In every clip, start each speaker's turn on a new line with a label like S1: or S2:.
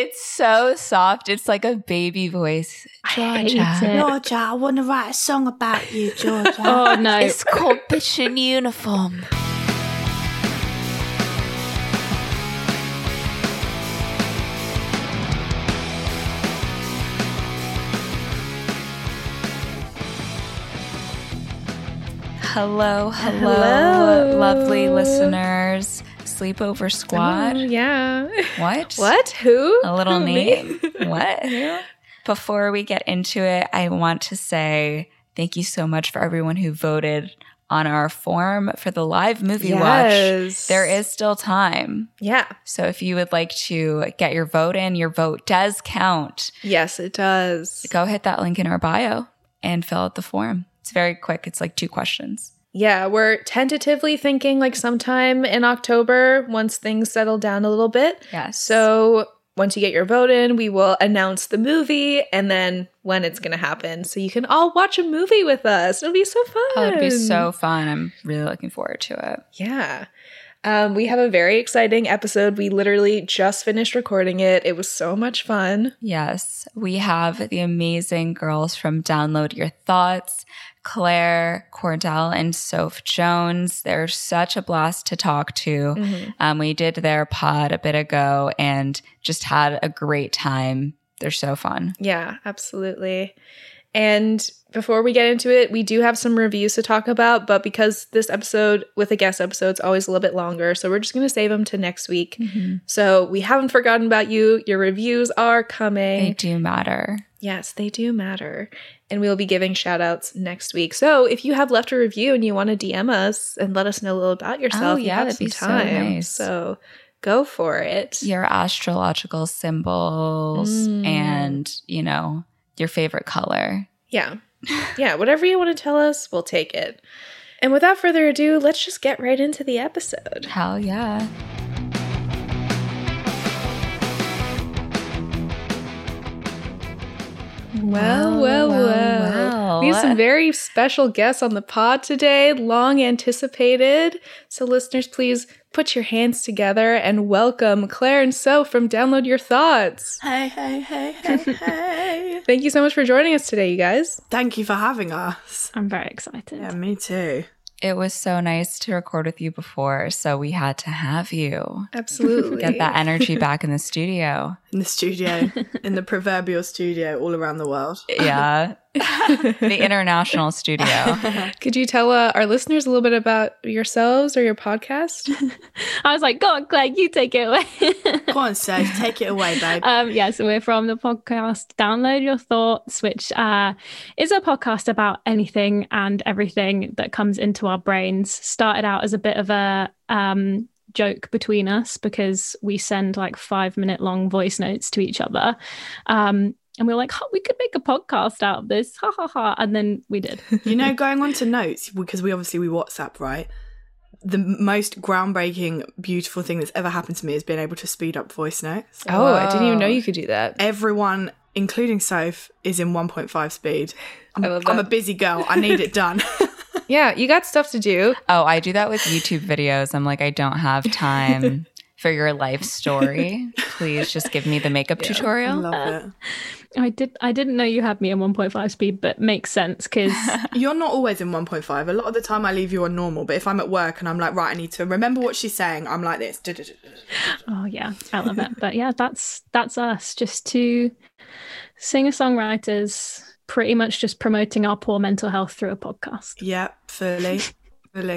S1: It's so soft. It's like a baby voice.
S2: I hate
S1: Georgia.
S2: it.
S3: Georgia, I want to write a song about you, Georgia.
S2: Oh no.
S1: It's called Bitch in Uniform. Hello, hello,
S2: Hello.
S1: lovely listeners. Sleepover oh, Squad.
S2: Oh, yeah.
S1: What?
S2: What? Who?
S1: A little
S2: Who,
S1: name. what? Before we get into it, I want to say thank you so much for everyone who voted on our form for the live movie watch. There is still time.
S2: Yeah.
S1: So if you would like to get your vote in, your vote does count.
S2: Yes, it does.
S1: Go hit that link in our bio and fill out the form. It's very quick. It's like two questions.
S2: Yeah, we're tentatively thinking like sometime in October once things settle down a little bit.
S1: Yes.
S2: So once you get your vote in, we will announce the movie and then when it's going to happen. So you can all watch a movie with us. It'll be so fun.
S1: Oh, it'll be so fun. I'm really looking forward to it.
S2: Yeah. Um, we have a very exciting episode. We literally just finished recording it. It was so much fun.
S1: Yes, we have the amazing girls from Download Your Thoughts, Claire, Cordell, and Soph Jones. They're such a blast to talk to. Um, we did their pod a bit ago and just had a great time. They're so fun.
S2: Yeah, absolutely. And before we get into it, we do have some reviews to talk about, but because this episode with a guest episode is always a little bit longer, so we're just going to save them to next week. So we haven't forgotten about you. Your reviews are coming.
S1: They do matter.
S2: Yes, they do matter. And we'll be giving shout outs next week. So if you have left a review and you want to DM us and let us know a little about yourself, you
S1: yeah,
S2: have
S1: that'd be so
S2: time.
S1: nice.
S2: So go for it.
S1: Your astrological symbols
S2: Mm.
S1: and, you know, your favorite color.
S2: Yeah. Yeah, whatever you want to tell us, we'll take it. And without further ado, let's just get right into the episode.
S1: Hell yeah.
S2: Well, well, well.
S1: well.
S2: We have some very special guests on the pod today, long anticipated. So, listeners, please put your hands together and welcome Claire and So from Download Your Thoughts.
S3: hey, hey, hey, hey, hey.
S2: Thank you so much for joining us today, you guys.
S3: Thank you for having us.
S4: I'm very excited.
S3: Yeah, me too.
S1: It was so nice to record with you before, so we had to have you.
S2: Absolutely.
S1: Get that energy back in the studio.
S3: In the studio, in the proverbial studio all around the world.
S1: Yeah. the international studio.
S2: Could you tell uh, our listeners a little bit about yourselves or your podcast?
S4: I was like, go on, Claire, you take it away.
S3: Go on, Seth, take it away, babe.
S4: um, yeah, so we're from the podcast Download Your Thoughts, which uh, is a podcast about anything and everything that comes into our brains. Started out as a bit of a um, joke between us because we send like five minute long voice notes to each other. Um, and we were like, oh, we could make a podcast out of this. Ha ha ha. And then we did.
S3: you know, going on to notes, because we obviously we WhatsApp, right? The most groundbreaking, beautiful thing that's ever happened to me is being able to speed up voice notes.
S2: Oh, I didn't even know you could do that.
S3: Everyone, including Soph, is in 1.5 speed. I'm,
S2: I love
S3: I'm a busy girl. I need it done.
S2: Yeah, you got stuff to do.
S1: Oh, I do that with YouTube videos. I'm like, I don't have time for your life story. Please just give me the makeup
S3: I
S1: tutorial.
S3: love uh, it.
S4: I did. I didn't know you had me in 1.5 speed, but makes sense because
S3: You're not always in 1.5. A lot of the time I leave you on normal, but if I'm at work and I'm like, right, I need to remember what she's saying, I'm like this.
S4: Oh yeah, I love it. But yeah, that's that's us. Just two singer songwriters, pretty much just promoting our poor mental health through a podcast.
S3: Yeah, fully.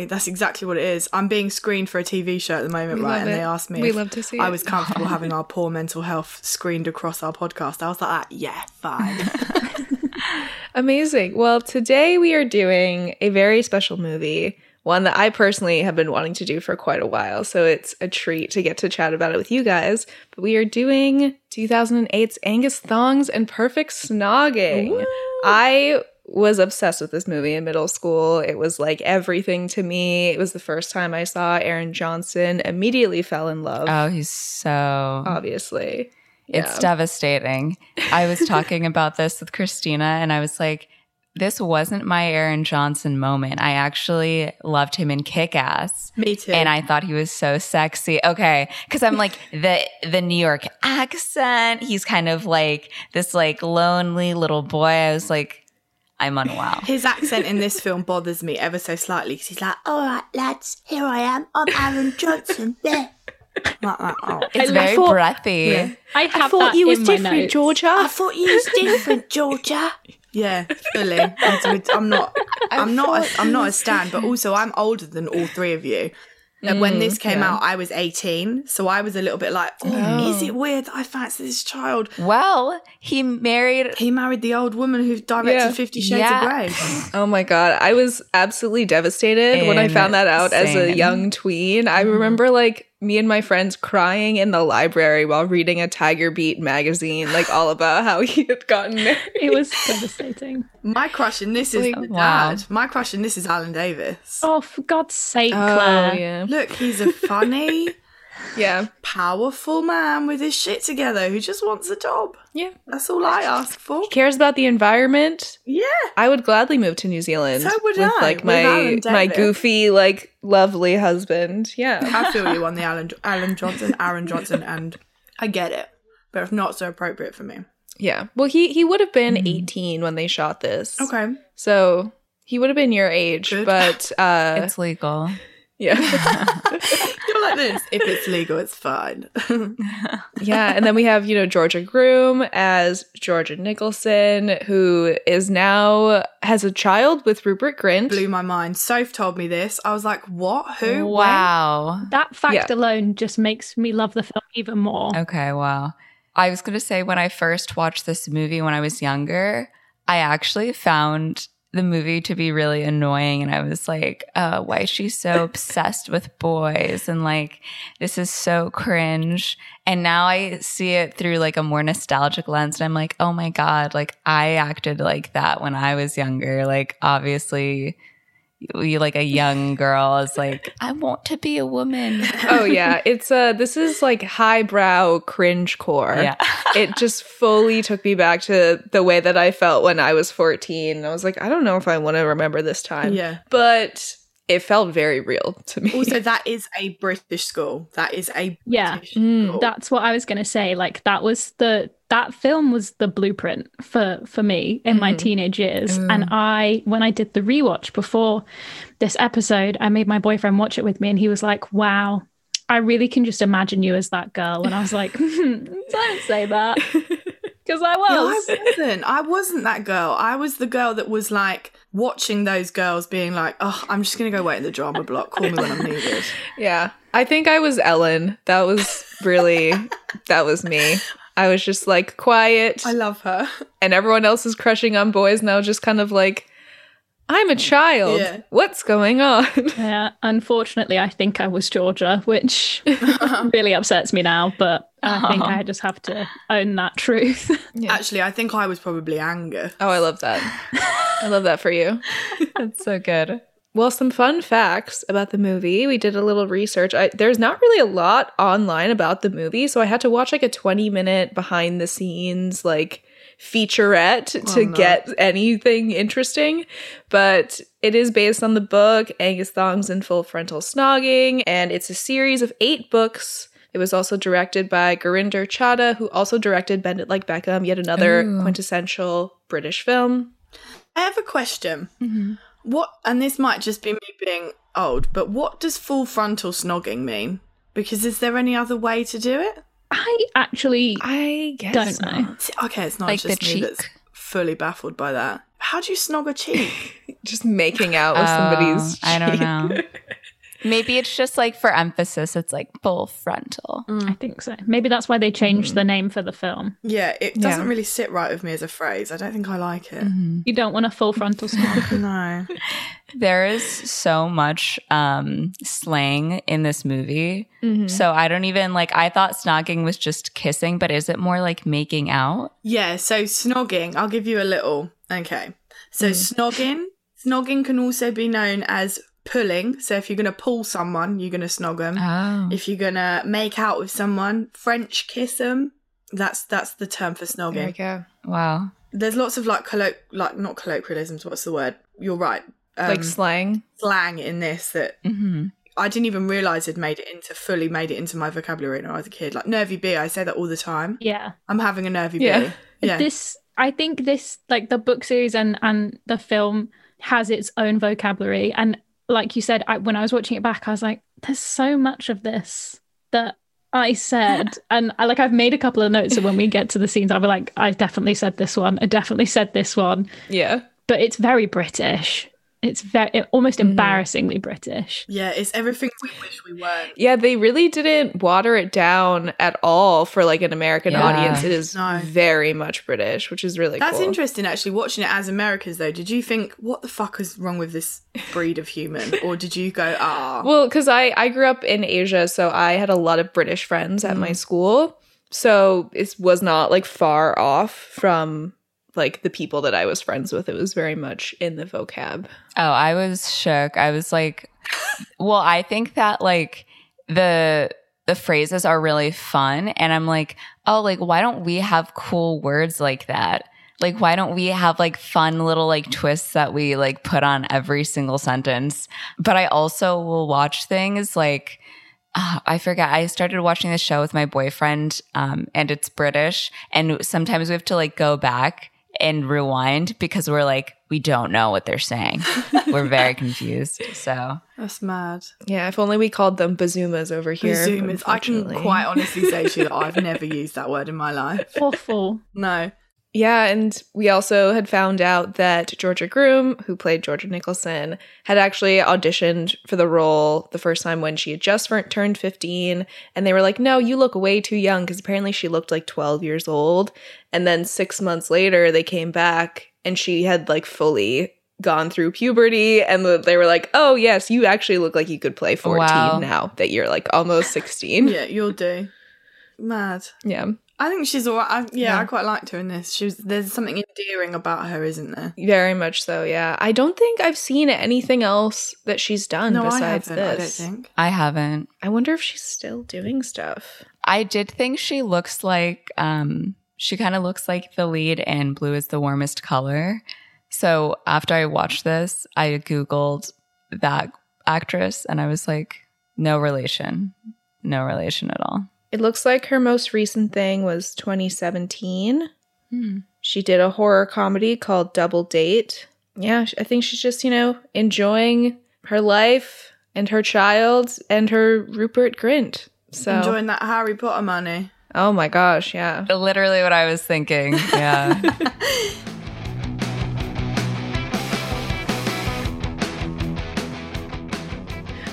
S3: That's exactly what it is. I'm being screened for a TV show at the moment,
S2: We
S3: right? And
S2: it.
S3: they asked me
S2: We
S3: if
S2: love to see
S3: I
S2: it.
S3: was comfortable having our poor mental health screened across our podcast. I was like, ah, yeah, fine.
S2: Amazing. Well, today we are doing a very special movie, one that I personally have been wanting to do for quite a while. So it's a treat to get to chat about it with you guys. But we are doing 2008's Angus Thongs and Perfect Snogging. I was obsessed with this movie in middle school. It was like everything to me. It was the first time I saw Aaron Johnson, immediately fell in love,
S1: Oh, he's so.
S2: obviously.
S1: It's
S2: Yeah.
S1: devastating. I was talking about this with Christina, and I was like, this wasn't my Aaron Johnson moment. I actually loved him in Kick Ass.
S3: Me too.
S1: And I thought he was so sexy. Okay. Cause I'm like the the New York accent. He's kind of like this like lonely little boy. I was like, I'm unwell.
S3: His accent in this film bothers me ever so slightly because he's like, "All right, lads, here I am. I'm Aaron Johnson." There, like that. Oh.
S1: It's
S4: I
S1: very
S4: thought-
S1: breathy.
S3: Yeah.
S4: I have
S2: I thought
S4: that
S2: you was
S4: in my
S2: different,
S4: notes.
S2: Georgia.
S3: I thought you was different, Georgia. Yeah, fully. I'm, I'm not. I'm not. A, I'm not a stan, but also I'm older than all three of you. And when this mm, came
S2: yeah.
S3: out, I was 18, so I was a little bit like, oh, oh, "Is it weird that I fancy this child?"
S1: Well, he married
S3: He married the old woman who directed
S2: Yeah.
S3: Fifty Shades
S1: Yeah.
S3: of Grey.
S2: Oh my god, I was absolutely devastated when I found that out as a young tween. I remember like me and my friends crying in the library while reading a Tiger Beat magazine, like all about how he had gotten married.
S4: It was devastating.
S3: My crush in this is
S2: Like,
S1: wow.
S3: dad. My crush in this is Alan Davies.
S4: Oh, for God's sake,
S2: Oh
S4: Claire.
S2: yeah,
S3: Look, he's a funny,
S2: yeah,
S3: powerful man with his shit together who just wants a job.
S2: yeah.
S3: That's all I ask for.
S2: Cares about the environment.
S3: Yeah.
S2: I would gladly move to New Zealand.
S3: So would
S2: with
S3: I,
S2: like my
S3: Alan
S2: my goofy, like lovely husband. Yeah.
S3: I feel you on the Alan Alan Johnson, Aaron Johnson, and I get it, but it's not so appropriate for me.
S2: Yeah. Well, he he would have been 18 when they shot this.
S3: Okay,
S2: So he would have been your age,
S3: Good.
S2: but uh
S1: it's legal.
S2: Yeah.
S3: you're like this. If it's legal, it's fine.
S2: yeah, and then we have, you know, Georgia Groome as Georgia Nicholson, who is now has a child with Rupert Grint.
S3: Blew my mind. Soph told me this. I was like, "What? Who? When?"
S1: Wow.
S4: That fact
S2: Yeah.
S4: alone just makes me love the film even more.
S1: Okay, wow. I was going to say when I first watched this movie when I was younger, I actually found the movie to be really annoying and I was like, uh, why is she so obsessed with boys and like this is so cringe. And now I see it through like a more nostalgic lens and I'm like, oh my god, like I acted like that when I was younger. Like obviously you like a young girl is like, I want to be a woman.
S2: oh yeah, it's uh this is like highbrow cringe core.
S1: Yeah.
S2: it just fully took me back to the way that I felt when I was 14. And I was like, I don't know if I want to remember this time.
S3: Yeah.
S2: But it felt very real to me.
S3: Also, that is a British school. That is a
S4: Yeah.
S3: British
S2: Mm.
S4: That's what I was going to say. Like that was the that film was the blueprint for for me in my
S2: Mhm.
S4: teenage years. And I when I did the rewatch before this episode, I made my boyfriend watch it with me and he was like, "Wow, I really can just imagine you as that girl." And I was like, "Don't say that." Cuz I
S3: No, I
S4: was.
S3: wasn't. I wasn't that girl. I was the girl that was like watching those girls being like, oh, I'm just going to go wait in the drama block. Call me when I'm needed.
S2: Yeah. I think I was Ellen. That was really that was me. I was just like quiet
S3: I love her.
S2: and everyone else is crushing on boys and I was just kind of like I'm a child.
S3: Yeah.
S2: What's going on?
S4: Yeah, unfortunately, I think I was Georgia, which really upsets me now, but I think uh-huh. I just have to own that truth.
S2: Yeah.
S3: Actually, I think I was probably anger.
S2: Oh, I love that. I love that for you.
S1: That's so good.
S2: Well, some fun facts about the movie. We did a little research. I, there's not really a lot online about the movie, so I had to watch like a 20 minute behind the scenes like featurette oh, to
S3: Oh, no.
S2: get anything interesting. But it is based on the book Angus Thongs and Full Frontal Snogging, and it's a series of eight books. It was also directed by Gurinder Chadha, who also directed Bend It Like Beckham, yet another
S1: Ooh.
S2: quintessential British film.
S3: I have a question. Mm-hmm. What, and this might just be me being old, but what does full frontal snogging mean? Because is there any other way to do it?
S4: I actually
S2: I guess
S4: don't
S2: so.
S4: know.
S3: See, Okay, it's not
S1: Like
S3: just me
S1: cheek.
S3: that's fully baffled by that. How do you snog a cheek?
S2: just making out with oh, somebody's.
S1: Oh, I don't know. Maybe it's just like for emphasis, it's like full frontal. Mm.
S4: I think so. Maybe that's why they changed mm. the name for the film.
S3: yeah, it doesn't
S2: Yeah.
S3: really sit right with me as a phrase. I don't think I like it. Mm-hmm.
S4: You don't want a full frontal snog.
S3: No.
S1: There is so much um, slang in this movie. Mm-hmm. So I don't even like, I thought snogging was just kissing, but is it more like making out?
S3: Yeah, so snogging, I'll give you a little. Okay. So mm. snogging, snogging can also be known as pulling. So if you're going to pull someone, you're going to snog them.
S1: Oh.
S3: If you're going to make out with someone, French kiss them. That's that's the term for
S2: There we
S3: snogging.
S2: go.
S1: Wow.
S3: there's lots of like colloq like not colloquialisms. What's the word? You're right. Um,
S2: like slang.
S3: slang in this that
S1: hmm
S3: I didn't even realize had made it into fully made it into my vocabulary when I was a kid. Like nervy bee, I say that all the time.
S4: Yeah.
S3: I'm having a nervy
S2: Yeah.
S3: bee. Yeah.
S4: This I think this like the book series and and the film has its own vocabulary and like you said I, when I was watching it back I was like there's so much of this that I said. And I like I've made a couple of notes so when we get to the scenes I'll be like I definitely said this one. I definitely said this one.
S2: Yeah.
S4: but it's very British it's very almost embarrassingly British
S3: yeah, it's everything we wish we weren't.
S2: Yeah, they really didn't water it down at all for like an American
S1: Yeah.
S2: audience. It is
S3: No.
S2: very much British, which is really
S3: That's
S2: cool.
S3: interesting actually watching it as Americans though. Did you think what the fuck is wrong with this breed of human? Or did you go, ah
S2: Well, because I I grew up in Asia, so I had a lot of British friends at my school. So it was not like far off from like the people that I was friends with. It was very much in the vocab.
S1: Oh, I was shook. I was like, well, I think that like the the phrases are really fun, and I'm like, oh, like why don't we have cool words like that? Like, why don't we have like fun little like twists that we like put on every single sentence? But I also will watch things like uh, I forget. I started watching the show with my boyfriend, um, and it's British, and sometimes we have to like go back and rewind because we're like we don't know what they're saying. we're very confused. So
S3: that's mad.
S2: Yeah, if only we called them bazumas over here.
S3: Bazoomas. I can quite honestly say to you that I've never used that word in my life.
S4: awful
S3: No.
S2: Yeah, and we also had found out that Georgia Groome, who played Georgia Nicholson, had actually auditioned for the role the first time when she had just fir- turned 15. And they were like, no, you look way too young, because apparently she looked like 12 years old. And then six months later, they came back and she had like fully gone through puberty. And the- they were like, oh, yes, you actually look like you could play 14
S1: Wow.
S2: now that you're like almost 16.
S3: Yeah, you'll do. Mad.
S2: yeah.
S3: I think she's alright. I, yeah,
S2: Yeah.
S3: I quite liked her in this. She was there's something endearing about her, isn't there?
S2: Very much so, yeah. I don't think I've seen anything else that she's done
S3: No,
S2: besides
S3: haven't. I don't
S2: this.
S3: think.
S1: I haven't.
S2: I wonder if she's still doing stuff.
S1: I did think she looks like um she kind of looks like the lead in Blue is the warmest color. So after I watched this, I googled that actress and I was like no relation. No relation at all.
S2: It looks like her most recent thing was 2017.
S1: Hmm.
S2: She did a horror comedy called Double Date. Yeah, I think she's just, you know, enjoying her life and her child and her Rupert Grint. So,
S3: Enjoying that Harry Potter money.
S2: oh my gosh, yeah.
S1: Literally what I was thinking. Yeah.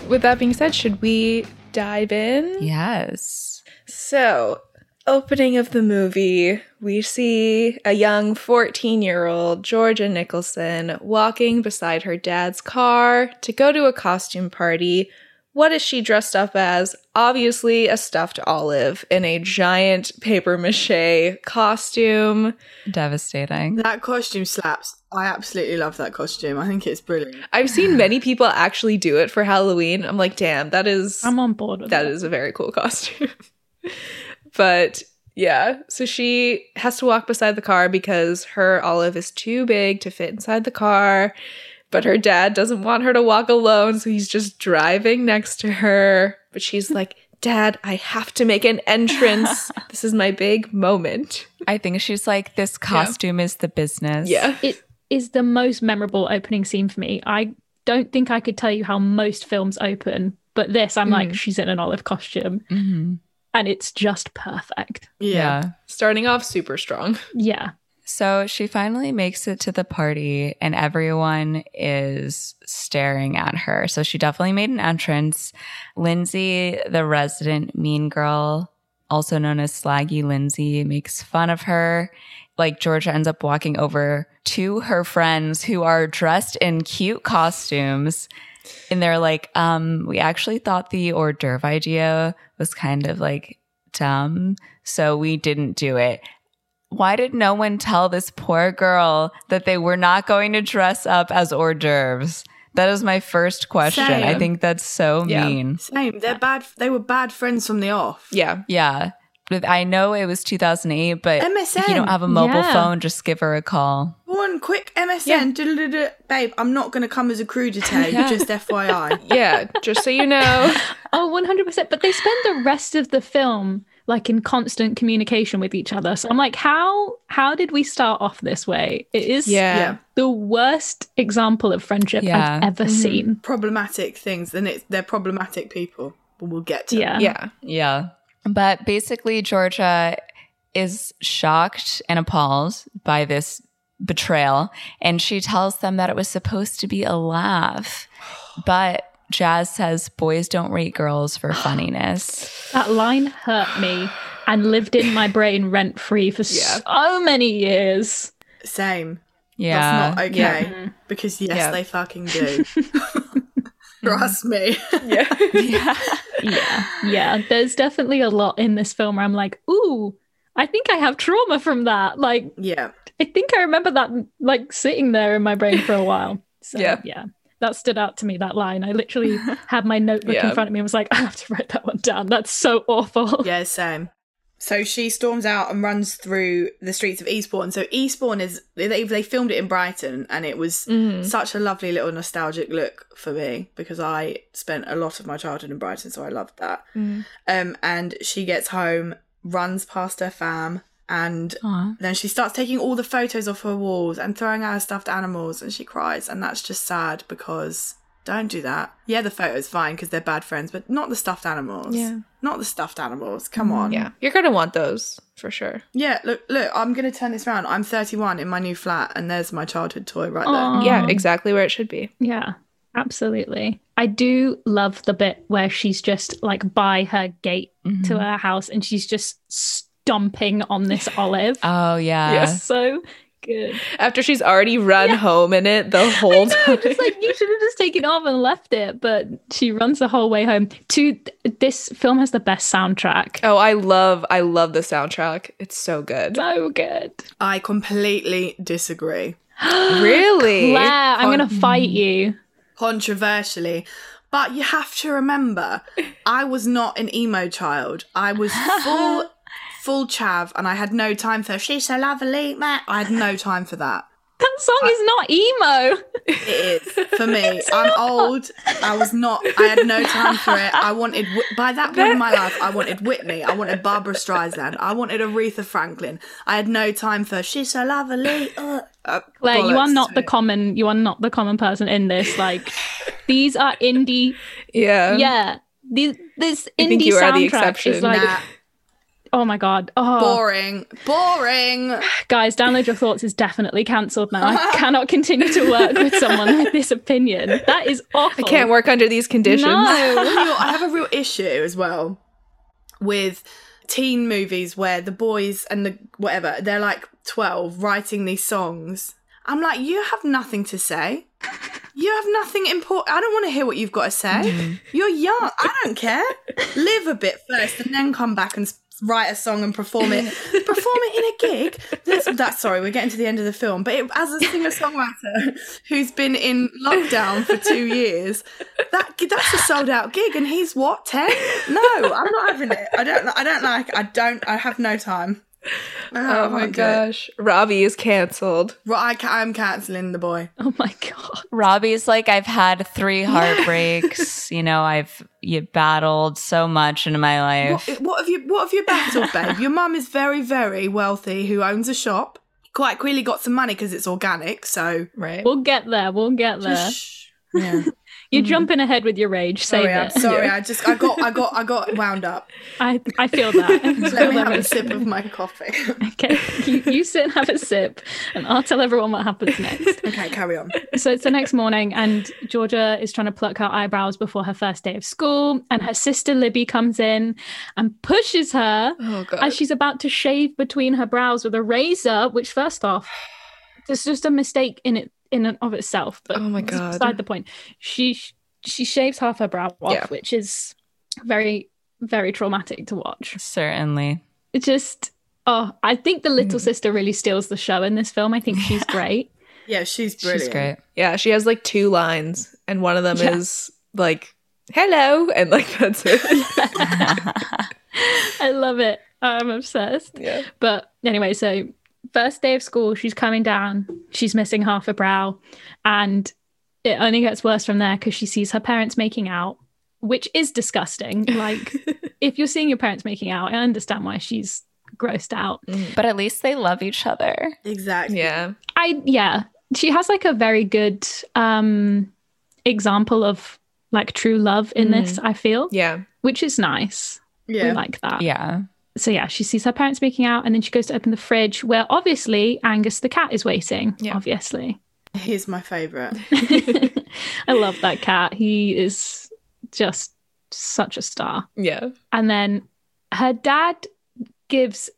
S2: With that being said, should we dive in?
S1: yes.
S2: So, opening of the movie, we see a young 14 year old Georgia Nicholson walking beside her dad's car to go to a costume party. What is she dressed up as? Obviously, a stuffed olive in a giant paper mache costume.
S1: Devastating.
S3: That costume slaps. I absolutely love that costume. I think it's brilliant.
S2: I've seen many people actually do it for Halloween. I'm like, damn, that is
S4: I'm on board with
S2: that
S4: that.
S2: is a very cool costume. but yeah, so she has to walk beside the car because her olive is too big to fit inside the car. But her dad doesn't want her to walk alone, so he's just driving next to her. But she's like, Dad, I have to make an entrance. this is my big moment.
S1: I think she's like this costume is the business.
S2: Yeah.
S4: it is the most memorable opening scene for me. I don't think I could tell you how most films open, but this, I'm like, she's in an olive costume
S1: hmm
S4: and it's just perfect.
S3: Yeah.
S1: yeah.
S2: Starting off super strong.
S4: Yeah.
S1: So she finally makes it to the party and everyone is staring at her. So she definitely made an entrance. Lindsay, the resident mean girl, also known as Slaggy Lindsay, makes fun of her. Like Georgia ends up walking over to her friends who are dressed in cute costumes. And they're like, um, we actually thought the hors d'oeuvre idea was kind of like dumb. So we didn't do it why did no one tell this poor girl that they were not going to dress up as hors d'oeuvres? That is my first question. I think that's so
S2: Yeah.
S1: mean.
S3: Same. They're bad. They were bad friends from the off.
S2: Yeah.
S1: Yeah. I know it was 2008, but if you don't have a mobile
S4: Yeah.
S1: phone, just give her a call.
S3: One quick MSN. du-du-du-du. Babe, I'm not going to come as a crudité,
S1: Yeah.
S3: just FYI.
S2: Yeah, just so you know.
S4: Oh, 100%. But they spend the rest of the film like in constant communication with each other. So I'm like, how how did we start off this way? It is
S2: Yeah.
S3: Yeah.
S4: the worst example of friendship
S1: Yeah.
S4: I've ever mm-hmm. seen.
S3: Problematic things, and it's they're problematic people. But we'll get to
S4: Yeah.
S2: Yeah.
S1: Yeah. But basically, Georgia is shocked and appalled by this betrayal. And she tells them that it was supposed to be a laugh. But Jazz says boys don't rate girls for funniness.
S4: That line hurt me and lived in my brain rent free for
S2: Yeah.
S4: so many years.
S3: Same.
S1: Yeah.
S3: That's not okay.
S2: Yeah. Mm-hmm.
S3: Because yes,
S2: Yeah.
S3: they fucking do. Mm-hmm. Trust me.
S2: Yeah.
S1: yeah.
S4: Yeah. Yeah. There's definitely a lot in this film where I'm like, ooh, I think I have trauma from that. Like,
S3: yeah.
S4: I think I remember that like sitting there in my brain for a while. So
S2: Yeah.
S4: yeah. That stood out to me, that line. I literally had my notebook
S2: Yeah.
S4: in front of me and was like, I have to write that one down. That's so awful.
S3: Yeah, same. So she storms out and runs through the streets of Eastbourne. So Eastbourne is they they filmed it in Brighton, and it was
S2: Mhm.
S3: such a lovely little nostalgic look for me because I spent a lot of my childhood in Brighton, so I loved that.
S2: Mm.
S3: Um, and she gets home, runs past her fam, and
S1: Aw.
S3: then she starts taking all the photos off her walls and throwing out her stuffed animals, and she cries, and that's just sad because. Don't do that. Yeah, the photo's fine because they're bad friends, but not the stuffed animals.
S2: Yeah.
S3: Not the stuffed animals. Come mm-hmm. on.
S2: Yeah. You're going to want those for sure.
S3: Yeah, look, look, I'm going to turn this around. I'm 31 in my new flat, and there's my childhood toy right
S4: there.
S2: Yeah, exactly where it should be.
S4: Yeah, absolutely. I do love the bit where she's just like by her gate mm-hmm. to her house and she's just stomping on this olive.
S1: Oh, yeah.
S2: Yes.
S4: so good.
S2: After she's already run home in it the whole
S4: No,
S2: time.
S4: just like you should have just taken off and left it, but she runs the whole way home. To this film has the best soundtrack.
S2: oh, I love, I love the soundtrack. It's so good.
S4: So good.
S3: I completely disagree.
S2: Really?
S4: Claire, I'm gonna fight you.
S3: Controversially. But you have to remember, I was not an emo child. I was full, full chav, and I had no time for she's so lovely, Matt. I had no time for that.
S4: That song is not emo.
S3: It is for me. I'm old. I was not. I had no time for it. I wanted by that point in my life. I wanted Whitney. I wanted Barbra Streisand. I wanted Aretha Franklin. I had no time for she's so lovely. Uh, uh,
S4: Claire, you are not the
S3: it.
S4: common. You are not the common person in this. Like, these are indie.
S2: Yeah.
S4: Yeah, these, this indie
S2: think you are the
S4: soundtrack
S2: exception.
S4: is like,
S3: Nah,
S4: oh my god. Oh,
S3: boring, boring.
S4: guys, download your thoughts is definitely cancelled now. I cannot continue to work with someone with this opinion. That is awful.
S2: I can't work under these conditions.
S4: No.
S3: I have a real issue as well with teen movies where the boys and the whatever they're like 12 writing these songs i'm like you have nothing to say you have nothing important i don't want to hear what you've got to say mm-hmm. you're young i don't care live a bit first and then come back and write a song and perform it perform it in a gig. That's, that's sorry we're getting to the end of the film but it, as a singer-songwriter who's been in lockdown for two years that that's a sold out gig and he's what 10 no i'm not having it. I don't i don't like i don't i have no time
S2: Oh my gosh. Robbie is cancelled.
S3: right I ca- i'm cancelling the boy
S4: Oh my god.
S1: Robbie's like, I've had three heartbreaks. you know, I've you battled so much in my life.
S3: what, what have you what have you battled babe your mum is very very wealthy who owns a shop quite clearly got some money because it's organic so
S2: Right.
S4: We'll get there. We'll get there.
S3: Shh. yeah
S4: You're mm-hmm. jumping ahead with your rage. Save
S3: sorry i'm sorry i just i got i got i got wound up
S4: I, I feel that. I
S3: let me have a sip of my coffee
S4: Okay, you, you sit and have a sip, and I'll tell everyone what happens next.
S3: okay carry on
S4: So it's the next morning, and Georgia is trying to pluck her eyebrows before her first day of school, and her sister Libby comes in and pushes her
S2: oh
S4: as she's about to shave between her brows with a razor. Which, first off, there's just a mistake in it in and of itself. But
S2: Oh my
S4: it's
S2: God.
S4: beside the point. She she shaves half her brow off,
S2: Yeah.
S4: which is very very traumatic to watch.
S1: Certainly.
S4: It just oh, I think the
S2: Mm.
S4: little sister really steals the show in this film. I think she's great.
S3: yeah she's brilliant
S1: She's great.
S2: yeah, she has like two lines, and one of them
S4: Yeah.
S2: is like, hello, and like that's it.
S4: I love it. I'm obsessed.
S2: Yeah.
S4: But anyway, so first day of school, she's coming down. She's missing half a brow. And it only gets worse from there because she sees her parents making out, which is disgusting. Like, if you're seeing your parents making out, I understand why she's grossed out.
S1: But at least they love each other.
S3: Exactly.
S2: Yeah.
S4: I, yeah, she has like a very good um example of like true love in this, I feel,
S2: Yeah.
S4: which is nice. We
S3: Yeah.
S4: like that.
S1: Yeah.
S4: So yeah, she sees her parents making out, and then she goes to open the fridge, where obviously Angus the cat is waiting.
S2: Yeah.
S4: Obviously,
S3: He's my favorite.
S4: I love that cat. He is just such a star.
S2: Yeah.
S4: And then her dad gives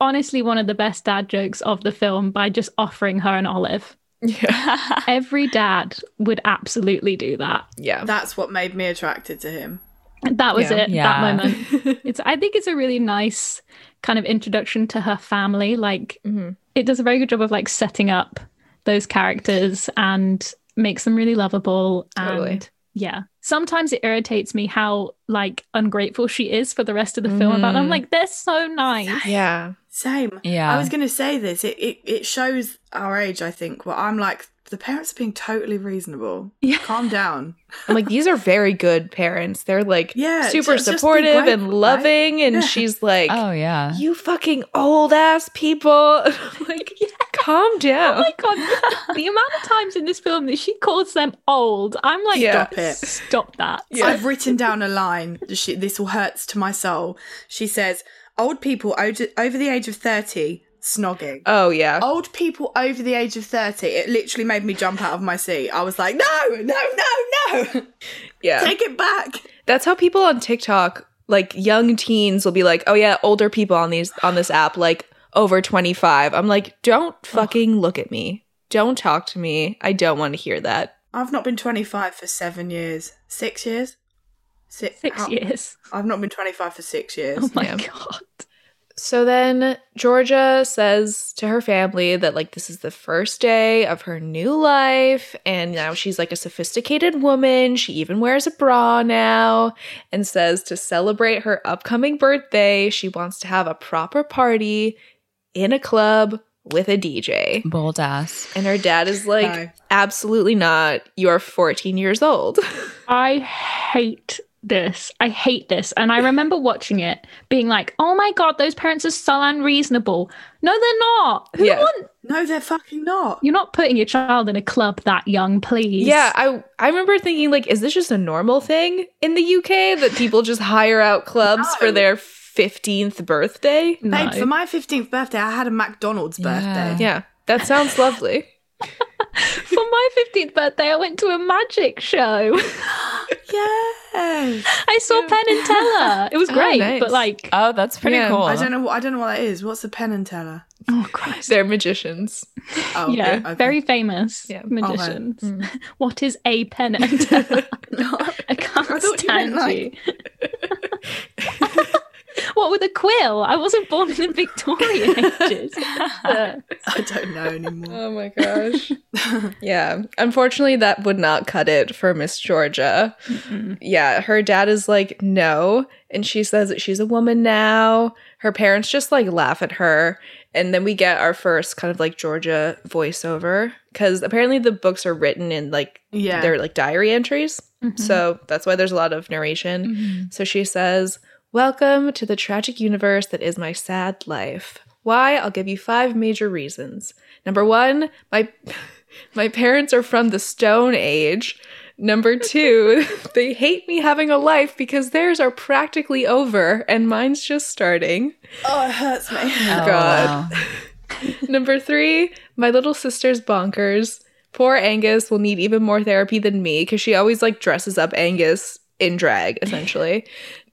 S4: honestly one of the best dad jokes of the film by just offering her an olive.
S2: Yeah.
S4: Every dad would absolutely do that.
S2: Yeah.
S3: That's what made me attracted to him.
S4: That was
S2: Yeah.
S4: it.
S1: Yeah.
S4: That moment. It's. I think it's a really nice kind of introduction to her family. Like
S2: Mhm.
S4: it does a very good job of like setting up those characters and makes them really lovable.
S2: Totally.
S4: And yeah, sometimes it irritates me how like ungrateful she is for the rest of the film. About I'm like they're so nice.
S2: Yeah.
S3: Same.
S1: Yeah.
S3: I was going to say this. It, it it shows our age, I think. Where I'm like, the parents are being totally reasonable.
S4: Yeah.
S3: Calm down.
S2: I'm like, these are very good parents. They're like
S3: Yeah,
S2: super
S3: just- just be
S2: supportive and
S3: grateful, right?
S2: loving. And
S3: Yeah.
S2: she's like,
S1: oh yeah.
S2: you fucking old ass people. like, yeah. calm down.
S4: Oh my god, the amount of times in this film that she calls them old, I'm like,
S2: Yeah.
S3: Stop it.
S4: stop that.
S2: Yeah.
S3: I've written down a line. She, this will hurts to my soul. She says, "Old people over, the age of thirty snogging."
S2: oh, yeah.
S3: Old people over the age of thirty. It literally made me jump out of my seat. I was like, "No, no, no, no!
S2: yeah.
S3: Take it back!"
S2: That's how people on TikTok, like young teens, will be like, "Oh yeah, older people on these on this app, like over twenty five. I'm like, don't fucking look at me. Don't talk to me. I don't want to hear that.
S3: I've not been twenty-five for seven years. Six years. Six,
S4: Six
S3: how-
S4: years.
S3: I've not been twenty-five for six years.
S4: Oh my
S2: Yeah.
S4: god.
S2: So then Georgia says to her family that like this is the first day of her new life and now she's like a sophisticated woman. She even wears a bra now and says to celebrate her upcoming birthday, she wants to have a proper party in a club with a DJ.
S1: Bold ass.
S2: And her dad is like,
S3: No.
S2: absolutely not. You're 14 years old.
S4: I hate this. I hate this. And I remember watching it being like, oh my God, those parents are so unreasonable. No, they're not. Who
S2: Yeah.
S4: want
S3: No, they're fucking not.
S4: you're not putting your child in a club that young, please.
S2: yeah, I I remember thinking like, is this just a normal thing in the UK that people just hire out clubs for their 15th birthday?
S4: No.
S3: Babe, for my 15th birthday, I had a McDonald's
S1: Yeah.
S3: birthday.
S2: Yeah, that sounds lovely.
S4: For my 15th birthday, I went to a magic show.
S3: Yes.
S4: I saw Penn and Teller. It was
S2: Oh,
S4: great,
S2: nice.
S4: but like,
S1: Oh, that's pretty
S2: Yeah.
S1: cool.
S3: I don't know. what I don't know what that is. What's a Penn and Teller?
S4: oh Christ.
S2: They're magicians.
S3: Oh,
S4: yeah,
S3: okay.
S4: very famous
S2: Yeah.
S4: magicians.
S2: Mm.
S4: What is a Penn and Teller?
S3: No.
S4: I can't
S3: I thought you meant,
S4: stand
S3: like-
S4: you. What with a quill? I wasn't born in the Victorian ages.
S3: I don't know anymore.
S2: Oh my gosh. yeah. Unfortunately, that would not cut it for Miss Georgia. Yeah. Her dad is like, no. And she says that she's a woman now. Her parents just like laugh at her. And then we get our first kind of like Georgia voiceover because apparently the books are written in like
S3: Yeah.
S2: they're like diary entries.
S4: mhm.
S2: So that's why there's a lot of narration.
S1: Mhm.
S2: So she says, Welcome to the tragic universe that is my sad life. Why? I'll give you five major reasons. Number one, my my parents are from the Stone Age. Number two, they hate me having a life because theirs are practically over and mine's just starting.
S3: Oh, it hurts me.
S1: Oh,
S2: God.
S1: wow.
S2: Number three, my little sister's bonkers. Poor Angus will need even more therapy than me because she always like dresses up Angus in drag, essentially.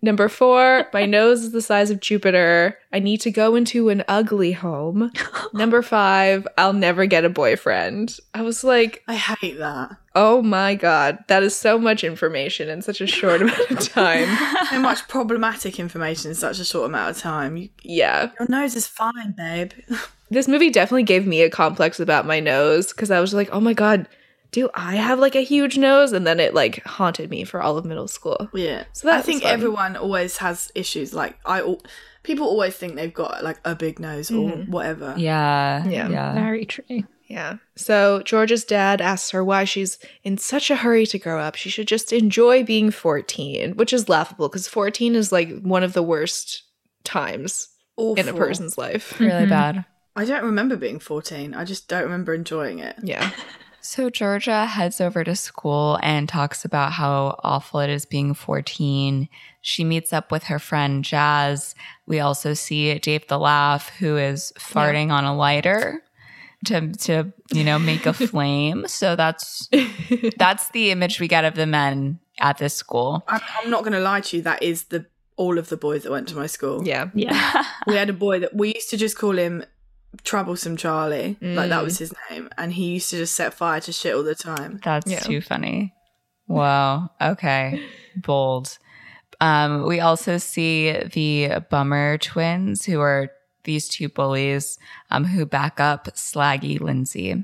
S2: Number four, my nose is the size of Jupiter. I need to go into an ugly home. Number five, I'll never get a boyfriend. I was like,
S3: I hate that.
S2: oh my god, that is so much information in such a short amount of time.
S3: So much problematic information in such a short amount of time. You,
S2: Yeah.
S3: your nose is fine, babe.
S2: this movie definitely gave me a complex about my nose because I was like, oh my god, do I have like a huge nose? And then it like haunted me for all of middle school.
S3: Yeah.
S2: So that
S3: I think
S2: fun.
S3: everyone always has issues. Like I, al- People always think they've got like a big nose or whatever.
S1: Yeah.
S2: Yeah.
S1: Yeah.
S4: Very true.
S2: Yeah. So George's dad asks her why she's in such a hurry to grow up. She should just enjoy being 14, which is laughable because 14 is like one of the worst times in a person's life.
S1: Really
S4: Mhm.
S1: bad.
S3: I don't remember being 14. I just don't remember enjoying it.
S2: Yeah.
S1: So Georgia heads over to school and talks about how awful it is being 14. She meets up with her friend Jazz. We also see Dave the Laugh, who is farting on a lighter to to you know make a flame. So that's that's the image we get of the men at this school.
S3: I'm, I'm not going to lie to you. That is the all of the boys that went to my school.
S2: Yeah.
S4: Yeah.
S3: We had a boy that we used to just call him Troublesome Charlie. Like that
S2: Mm.
S3: was his name. And he used to just set fire to shit all the time.
S1: That's
S2: Yeah.
S1: too funny. Wow. Okay. Bold. Um, we also see the Bummer twins, who are these two bullies um, who back up Slaggy Lindsay.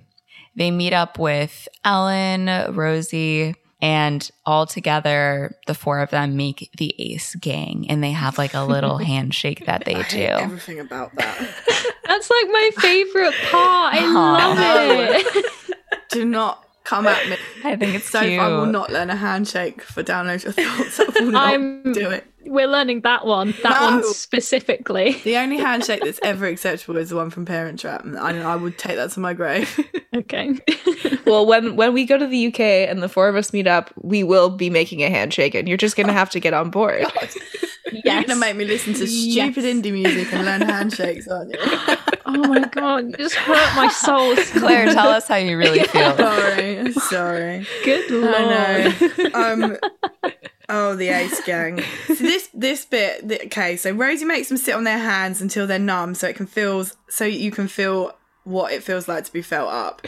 S1: They meet up with Ellen, Rosie, and all together, the four of them make the Ace Gang, and they have like a little handshake that they
S3: I
S1: do.
S3: hate everything about that.
S4: That's like my favorite part. I love
S3: Aw.
S4: it.
S3: Do not come at me.
S1: I think it's
S3: So
S1: cute.
S3: I will not learn a handshake for download your thoughts. I will not
S4: I'm-
S3: do it.
S4: We're learning that one. That
S3: No.
S4: one specifically.
S3: The only handshake that's ever acceptable is the one from Parent Trap, and I, I would take that to my grave.
S4: Okay.
S2: Well, when when we go to the UK and the four of us meet up, we will be making a handshake and you're just going to have to get on board.
S3: You're gonna make me listen to stupid
S4: Yes.
S3: indie music and learn handshakes, aren't you?
S4: Oh my god, you just hurt my soul.
S1: Claire, tell us how you really feel.
S3: sorry, sorry.
S4: Good lord.
S3: I know. Um. Oh, the Ace Gang. So this this bit. The, okay, so Rosie makes them sit on their hands until they're numb, so it can feel so you can feel what it feels like to be felt up.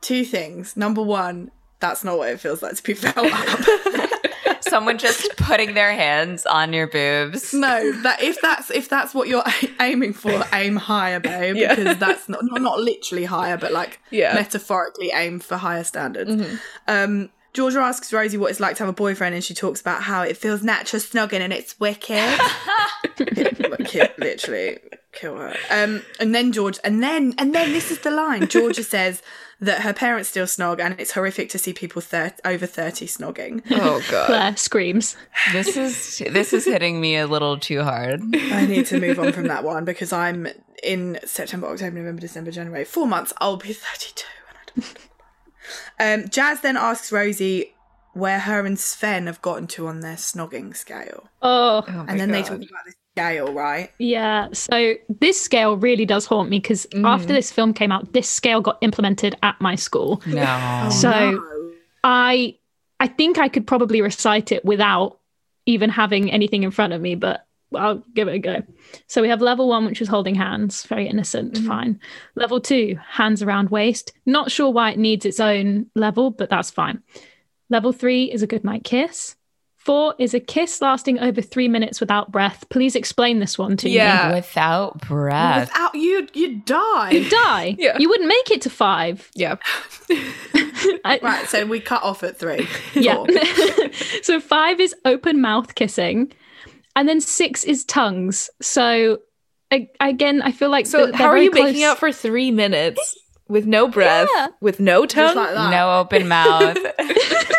S3: Two things. Number one, that's not what it feels like to be felt up.
S1: Someone just putting their hands on your boobs.
S3: No, that if that's if that's what you're aiming for, aim higher, babe.
S2: Yeah.
S3: Because that's not, not not literally higher, but like
S2: Yeah.
S3: metaphorically aim for higher standards. Um, Georgia asks Rosie what it's like to have a boyfriend, and she talks about how it feels natural snogging and it's wicked. Like, kill- literally kill her. Um, and then George, and then and then this is the line. Georgia says that her parents still snog, and it's horrific to see people thir- over thirty snogging.
S2: Oh god.
S4: Claire screams.
S1: This is this is hitting me a little too hard.
S3: I need to move on from that one because I'm in September, October, November, December, January. Four months, I'll be 32. Um, Jazz then asks Rosie where her and Sven have gotten to on their snogging scale.
S4: Oh,
S2: Oh
S3: and then they talk about this scale, right?
S4: yeah. So this scale really does haunt me because after this film came out, this scale got implemented at my school.
S1: No.
S4: So-
S3: No.
S4: I I think I could probably recite it without even having anything in front of me, but I'll give it a go. So we have level one, which is holding hands, very innocent, mm-hmm. fine. Level two, hands around waist. Not sure why it needs its own level, but that's fine. Level three is a goodnight kiss. Four is a kiss lasting over three minutes without breath. Please explain this one to me.
S2: Yeah.
S1: Without breath.
S3: Without you, you'd die.
S4: me. You die.
S2: Yeah.
S4: You wouldn't make it to five.
S2: Yeah.
S4: I-
S3: right, so we cut off at three.
S4: Yeah. So five is open mouth kissing, and then six is tongues. So a- again, I feel like
S2: So
S4: they're
S2: how are
S4: very
S2: you making out for three minutes with no breath,
S4: Yeah.
S2: with no
S3: Just
S2: tongue?
S3: like that.
S1: no open mouth.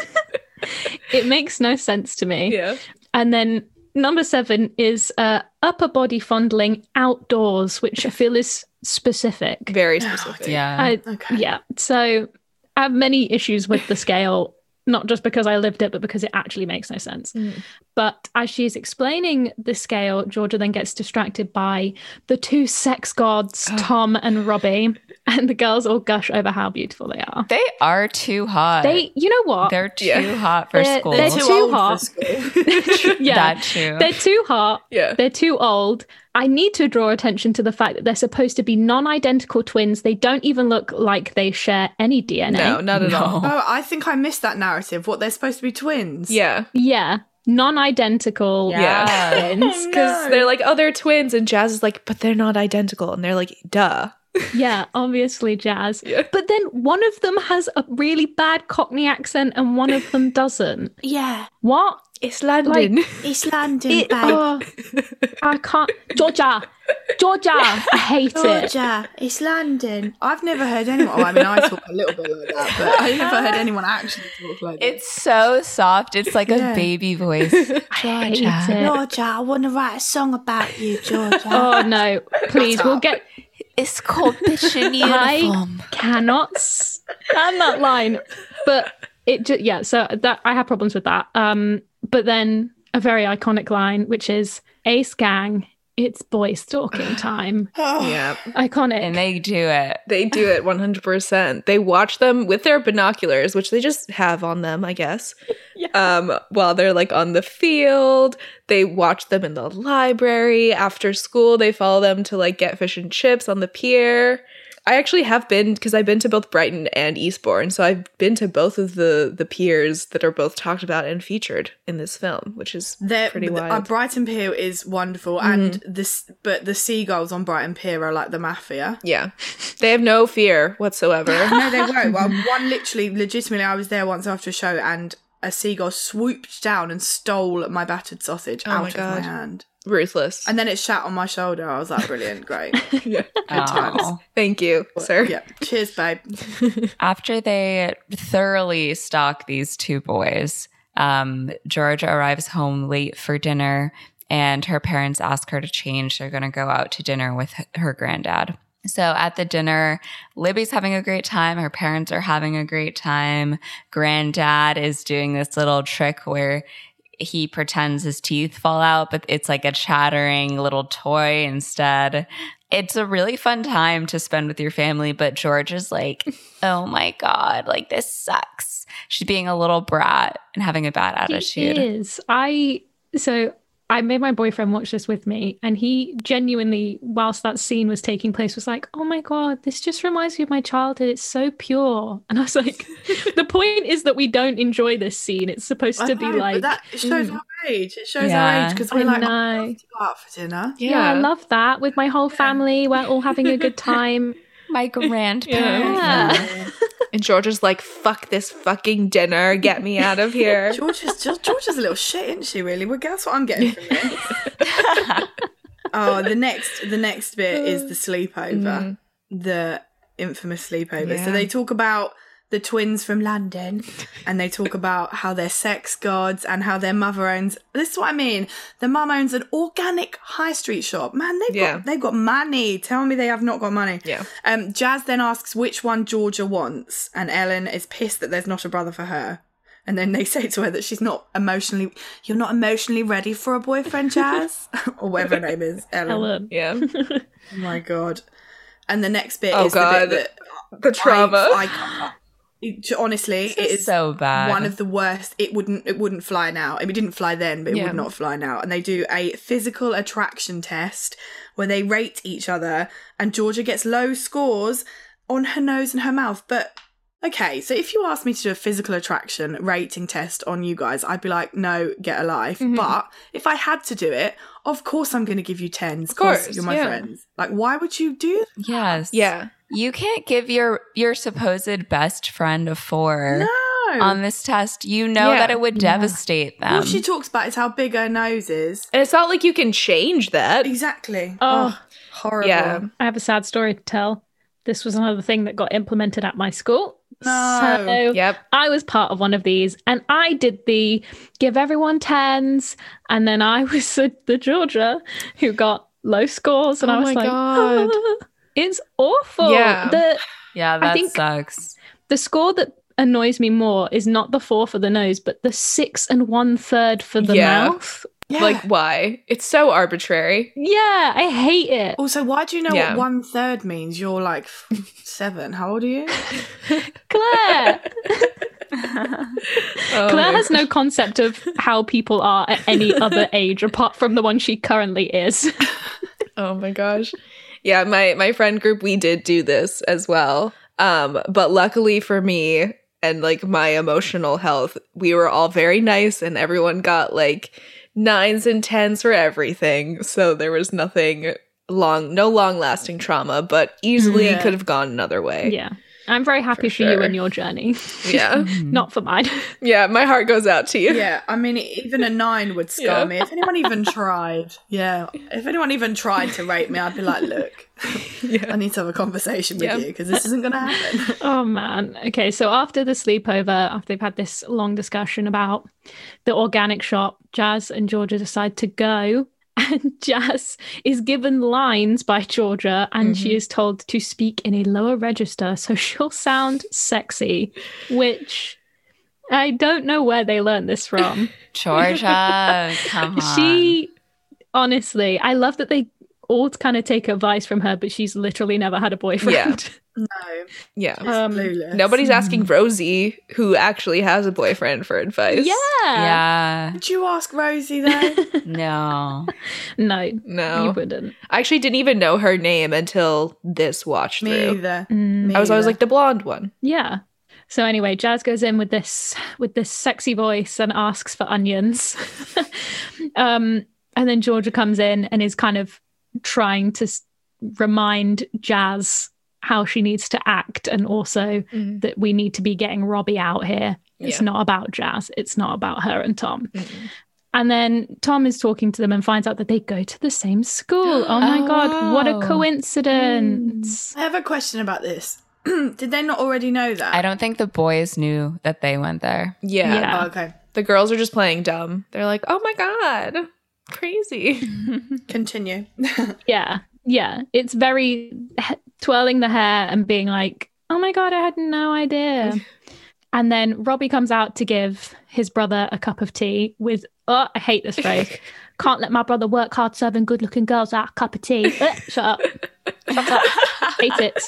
S4: It makes no sense to me.
S2: Yeah.
S4: And then number seven is uh, upper body fondling outdoors, which I feel is specific.
S2: Very specific.
S1: yeah.
S4: I,
S3: Okay.
S4: Yeah. So I have many issues with the scale, not just because I lived it, but because it actually makes no sense.
S2: Mm.
S4: But as she's explaining the scale, Georgia then gets distracted by the two sex gods, Tom and Robbie, and the girls all gush over how beautiful they are.
S1: they are too hot.
S4: They, you know what?
S1: They're too
S2: Yeah.
S1: hot for
S4: They're-
S1: school.
S4: they're
S3: Too,
S4: too
S3: old
S4: hot.
S3: for school.
S4: yeah.
S1: That too.
S4: They're too hot.
S2: Yeah.
S4: They're too old. I need to draw attention to the fact that they're supposed to be non identical twins. They don't even look like they share any DNA.
S2: No, not at
S1: No.
S2: all.
S3: Oh, I think I missed that narrative. What they're supposed to be twins.
S2: Yeah.
S4: Yeah. Non identical
S1: Yeah.
S4: Oh, twins.
S2: Because
S3: No.
S2: they're like, oh, they're twins. And Jazz is like, but they're not identical. And they're like, duh.
S4: Yeah, obviously jazz.
S2: Yeah.
S4: But then one of them has a really bad Cockney accent and one of them doesn't.
S3: Yeah.
S4: What?
S2: It's London.
S3: It's London,
S4: It-
S3: babe.
S4: oh, I can't. Georgia, Georgia, I hate it.
S3: Georgia, it's London. I've never heard anyone. Oh, I mean, I talk a little bit like that, but I never heard anyone actually talk like that.
S1: It's so soft. It's like
S3: Yeah.
S1: a baby voice.
S4: I hate
S1: Georgia.
S4: it.
S3: Georgia, I want to write a song about you, Georgia.
S4: Oh no! Please, we'll get.
S1: It's called Bitchin'
S4: I
S1: Uniform.
S4: cannot stand that line, but it just yeah. So that I have problems with that. Um, but then a very iconic line, which is Ace Gang. It's boy stalking time.
S3: Oh,
S2: yeah.
S4: Iconic.
S1: And they do it.
S2: They do it 100%. They watch them with their binoculars, which they just have on them, I guess.
S4: Yeah.
S2: Um, while they're like on the field, they watch them in the library. After school, they follow them to like get fish and chips on the pier. I actually have been because I've been to both Brighton and Eastbourne, so I've been to both of the the piers that are both talked about and featured in this film, which is
S3: They're,
S2: pretty
S3: uh,
S2: wild.
S3: Brighton Pier is wonderful, and this, but the seagulls on Brighton Pier are like the mafia.
S2: yeah, they have no fear whatsoever.
S3: No, they won't. Well, one literally, legitimately, I was there once after a show, and a seagull swooped down and stole my battered sausage
S2: Oh
S3: out
S2: my
S3: of my hand,
S2: Ruthless.
S3: and then it shat on my shoulder. I was like, brilliant, great,
S2: yeah.
S1: Aw.
S2: Thank you, sir.
S3: yeah. Cheers, babe.
S1: After they thoroughly stalk these two boys, um, Georgia arrives home late for dinner, and her parents ask her to change. They're going to go out to dinner with her granddad. So at the dinner, Libby's having a great time. Her parents are having a great time. Granddad is doing this little trick where he pretends his teeth fall out, but it's like a chattering little toy instead. It's a really fun time to spend with your family, but George is like, oh my God, like this sucks. She's being a little brat and having a bad attitude.
S4: is. I so I made my boyfriend watch this with me, and he genuinely, whilst that scene was taking place, was like, "Oh my god, this just reminds me of my childhood. It's so pure." And I was like, "The point is that we don't enjoy this scene. It's supposed
S3: I
S4: to be
S3: know, but
S4: like."
S3: that shows mm. our age. It shows
S1: Yeah.
S3: our age because we're
S4: I
S3: like, oh,
S4: know.
S3: oh, let's out for dinner.
S4: yeah. I love that with my whole family. We're all having a good time.
S1: My grandparents.
S4: Yeah.
S2: And Georgia's like, fuck this fucking dinner. Get me out of here.
S3: George is George, George is a little shit, isn't she? Really? Well, guess what I'm getting from this. oh, the next the next bit is the sleepover, mm. the infamous sleepover.
S2: Yeah.
S3: So they talk about the twins from London, and they talk about how they're sex gods and how their mother owns. This is what I mean. The mum owns an organic high street shop. Man, they've
S2: Yeah.
S3: got they've got money. Tell me they have not got money.
S2: Yeah.
S3: Um, Jazz then asks which one Georgia wants, and Ellen is pissed that there's not a brother for her. And then they say to her that she's not emotionally, you're not emotionally ready for a boyfriend, Jazz, or whatever her name is, Ellen.
S4: Ellen.
S2: Yeah.
S3: Oh my god! And the next bit
S2: Oh,
S3: is
S2: God.
S3: the bit that
S2: The trauma.
S3: I, I, it- honestly, it
S1: This is
S3: is
S1: so bad.
S3: one of the worst. It wouldn't. It wouldn't fly now. I mean, it didn't fly then, but it
S2: Yeah.
S3: would not fly now. And they do a physical attraction test where they rate each other, and Georgia gets low scores on her nose and her mouth. But okay, so if you asked me to do a physical attraction rating test on you guys, I'd be like, no, get a life.
S2: Mm-hmm.
S3: But if I had to do it, of course I'm going to give you tens. Of
S2: course,
S3: you're my
S2: yeah.
S3: friends. Like, why would you do?
S1: yes.
S2: yeah.
S1: You can't give your your supposed best friend a four
S3: No.
S1: on this test. You know
S2: Yeah.
S1: that it would devastate them.
S3: All she talks about is how big her nose is.
S2: And it's not like you can change that.
S3: Exactly.
S4: Oh.
S3: horrible.
S2: Yeah.
S4: I have a sad story to tell. This was another thing that got implemented at my school.
S3: No.
S4: So
S2: Yep.
S4: I was part of one of these, and I did the give everyone tens, and then I was the, the Georgia who got low scores, and
S2: Oh
S4: I was
S2: my
S4: like,
S2: God.
S4: "Ah, it's awful.
S2: Yeah.
S4: The
S1: yeah, that
S4: think-
S1: sucks.
S4: the score that annoys me more is not the four for the nose, but the six and one third for the
S2: Yeah.
S4: mouth.
S3: Yeah.
S2: Like, why? It's so arbitrary.
S4: Yeah, I hate it.
S3: also, why do you know
S2: Yeah.
S3: what one third means? You're like seven. How old are you?
S4: Claire.
S2: Oh
S4: Claire
S2: my
S4: has no concept of how people are at any other age apart from the one she currently is.
S2: Oh my gosh. Yeah, my my friend group we did do this as well. Um but luckily for me and like my emotional health, we were all very nice and everyone got like nines and tens for everything. So there was nothing long no long lasting trauma, but easily
S3: Yeah.
S2: could have gone another way.
S4: yeah. I'm very happy
S2: For
S4: for, you and your journey,
S2: Yeah.
S4: not for mine.
S2: yeah, my heart goes out to you.
S3: Yeah, I mean, even a nine would scar
S2: Yeah.
S3: me. If anyone even tried, yeah, if anyone even tried to rape me, I'd be like, look, I need to have a conversation with
S2: Yeah.
S3: you because this isn't going to happen.
S4: Oh man. Okay, so after the sleepover, after they've had this long discussion about the organic shop, Jazz and Georgia decide to go. And Jazz is given lines by Georgia and she mm-hmm. is told to speak in a lower register so she'll sound sexy, which I don't know where they learned this from.
S1: Georgia, come on.
S4: she honestly, I love that they all kind of take advice from her, but she's literally never had a boyfriend.
S3: No,
S2: Yeah.
S4: Um.
S2: Nobody's asking Rosie, who actually has a boyfriend, for advice.
S4: yeah.
S1: yeah.
S3: Did you ask Rosie though?
S1: No.
S4: No,
S2: No.
S4: you wouldn't.
S2: I actually didn't even know her name until this watch
S3: Me
S2: through.
S3: either.
S4: Mm,
S3: Me
S2: I was always like the blonde one.
S4: Yeah. So anyway, Jazz goes in with this with this sexy voice and asks for onions. um, and then Georgia comes in and is kind of trying to remind Jazz how she needs to act and also mm-hmm. that we need to be getting Robbie out here. It's
S2: Yeah.
S4: not about Jazz. It's not about her and Tom. And then Tom is talking to them and finds out that they go to the same school. Oh my oh, god, what a
S1: Oh.
S4: coincidence. Mm.
S3: I have a question about this. Did they not already know that?
S1: I don't think the boys knew that they went there.
S2: Yeah.
S4: Yeah.
S3: Oh, okay.
S2: The girls are just playing dumb. They're like, oh my God, crazy.
S3: Continue.
S4: Yeah, yeah. It's very he- twirling the hair and being like, "Oh my god, I had no idea." and then Robbie comes out to give his brother a cup of tea with, "Oh, I hate this phrase. Can't let my brother work hard serving good-looking girls out a cup of tea." Eh, Shut up. Shut up. hate it.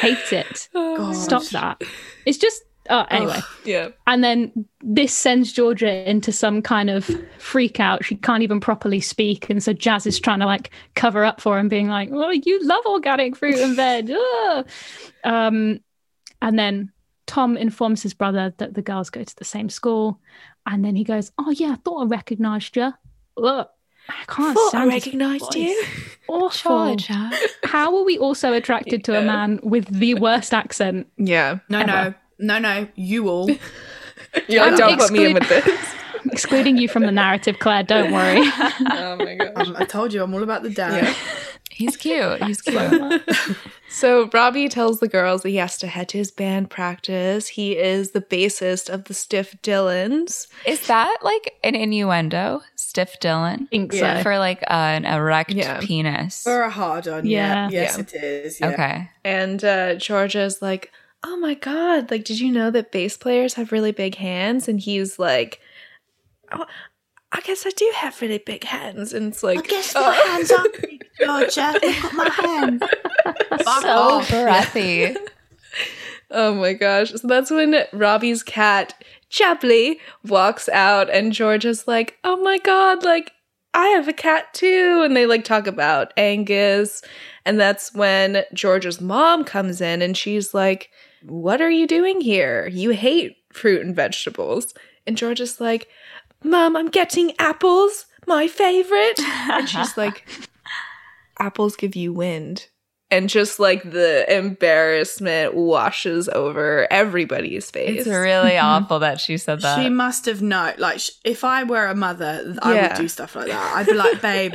S4: Hate it. Stop that. It's just. Oh, anyway.
S2: yeah.
S4: And then this sends Georgia into some kind of freak out. She can't even properly speak. And so Jazz is trying to like cover up for him, being like, Oh, you love organic fruit and veg. Ugh." Um, and then Tom informs his brother that the girls go to the same school. And then he goes, Oh, yeah, I thought I recognized you. Look, I can't
S2: Thought I recognized you.
S4: Awful.
S1: Georgia.
S4: How are we also attracted to a man with the worst accent?
S2: Yeah.
S3: No, no, no, no. You all.
S2: You're
S4: I'm
S2: don't put me in with this.
S4: Excluding you from the narrative, Claire, don't worry.
S2: oh my gosh.
S3: Um, I told you, I'm all about the dad.
S2: Yeah.
S1: He's cute. He's cute.
S2: So Robbie tells the girls that he has to head to his band practice. He is the bassist of the Stiff Dylans.
S1: Is that like an innuendo? Stiff Dylan?
S4: think
S3: Yeah.
S4: so.
S1: For like an erect
S2: Yeah.
S1: penis.
S3: For a hard on,
S4: Yeah.
S3: yeah. Yes,
S2: Yeah.
S3: it is. Yeah.
S1: Okay.
S2: And uh, Georgia's like, oh my God, like, did you know that bass players have really big hands? And he's like, oh, I guess I do have really big hands. And it's like,
S3: I guess
S2: oh.
S3: my hands are big, Georgia. Look at my hands.
S1: So breathy.
S2: Oh my gosh. So that's when Robbie's cat, Chapley, walks out and Georgia's like, oh my god, like, I have a cat too. And they like talk about Angus. And that's when Georgia's mom comes in and she's like, what are you doing here? You hate fruit and vegetables. And Georgia's like, Mom, I'm getting apples, my favorite. And she's like, apples give you wind. And just like the embarrassment washes over everybody's face.
S1: It's really mm-hmm. awful that she said that.
S3: She must have known. Like, sh- if I were a mother, I
S2: Yeah.
S3: would do stuff like that. I'd be like, babe,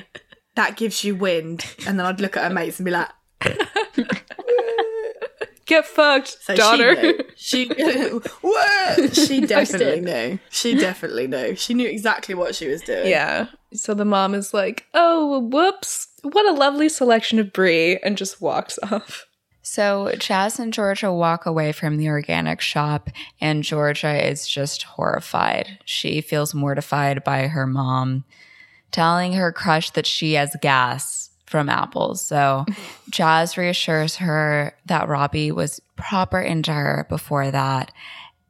S3: that gives you wind. And then I'd look at her mates and be like,
S2: Get fucked,
S3: so
S2: daughter.
S3: she knew. She, What? she definitely knew. She definitely knew. She knew exactly what she was doing.
S2: yeah. So the mom is like, "Oh, whoops! What a lovely selection of brie," and just walks off.
S1: So Jazz and Georgia walk away from the organic shop, and Georgia is just horrified. She feels mortified by her mom telling her crush that she has gas from apples. So Jazz reassures her that Robbie was proper into her before that.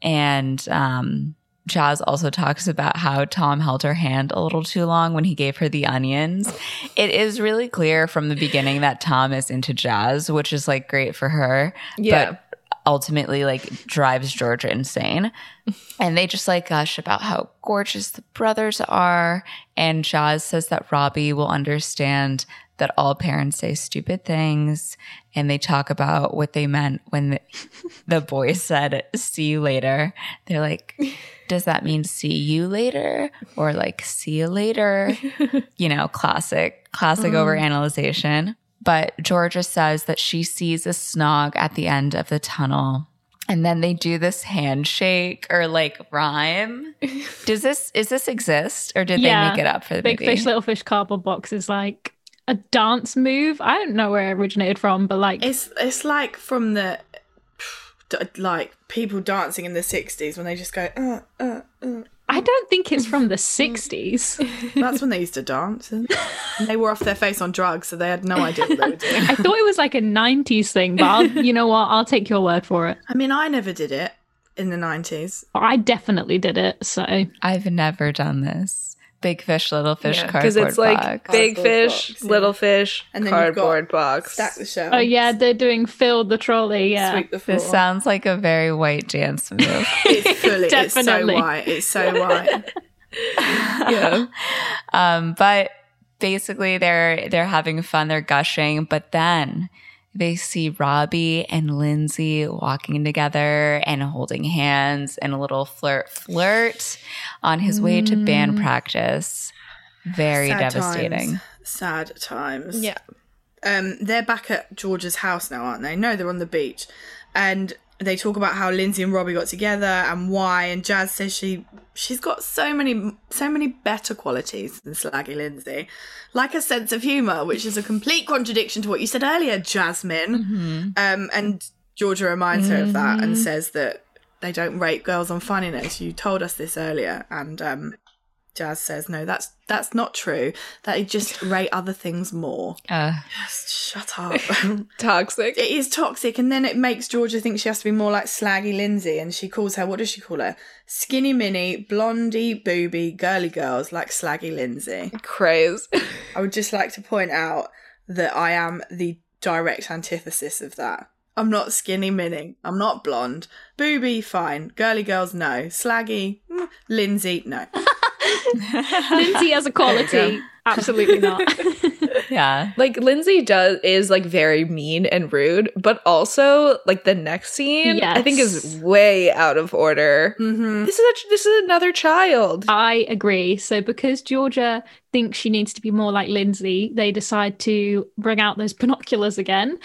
S1: And um, Jazz also talks about how Tom held her hand a little too long when he gave her the onions. It is really clear from the beginning that Tom is into jazz, which is like great for her.
S2: Yeah.
S1: But ultimately like drives Georgia insane. and they just like gush about how gorgeous the brothers are. And Jazz says that Robbie will understand that all parents say stupid things and they talk about what they meant when the, the boy said, see you later. They're like, does that mean see you later or like see you later? you know, classic, classic mm-hmm. overanalyzation. But Georgia says that she sees a snog at the end of the tunnel. And then they do this handshake or like rhyme. Does this is this exist or did
S4: Yeah.
S1: they make it up for the
S4: Big
S1: movie?
S4: Fish, Little Fish cardboard box is like a dance move. I don't know where it originated from, but like
S3: It's it's like from the like people dancing in the '60s when they just go. Uh, uh, uh.
S4: I don't think it's from the 60s.
S3: That's when they used to dance, and they were off their face on drugs, so they had no idea what they were doing.
S4: I thought it was like a 90s thing, but I'll, you know what? I'll take your word for it.
S3: I mean, I never did it in the '90s.
S4: I definitely did it. So
S1: I've never done this. Big fish, little fish,
S2: Because
S1: cardboard Because
S2: it's like
S1: box.
S2: big
S3: Cardboard
S2: fish,
S3: box, yeah.
S2: little fish,
S3: And then
S2: cardboard box.
S3: Stack the shelves.
S4: Oh yeah, they're doing fill the trolley. Yeah,
S3: Sweep the floor.
S1: This sounds like a very white dance move.
S3: it's fully. it's so white. It's so white.
S2: yeah.
S1: um, but basically, they're they're having fun. They're gushing, but then they see Robbie and Lindsay walking together and holding hands and a little flirt flirt on his way to band practice. Very
S3: Sad
S1: devastating.
S3: Times. Sad times.
S2: Yeah.
S3: um, they're back at George's house now, aren't they? No, they're on the beach, and they talk about how Lindsay and Robbie got together and why. And Jazz says she she's got so many so many better qualities than Slaggy Lindsay, like a sense of humor, which is a complete contradiction to what you said earlier, Jasmine. Um, and Georgia reminds her of that and says that they don't rate girls on funniness. You told us this earlier, and um, Jazz says no, that's that's not true. That they just rate other things more.
S1: Uh,
S3: Shut up.
S2: Toxic.
S3: it is toxic, and then it makes Georgia think she has to be more like Slaggy Lindsay, and she calls her what does she call her? Skinny mini, blondie, booby, girly girls like Slaggy Lindsay.
S2: Craze.
S3: I would just like to point out that I am the direct antithesis of that. I'm not skinny mini. I'm not blonde. Booby, fine. Girly girls, no. Slaggy, mm, Lindsay, no.
S4: Lindsay as a quality. Absolutely not.
S1: yeah.
S2: Like Lindsay does is like very mean and rude, but also like the next scene I think is way out of order.
S3: hmm
S2: This is a, this is another child.
S4: I agree. So because Georgia thinks she needs to be more like Lindsay, they decide to bring out those binoculars again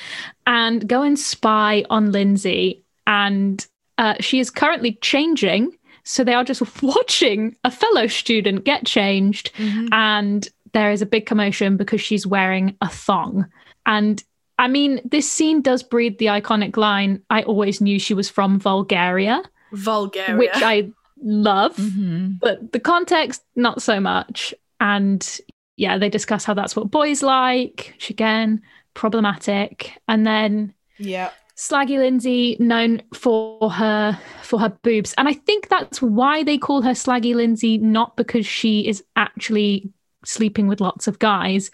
S4: and go and spy on Lindsay. And uh, she is currently changing. So they are just watching a fellow student get changed. And there is a big commotion because she's wearing a thong. And I mean, this scene does breed the iconic line I always knew she was from Bulgaria,
S3: Vulgaria.
S4: which I love
S1: hmm
S4: but the context not so much and yeah they discuss how that's what boys like which again problematic and then
S3: yeah.
S4: Slaggy lindsay known for her for her boobs and i think that's why they call her slaggy lindsay not because she is actually sleeping with lots of guys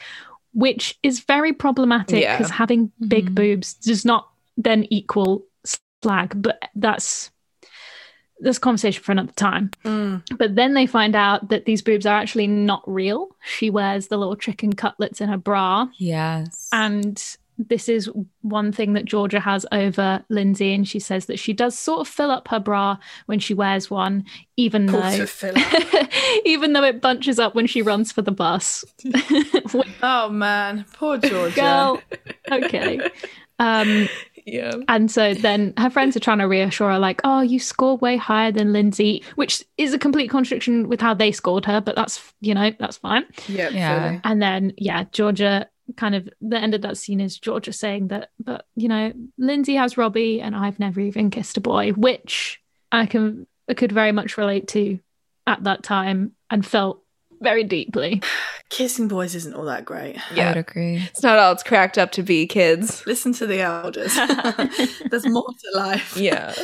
S4: which is very problematic
S2: Yeah.
S4: because having big
S1: Mhm.
S4: boobs does not then equal slag but that's this conversation for another time
S3: Mm.
S4: but then they find out that these boobs are actually not real. She wears the little chicken cutlets in her bra.
S1: Yes.
S4: And this is one thing that Georgia has over Lindsay. And she says that she does sort of fill up her bra when she wears one, even
S3: Pull
S4: though
S3: to fill up.
S4: even though it bunches up when she runs for the bus.
S3: Oh man, poor Georgia.
S4: Girl. Okay. Um,
S2: Yeah.
S4: And so then her friends are trying to reassure her, like, oh, you score way higher than Lindsay, which is a complete contradiction with how they scored her, but that's, you know, that's fine.
S3: Yeah,
S1: Yeah.
S3: fully.
S4: And then, yeah, Georgia kind of, the end of that scene is Georgia saying that, but, you know, Lindsay has Robbie and I've never even kissed a boy, which I can, I could very much relate to at that time and felt very deeply.
S3: Kissing boys isn't all that great. Yeah.
S1: I would
S2: Yeah.
S1: agree.
S2: It's not all it's cracked up to be, kids.
S3: Listen to the elders. There's more to life.
S2: yeah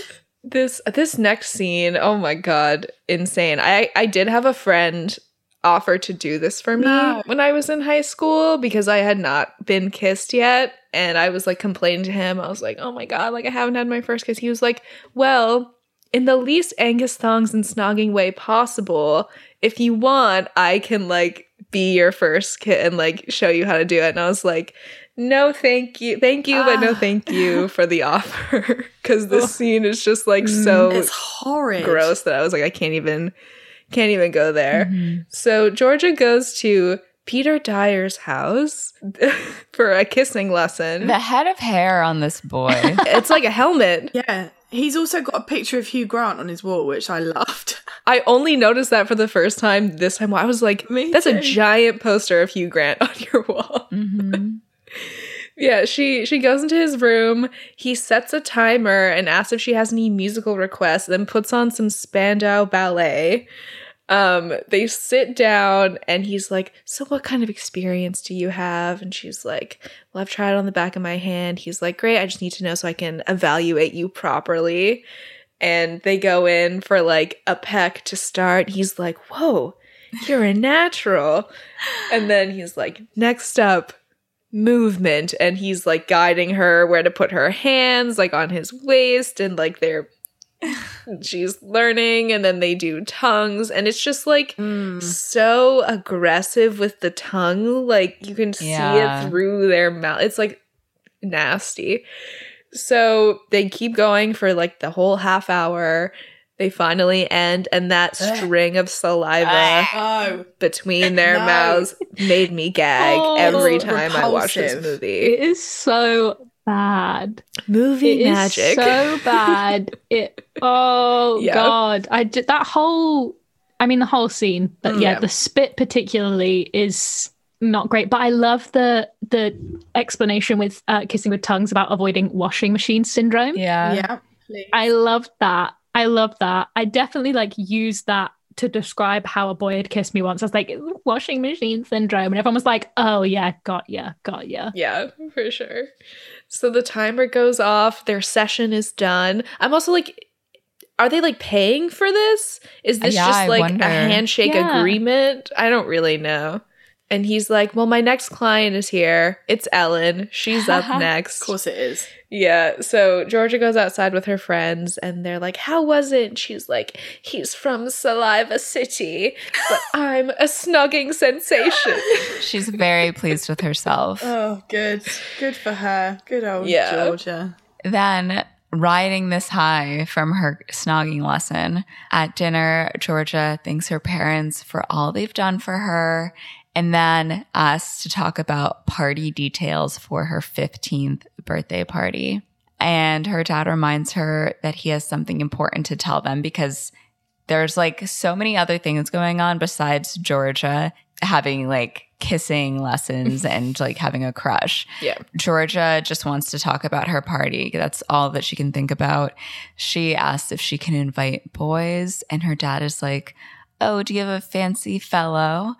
S2: this this next scene oh my god insane i i did have a friend offer to do this for me
S3: No.
S2: when i was in high school because i had not been kissed yet and i was like complaining to him i was like oh my god like i haven't had my first kiss he was like well in the least Angus thongs and snogging way possible. If you want, I can like be your first kid and like show you how to do it. And I was like, no, thank you. Thank you, but no
S3: Ah.
S2: thank you for the offer. Cause this scene is just like so
S3: It's horrid.
S2: gross that I was like, I can't even can't even go there.
S1: Mhm.
S2: So Georgia goes to Peter Dyer's house for a kissing lesson.
S1: The head of hair on this boy.
S2: it's like a helmet.
S3: Yeah. He's also got a picture of Hugh Grant on his wall, which I loved.
S2: I only noticed that for the first time this time. I was like,
S3: Me
S2: that's a giant poster of Hugh Grant on your wall.
S1: Mhm.
S2: Yeah, she she goes into his room. He sets a timer and asks if she has any musical requests. Then puts on some Spandau ballet. Um, they sit down and he's like, "So, what kind of experience do you have?" And she's like, "Well, I've tried it on the back of my hand." He's like, "Great, I just need to know so I can evaluate you properly." And they go in for like a peck to start. He's like, "Whoa, you're a natural." And then he's like, "Next up." Movement and he's like guiding her where to put her hands like on his waist and like they're she's learning and then they do tongues and it's just like
S3: Mm.
S2: so aggressive with the tongue like you can see it through their mouth it's like nasty so they keep going for like the whole half hour they finally end and that string of saliva
S3: Oh.
S2: between their
S3: No.
S2: mouths made me gag
S4: Oh,
S2: every time I watch this movie.
S4: It is so bad.
S2: Movie
S4: It is
S2: magic.
S4: so bad. It. Oh
S2: Yeah.
S4: God! I did that whole. I mean, the whole scene, but
S2: Mm.
S4: yeah,
S2: Yeah.
S4: the spit particularly is not great. But I love the the explanation with uh, kissing with tongues about avoiding washing machine syndrome.
S1: Yeah.
S3: yeah. Please.
S4: I loved that. I love that. I definitely like used that to describe how a boy had kissed me once. I was like, washing machine syndrome. And everyone was like, oh, yeah, got ya, got ya.
S2: yeah, for sure. So the timer goes off, their session is done. I'm also like, are they like paying for this? Is this
S1: Yeah,
S2: just like a handshake
S4: Yeah.
S2: agreement? I don't really know. And he's like, Well, my next client is here. It's Ellen. She's up next.
S3: Of course it is.
S2: Yeah, so Georgia goes outside with her friends and they're like, How was it? And she's like, He's from Saliva City, but I'm a snugging sensation.
S1: She's very pleased with herself.
S3: Oh, good. Good for her. Good old
S2: Yeah.
S3: Georgia.
S1: Then, riding this high from her snogging lesson at dinner, Georgia thanks her parents for all they've done for her and then asks to talk about party details for her 15th birthday party. And her dad reminds her that he has something important to tell them because there's like so many other things going on besides Georgia having like kissing lessons and like having a crush.
S2: yeah.
S1: Georgia just wants to talk about her party. That's all that she can think about. She asks if she can invite boys, and her dad is like, Oh, do you have a fancy fellow?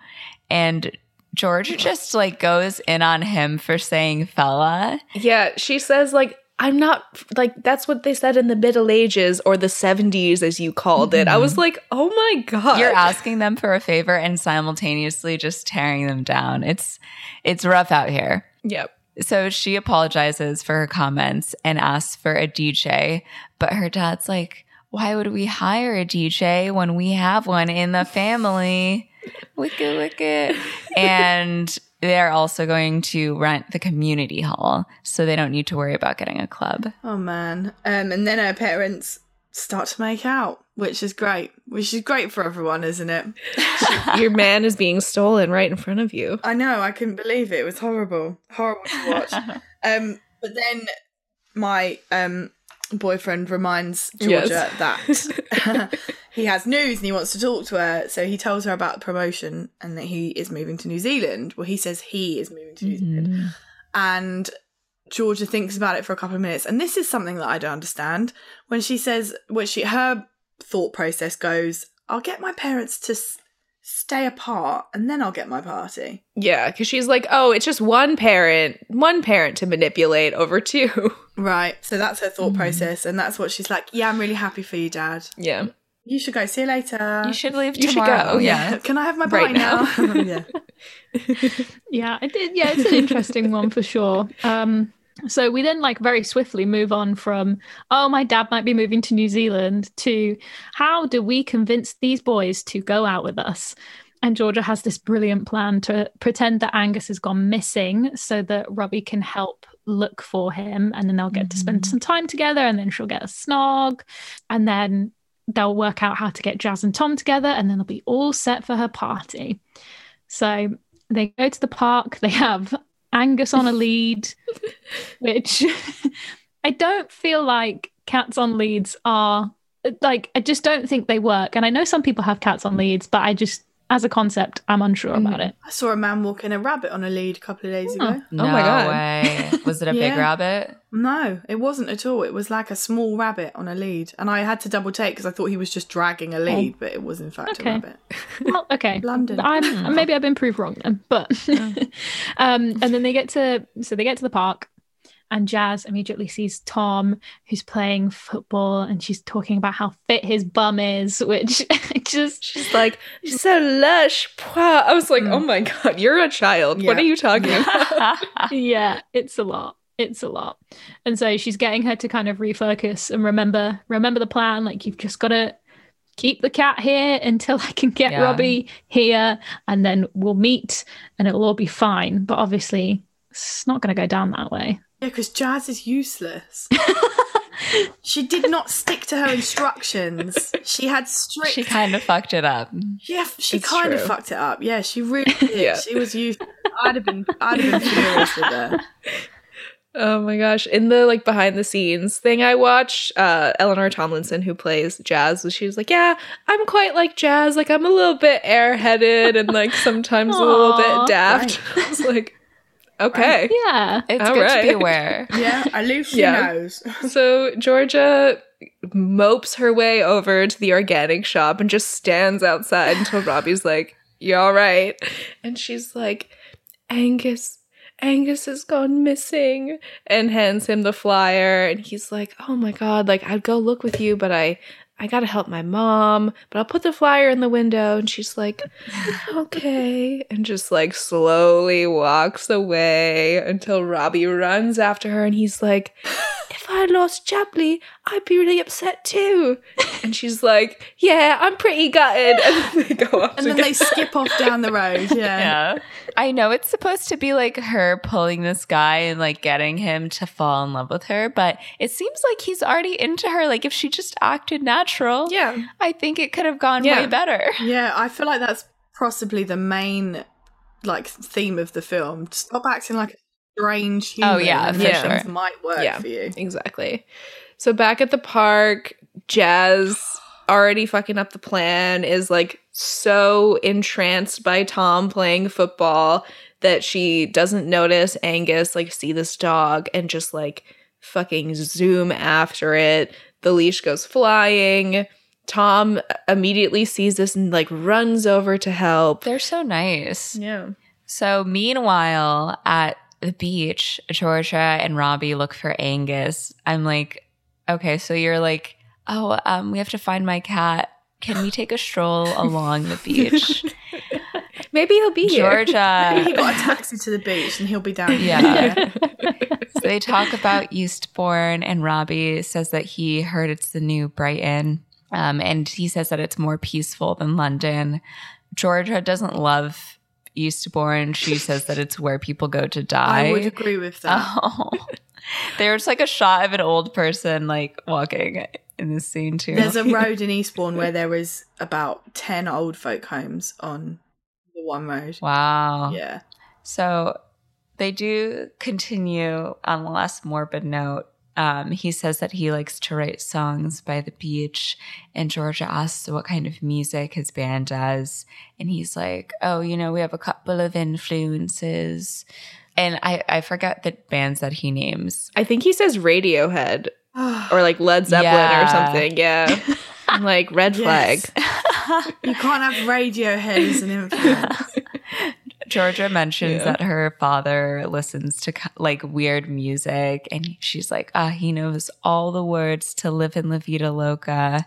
S1: And Georgia just like goes in on him for saying fella.
S2: Yeah, she says, like, I'm not like that's what they said in the Middle Ages or the 70s, as you called it. I was mm-hmm. like, oh my God.
S1: You're asking them for a favor and simultaneously just tearing them down. It's it's rough out here.
S2: Yep.
S1: So she apologizes for her comments and asks for a DJ, but her dad's like, why would we hire a DJ when we have one in the family? Wicked, wicked. And they're also going to rent the community hall, so they don't need to worry about getting a club.
S3: Oh, man. Um, and then her parents start to make out, which is great. Which is great for everyone, isn't it?
S2: Your man is being stolen right in front of you.
S3: I know. I couldn't believe it. It was horrible. Horrible to watch. um, but then my um, boyfriend reminds Georgia
S2: Yes.
S3: that he has news and he wants to talk to her. So he tells her about the promotion and that he is moving to New Zealand. Well, he says he is moving to New mm-hmm. Zealand. And Georgia thinks about it for a couple of minutes. And this is something that I don't understand. When she says, when she, her thought process goes, I'll get my parents to stay apart and then I'll get my party.
S2: Yeah, because she's like, oh, it's just one parent, one parent to manipulate over two.
S3: Right. So that's her thought process. And that's what she's like, yeah, I'm really happy for you, dad.
S2: yeah.
S3: You should go. See you later.
S1: You should leave
S2: You should go,
S1: yeah.
S3: Can I have my
S2: Right
S3: party now? yeah.
S4: Yeah, I did. Yeah, it's an interesting one for sure. Um, So we then like very swiftly move on from, oh, my dad might be moving to New Zealand to how do we convince these boys to go out with us? And Georgia has this brilliant plan to pretend that Angus has gone missing so that Robbie can help look for him. And then they'll get mm-hmm. to spend mm-hmm. some time together and then she'll get a snog. And then they'll work out how to get Jazz and Tom together. And then they'll be all set for her party. So they go to the park. They have Angus on a lead, which I don't feel like cats on leads are like, I just don't think they work. And I know some people have cats on leads, but I just as a concept, I'm unsure mm. about it.
S3: I saw a man walking a rabbit on a lead a couple of days oh. ago.
S1: No oh my god! Way. Was it a yeah. big rabbit?
S3: No, it wasn't at all. It was like a small rabbit on a lead, and I had to double take because I thought he was just dragging a lead, oh. but it was in fact okay. a rabbit.
S4: well, okay,
S3: London.
S4: I'm, maybe I've been proved wrong then, but um, and then they get to so they get to the park and Jazz immediately sees Tom, who's playing football, and she's talking about how fit his bum is, which just
S2: she's like, she's so lush. I was like, mm. oh my god, you're a child. Yeah. What are you talking about?
S4: yeah, it's a lot. It's a lot. And so she's getting her to kind of refocus and remember remember the plan. Like you've just got to keep the cat here until I can get yeah. Robbie here, and then we'll meet and it'll all be fine. But obviously, it's not going to go down that way.
S3: Yeah, because Jazz is useless. she did not stick to her instructions. She had strict.
S1: She kind of fucked it up.
S3: Yeah, she it's kind true. of fucked it up. Yeah, she really did. yeah. She was useless. I'd have been, I'd have been furious with her.
S2: Oh my gosh. In the like behind the scenes thing I watched, uh Eleanor Tomlinson who plays Jazz, she was like, Yeah, I'm quite like Jazz. Like I'm a little bit airheaded and like sometimes a little bit daft. Right. I was like, Okay.
S4: Um, yeah.
S1: It's All good right. to be aware.
S3: Yeah, at least she yeah. knows.
S2: so Georgia mopes her way over to the organic shop and just stands outside until Robbie's like, You all right? And she's like, Angus, Angus has gone missing and hands him the flyer and he's like, "Oh my god, like I'd go look with you, but I I gotta help my mom, but I'll put the flyer in the window. And she's like, okay. And just like slowly walks away until Robbie runs after her and he's like, if I lost Chapley, I'd be really upset too. And she's like, yeah, I'm pretty gutted. And then they go
S3: off. And then they skip off down the road. Yeah.
S1: yeah. I know it's supposed to be like her pulling this guy and like getting him to fall in love with her, but it seems like he's already into her. Like if she just acted natural,
S2: yeah,
S1: I think it could have gone yeah. way better.
S3: Yeah, I feel like that's possibly the main like theme of the film. Stop acting like a strange human.
S1: Oh yeah, for
S3: yeah. sure. Might work
S2: yeah,
S3: for you.
S2: Exactly. So back at the park, Jazz already fucking up the plan is like so entranced by Tom playing football that she doesn't notice Angus like see this dog and just like fucking zoom after it. The leash goes flying. Tom immediately sees this and like runs over to help.
S1: They're so nice.
S2: Yeah.
S1: So meanwhile at the beach, Georgia and Robbie look for Angus. I'm like, okay, so you're like, oh, um, we have to find my cat. Can we take a stroll along the beach?
S2: Maybe he'll be
S1: Georgia.
S3: Maybe he got a taxi to the beach and he'll be down
S1: here. Yeah. so they talk about Eastbourne, and Robbie says that he heard it's the new Brighton. Um, and he says that it's more peaceful than London. Georgia doesn't love Eastbourne. She says that it's where people go to die.
S3: I would agree with that. Oh.
S1: There's like a shot of an old person like walking in this scene too.
S3: There's a road in Eastbourne where there is about ten old folk homes on the one road.
S1: Wow.
S3: Yeah.
S1: So they do continue on a less morbid note. Um, he says that he likes to write songs by the beach, and Georgia asks what kind of music his band does, and he's like, "Oh, you know, we have a couple of influences." And I, I forget the bands that he names.
S2: I think he says Radiohead or like Led Zeppelin yeah. or something. Yeah. like red flag.
S3: you can't have Radiohead as an influence.
S1: Georgia mentions yeah. that her father listens to like weird music and she's like, ah, he knows all the words to Livin' La Vida Loca.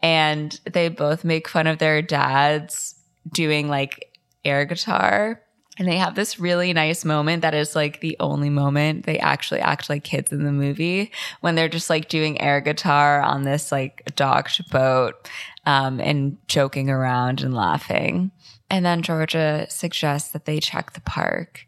S1: And they both make fun of their dads doing like air guitar And they have this really nice moment that is like the only moment they actually act like kids in the movie when they're just like doing air guitar on this like docked boat um, and joking around and laughing. And then Georgia suggests that they check the park.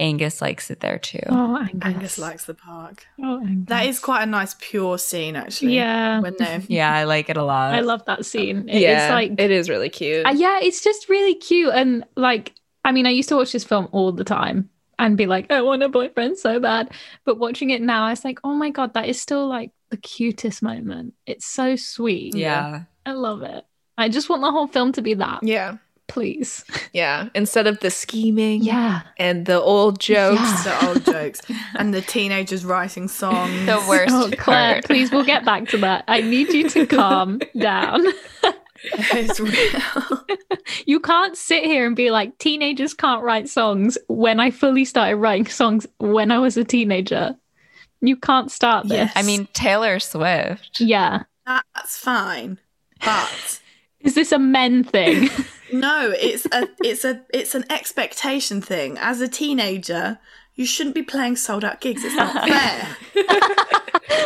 S1: Angus likes it there too.
S4: Oh, Angus.
S3: Angus likes the park.
S4: Oh, Angus.
S3: That is quite a nice pure scene, actually.
S4: Yeah.
S3: When they
S1: Yeah, I like it a lot.
S4: I love that scene. It-
S2: yeah,
S4: it's like
S2: it is really cute.
S4: Uh, yeah, it's just really cute. And like, I mean, I used to watch this film all the time and be like, I want a boyfriend so bad. But watching it now, it's like, oh my God, that is still like the cutest moment. It's so sweet.
S1: yeah.
S4: I love it. I just want the whole film to be that,
S2: yeah,
S4: please.
S2: yeah. Instead of the scheming,
S4: Yeah.
S2: and the old jokes.
S4: Yeah.
S3: the old jokes and the teenagers writing songs.
S1: The worst
S4: Oh, Claire,
S1: part.
S4: please, we'll get back to that. I need you to calm down.
S3: It's real.
S4: You can't sit here and be like, teenagers can't write songs when I fully started writing songs when I was a teenager. You can't start this.
S3: Yes.
S1: I mean, Taylor Swift.
S4: Yeah.
S3: That's fine, but
S4: Is this a men thing?
S3: no, it's a it's a it's an expectation thing. As a teenager, you shouldn't be playing sold out gigs. It's not fair.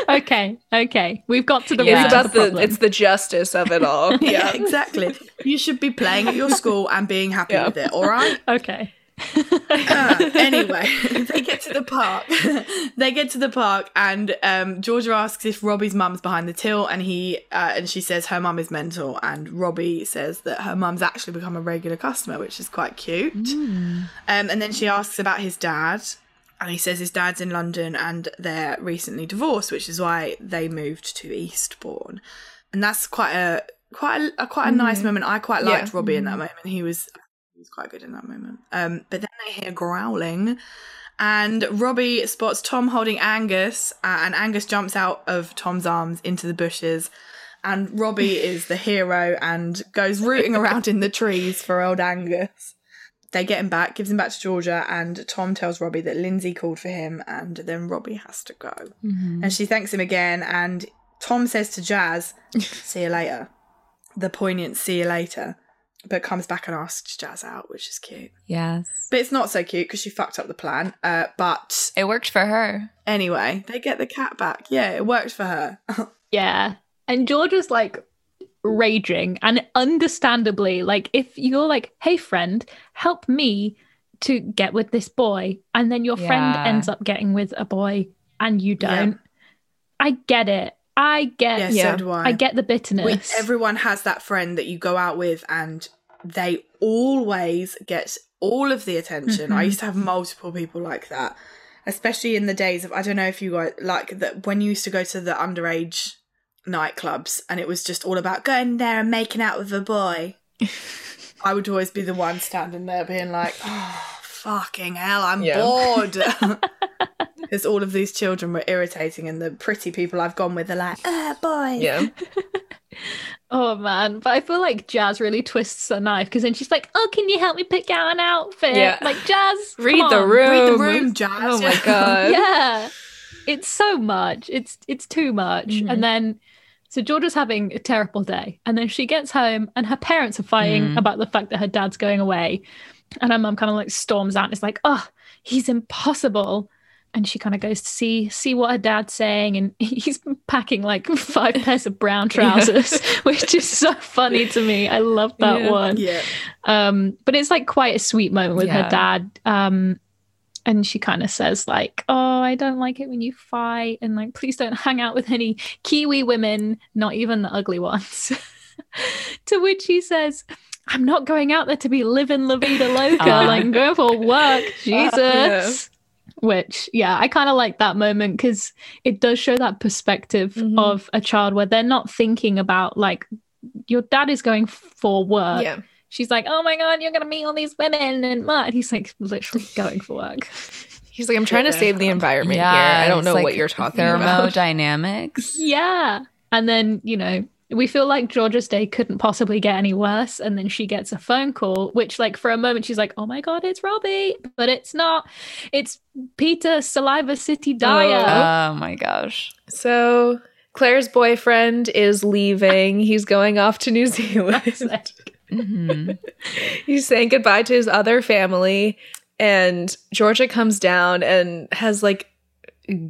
S4: okay, okay. We've got to the
S1: Yeah.
S4: root
S2: It's
S4: of the
S2: the,
S4: problem.
S2: it's the justice of it all.
S3: yeah, exactly. You should be playing at your school and being happy
S2: Yeah.
S3: with it. All right.
S4: okay.
S3: Uh, anyway, they get to the park. they get to the park, and um, Georgia asks if Robbie's mum's behind the till, and he uh, and she says her mum is mental, and Robbie says that her mum's actually become a regular customer, which is quite cute. Um, and then she asks about his dad, and he says his dad's in London and they're recently divorced, which is why they moved to Eastbourne, and that's quite a quite a, quite a nice moment. I quite
S2: Yeah.
S3: liked Robbie in that moment. He was he was quite good in that moment. Um, but then they hear growling, and Robbie spots Tom holding Angus, uh, and Angus jumps out of Tom's arms into the bushes. And Robbie is the hero and goes rooting around in the trees for old Angus. They get him back, gives him back to Georgia, and Tom tells Robbie that Lindsay called for him, and then Robbie has to go. And she thanks him again, and Tom says to Jazz, "See you later." The poignant "See you later," but comes back and asks Jazz out, which is cute.
S1: Yes.
S3: But it's not so cute because she fucked up the plan. Uh, but
S1: It worked for her.
S3: anyway, they get the cat back. Yeah, it worked for her.
S4: Yeah. And George was like raging and understandably, like if you're like, hey friend, help me to get with this boy, and then your friend ends up getting with a boy and you don't. I get it. I get
S3: yeah,
S2: Yeah.
S3: so do I.
S4: I get the
S3: We-
S4: bitterness.
S3: everyone has that friend that you go out with and they always get all of the attention. I
S4: Mhm.
S3: used to have multiple people like that, especially in the days of I don't know if you guys like that when you used to go to the underage nightclubs and it was just all about going there and making out with a boy. I would always be the one standing there being like, "Oh, fucking hell, I'm
S2: Yeah.
S3: bored." Because all of these children were irritating, and the pretty people I've gone with are like, "Ah, boy."
S2: Yeah.
S4: oh man. But I feel like Jazz really twists the knife because then she's like, Oh, can you help me pick out an outfit?
S2: Yeah.
S4: Like Jazz.
S2: Read the
S4: on.
S2: room.
S3: Read the room, Jazz.
S2: Oh my god.
S4: yeah it's so much it's it's too much
S2: Mhm.
S4: and then so georgia's having a terrible day and then she gets home and her parents are fighting
S1: Mm.
S4: about the fact that her dad's going away and her mum kind of like storms out and is like oh he's impossible and she kind of goes to see see what her dad's saying and he's packing like five pairs of brown trousers which is so funny to me i love that
S2: Yeah.
S4: one
S3: Yeah.
S4: um but it's like quite a sweet moment with
S1: Yeah.
S4: her dad um and she kind of says like oh i don't like it when you fight and like please don't hang out with any kiwi women not even the ugly ones to which he says i'm not going out there to be living la vida loca like I'm going for work jesus
S2: Yeah.
S4: Which yeah i kind of like that moment because it does show that perspective
S2: Mhm.
S4: of a child where they're not thinking about like your dad is going for work
S2: Yeah.
S4: she's like, "Oh my god, you're gonna meet all these women," and what? And he's like, literally going for work.
S2: He's like, I'm trying to save the environment
S1: Yeah,
S2: here. I don't know
S1: like
S2: what you're talking about.
S1: Thermodynamics.
S4: yeah, and then you know we feel like Georgia's day couldn't possibly get any worse, and then she gets a phone call, which like for a moment she's like, "Oh my god, it's Robbie," but it's not. It's Peter Saliva City Dyer.
S1: Oh my gosh.
S2: So Claire's boyfriend is leaving. He's going off to New Zealand.
S1: hmm
S2: He's saying goodbye to his other family. and Georgia comes down and has like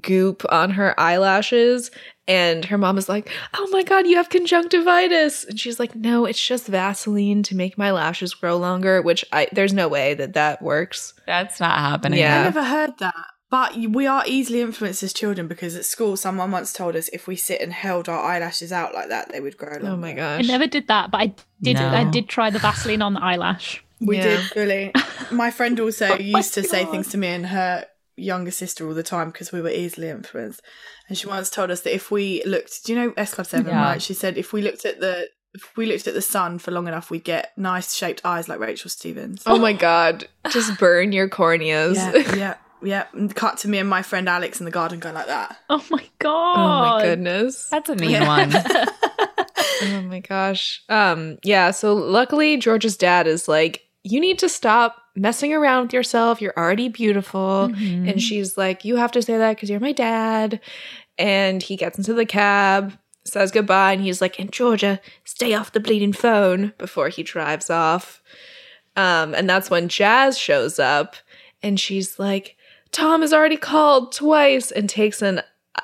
S2: goop on her eyelashes and her mom is like, "Oh my god, you have conjunctivitis." And she's like, "No, it's just Vaseline to make my lashes grow longer," which I there's no way that that works.
S1: That's not happening.
S2: Yeah.
S3: I never heard that. But we are easily influenced as children because at school, someone once told us if we sit and held our eyelashes out like that, they would grow longer.
S2: Oh my gosh!
S4: I never did that, but I did.
S1: No.
S4: I did try the Vaseline on the eyelash.
S3: We
S2: Yeah.
S3: did really. My friend also
S4: Oh
S3: used to say things to me and her younger sister all the time because we were easily influenced. And she once told us that if we looked, do you know S Club Seven?
S1: Yeah.
S3: Right? She said if we looked at the if we looked at the sun for long enough, we'd get nice shaped eyes like Rachel Stevens.
S2: Oh my god. Just burn your corneas.
S3: yeah, yeah, yeah. And cut to me and my friend Alex in the garden going like that.
S4: Oh my god!
S2: Oh my goodness.
S1: That's a mean one.
S2: Oh my gosh. Um yeah, so luckily George's dad is like you need to stop messing around with yourself. You're already beautiful.
S1: Mm-hmm.
S2: And she's like, You have to say that because you're my dad. And he gets into the cab, says goodbye, and he's like, And Georgia, stay off the bleeding phone before he drives off. Um, and that's when Jazz shows up and she's like, Tom has already called twice and takes an,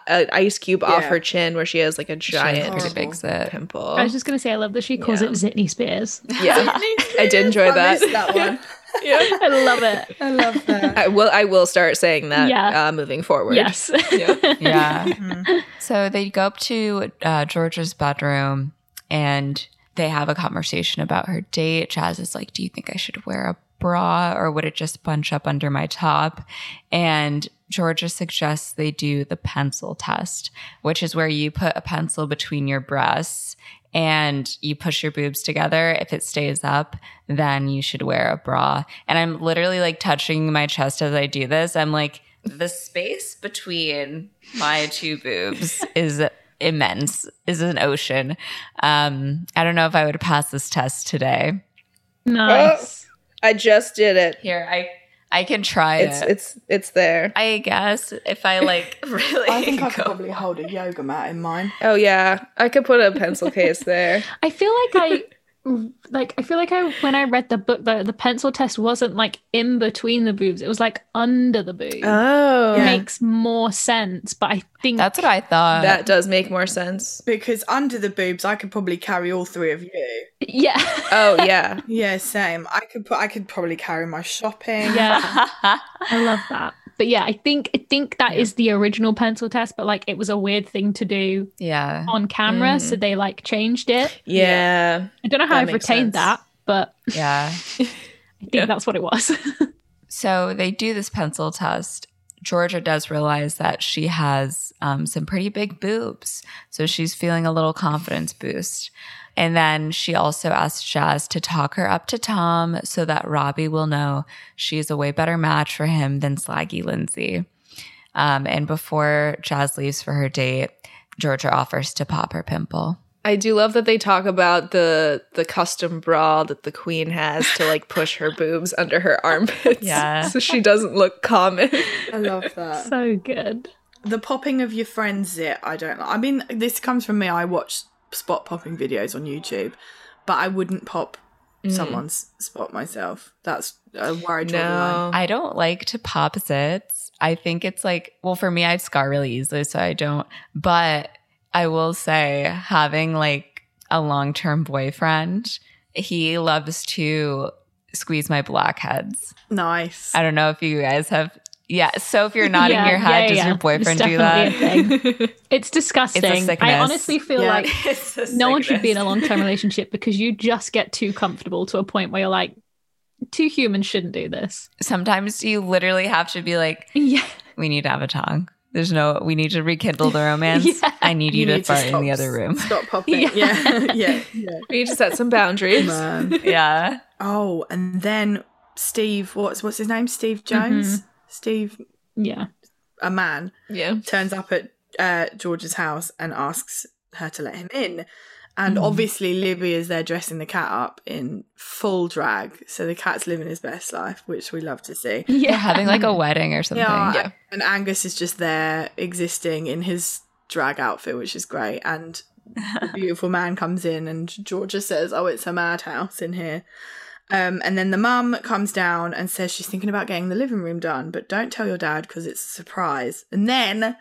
S2: an ice cube off her chin where she has like a giant
S1: pretty big zit.
S2: pimple.
S4: I was just gonna say, I love that she calls
S2: Yeah.
S4: it Zitney Spears.
S2: yeah, I did enjoy that.
S3: missed that one.
S2: yeah.
S4: I love it.
S3: I love that.
S2: I will. I will start saying that.
S4: Yeah.
S2: Uh, moving forward.
S4: Yes.
S2: Yeah.
S1: Yeah.
S3: Mhm.
S1: So they go up to uh, Georgia's bedroom and they have a conversation about her date. Jazz is like, Do you think I should wear a bra or would it just bunch up under my top? And Georgia suggests they do the pencil test, which is where you put a pencil between your breasts and you push your boobs together. If it stays up, then you should wear a bra. And I'm literally like touching my chest as I do this. I'm like, the space between my two boobs is immense, is an ocean. Um, I don't know if I would pass this test today.
S4: nice.
S2: I just did it.
S1: Here, I I can try
S2: It's
S1: it.
S2: it's it's there.
S1: I guess if I like really
S3: I think I could probably hold a yoga mat in mine.
S2: Oh yeah, I could put a pencil case there.
S4: I feel like I like I feel like I when I read the book the the pencil test wasn't like in between the boobs. It was like under the boob.
S2: Oh,
S3: Yeah.
S4: Makes more sense, but I think
S1: That's what I thought.
S2: that does make more sense.
S3: Because under the boobs, I could probably carry all three of you.
S4: yeah.
S2: Oh yeah,
S3: Yeah, same. I could put. I could probably carry my shopping.
S4: yeah. I love that. But yeah, I think I think that is the original pencil test, but like it was a weird thing to do
S1: yeah.
S4: on camera, so they like changed it.
S2: yeah.
S4: I don't know how
S2: That
S4: I've retained
S2: sense.
S4: that, but
S1: Yeah.
S4: I think
S2: Yeah.
S4: that's what it was.
S1: So they do this pencil test. Georgia does realize that she has um, some pretty big boobs. So she's feeling a little confidence boost. And then she also asks Jazz to talk her up to Tom so that Robbie will know she's a way better match for him than Slaggy Lindsay. Um, and before Jazz leaves for her date, Georgia offers to pop her pimple.
S2: I do love that they talk about the the custom bra that the queen has to like push her boobs under her armpits.
S1: Yeah.
S2: so she doesn't look common.
S3: I love that.
S4: so good.
S3: the popping of your friend's zit, I don't like. I mean, this comes from me. I watch spot popping videos on YouTube, but I wouldn't pop someone's spot myself. That's uh, where I draw the line.
S2: No.
S1: I don't like to pop zits. I think it's like, well, for me, I scar really easily, so I don't. But I will say, having like a long term boyfriend, he loves to squeeze my blackheads.
S3: Nice.
S1: I don't know if you guys have. Yeah. So if you're nodding
S4: Yeah,
S1: your head,
S4: yeah,
S1: does
S4: yeah.
S1: your boyfriend
S4: It's
S1: do that?
S4: definitely a thing. It's disgusting. I
S1: sickness.
S4: honestly feel
S3: Yeah.
S4: like no one should be in a long term relationship because you just get too comfortable to a point where you're like, two humans shouldn't do this.
S1: Sometimes you literally have to be like,
S4: Yeah.
S1: we need to have a tongue. There's no, we need to rekindle the romance.
S4: Yeah.
S1: I need you, to
S3: need
S1: fart in
S3: stop-
S1: the other room.
S3: Stop popping.
S4: Yeah.
S3: Yeah. Yeah. yeah.
S2: we need to set some boundaries.
S3: Man.
S1: yeah.
S3: Oh, and then Steve, what's what's his name? Steve Jones. Mm-hmm. Steve,
S4: Yeah.
S3: a man,
S2: Yeah.
S3: turns up at uh, George's house and asks her to let him in. And
S1: Mm.
S3: obviously, Libby is there dressing the cat up in full drag. So the cat's living his best life, which we love to see.
S1: They're
S4: Yeah.
S1: having like a wedding or something.
S3: Yeah,
S2: Yeah.
S3: And Angus is just there existing in his drag outfit, which is great. And beautiful man comes in, and Georgia says, Oh, it's a madhouse in here. Um, and then the mum comes down and says she's thinking about getting the living room done, but don't tell your dad because it's a surprise. And then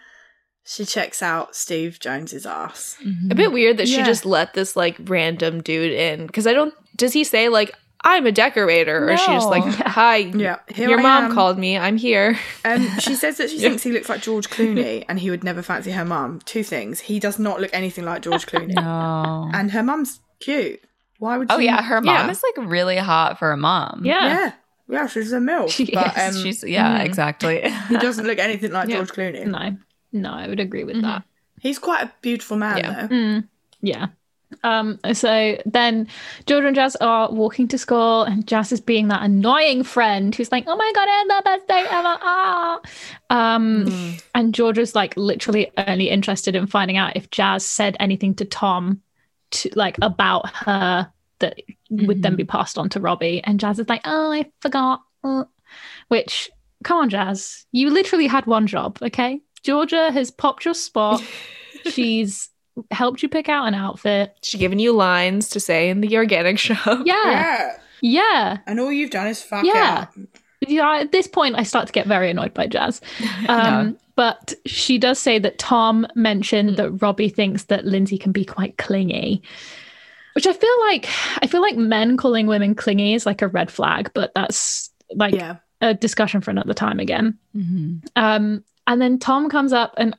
S3: she checks out Steve Jones's ass.
S2: A bit weird that she just let this like random dude in because I don't. Does he say like I'm a decorator, or she's just like Hi?
S3: Yeah,
S2: your
S3: I
S2: mom
S3: am.
S2: called me. I'm here.
S3: Um, she says that she thinks he looks like George Clooney, and he would never fancy her mum. Two things: he does not look anything like George Clooney,
S1: No.
S3: and her mum's cute. Why would? You?
S1: Oh
S3: you-
S1: yeah, her mom
S2: Yeah.
S1: is like really hot for a mom.
S4: Yeah.
S3: yeah, yeah. She's a milf,
S4: She
S3: but
S4: is.
S3: um,
S1: She's yeah,
S2: Mhm.
S1: exactly.
S3: he doesn't look anything like
S2: Yeah.
S3: George Clooney.
S4: No, no, I would agree with
S2: Mhm.
S4: that.
S3: He's quite a beautiful man,
S2: Yeah.
S3: though.
S4: Mm, yeah. Um, so then Georgia and Jazz are walking to school, and Jazz is being that annoying friend who's like, Oh my god, I had the best day ever. Ah. Um,
S3: Mm.
S4: and Georgia's like literally only interested in finding out if Jazz said anything to Tom to like about her that would then
S1: Mhm.
S4: be passed on to Robbie. And Jazz is like, Oh, I forgot. Uh, Which, come on, Jazz. You literally had one job, okay? Georgia has popped your spot. She's helped you pick out an outfit.
S2: She's given you lines to say in the organic shop.
S4: Yeah.
S3: Yeah,
S4: Yeah.
S3: and all you've done is fuck
S4: Yeah.
S3: out.
S4: Yeah. At this point, I start to get very annoyed by Jazz. Um, But she does say that Tom mentioned that Robbie thinks that Lindsay can be quite clingy. Which I feel like I feel like men calling women clingy is like a red flag, but that's like
S3: Yeah,
S4: a discussion for another time again.
S1: Mhm.
S4: Um, and then Tom comes up and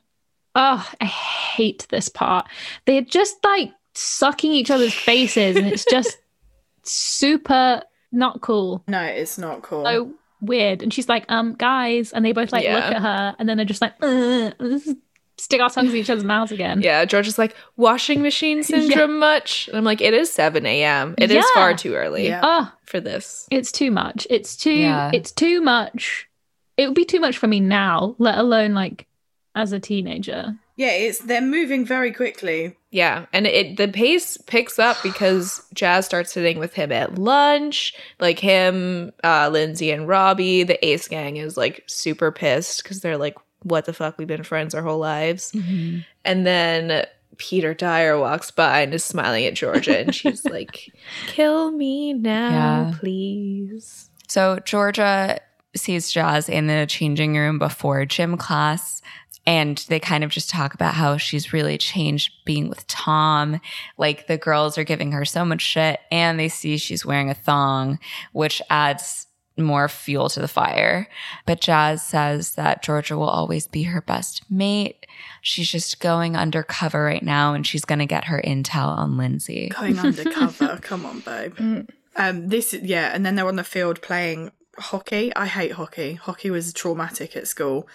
S4: oh, I hate this part. They're just like sucking each other's faces, and it's just super not cool.
S3: no, it's not cool.
S4: So weird. And she's like, um, guys, and they both like
S2: Yeah.
S4: look at her, and then they're just like, this is- stick our tongues in each other's mouths again.
S2: Yeah, George is like, washing machine syndrome much? And I'm like, it is 7 a.m. It is
S4: Yeah.
S2: far too early
S3: Yeah.
S4: Oh,
S2: for this.
S4: it's too much. It's too.
S1: Yeah.
S4: It's too much. It would be too much for me now, let alone like as a teenager.
S3: yeah, it's they're moving very quickly.
S2: Yeah, and it the pace picks up because Jazz starts sitting with him at lunch. Like him, uh, Lindsay, and Robbie. The Ace gang is like super pissed because they're like, "What the fuck? We've been friends our whole lives."
S1: Mhm.
S2: And then Peter Dyer walks by and is smiling at Georgia, and she's like, "Kill me now,
S1: Yeah.
S2: please."
S1: So Georgia sees Jazz in the changing room before gym class. And they kind of just talk about how she's really changed being with Tom. Like the girls are giving her so much shit, and they see she's wearing a thong, which adds more fuel to the fire. But Jazz says that Georgia will always be her best mate. She's just going undercover right now, and she's going to get her intel on Lindsay.
S3: Going undercover. Come on, babe.
S2: Mm.
S3: Um, this yeah, and then they're on the field playing hockey. I hate hockey. Hockey was traumatic at school.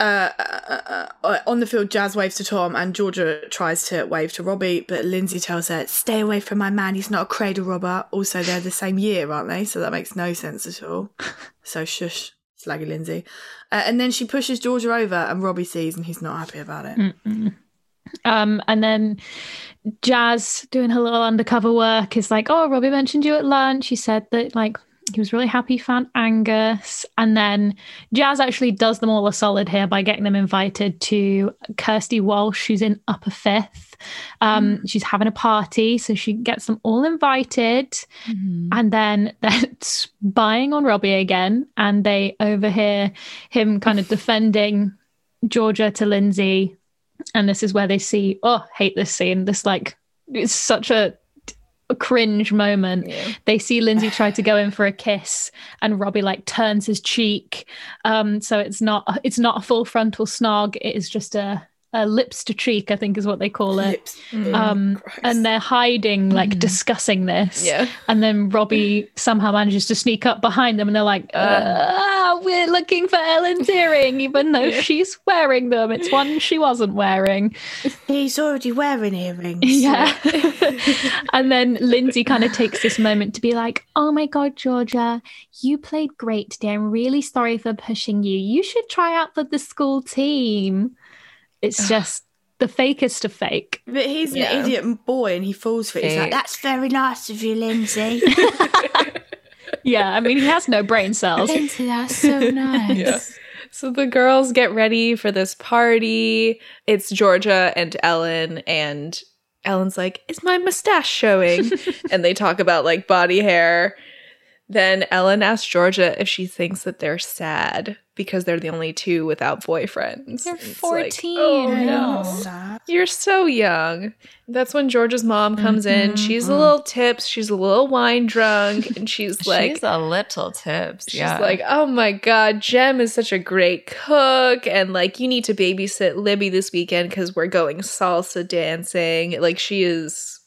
S3: Uh, uh, uh, uh, on the field, Jazz waves to Tom, and Georgia tries to wave to Robbie, but Lindsay tells her, "Stay away from my man. He's not a cradle robber." Also, they're the same year, aren't they? So that makes no sense at all. So shush, slaggy Lindsay. Uh, and then she pushes Georgia over, and Robbie sees, and he's not happy about it.
S4: Mm-mm. Um, and then Jazz doing her little undercover work is like, oh, Robbie mentioned you at lunch. He said that like he was really happy he found Angus. And then Jazz actually does them all a solid here by getting them invited to Kirsty Walsh, who's in Upper Fifth. Um, She's having a party, so she gets them all invited.
S1: Mhm.
S4: And then they're spying on Robbie again, and they overhear him kind of defending Georgia to Lindsay. And this is where they see, oh, hate this scene. This like it's such a cringe moment.
S2: Yeah.
S4: They see Lindsay try to go in for a kiss, and Robbie like turns his cheek. Um, so it's not it's not a full frontal snog. It is just a a lips to cheek, I think is what they call it.
S3: Lips.
S2: Mm.
S4: Um,
S3: Christ.
S4: and they're hiding, like
S1: Mhm.
S4: discussing this.
S2: Yeah.
S4: And then Robbie somehow manages to sneak up behind them, and they're like, uh, "We're looking for Ellen's earring, even though
S2: Yeah.
S4: she's wearing them. It's one she wasn't wearing."
S3: he's already wearing earrings.
S4: Yeah. and then Lindsay kind of takes this moment to be like, "Oh my god, Georgia, you played great today. I'm really sorry for pushing you. You should try out for the school team." It's just the fakest of fake.
S3: But he's
S2: Yeah.
S3: an idiot boy and he falls for it. He's like, that's very nice of you, Lindsay.
S4: Yeah, I mean, he has no brain cells.
S1: Lindsay, that's so nice.
S2: Yeah. So the girls get ready for this party. It's Georgia and Ellen, and Ellen's like, Is my mustache showing? and they talk about like body hair. Then Ellen asks Georgia if she thinks that they're sad because they're the only two without boyfriends.
S1: They're
S2: It's
S1: 14.
S2: oh no. You're so young. That's when Georgia's mom comes in.
S1: Mhm,
S2: She's a
S1: mhm.
S2: little tips. She's a little wine drunk. And she's like,
S1: she's a little tips.
S2: She's
S1: yeah.
S2: like, oh my god, Jem is such a great cook, and like you need to babysit Libby this weekend because we're going salsa dancing. Like she is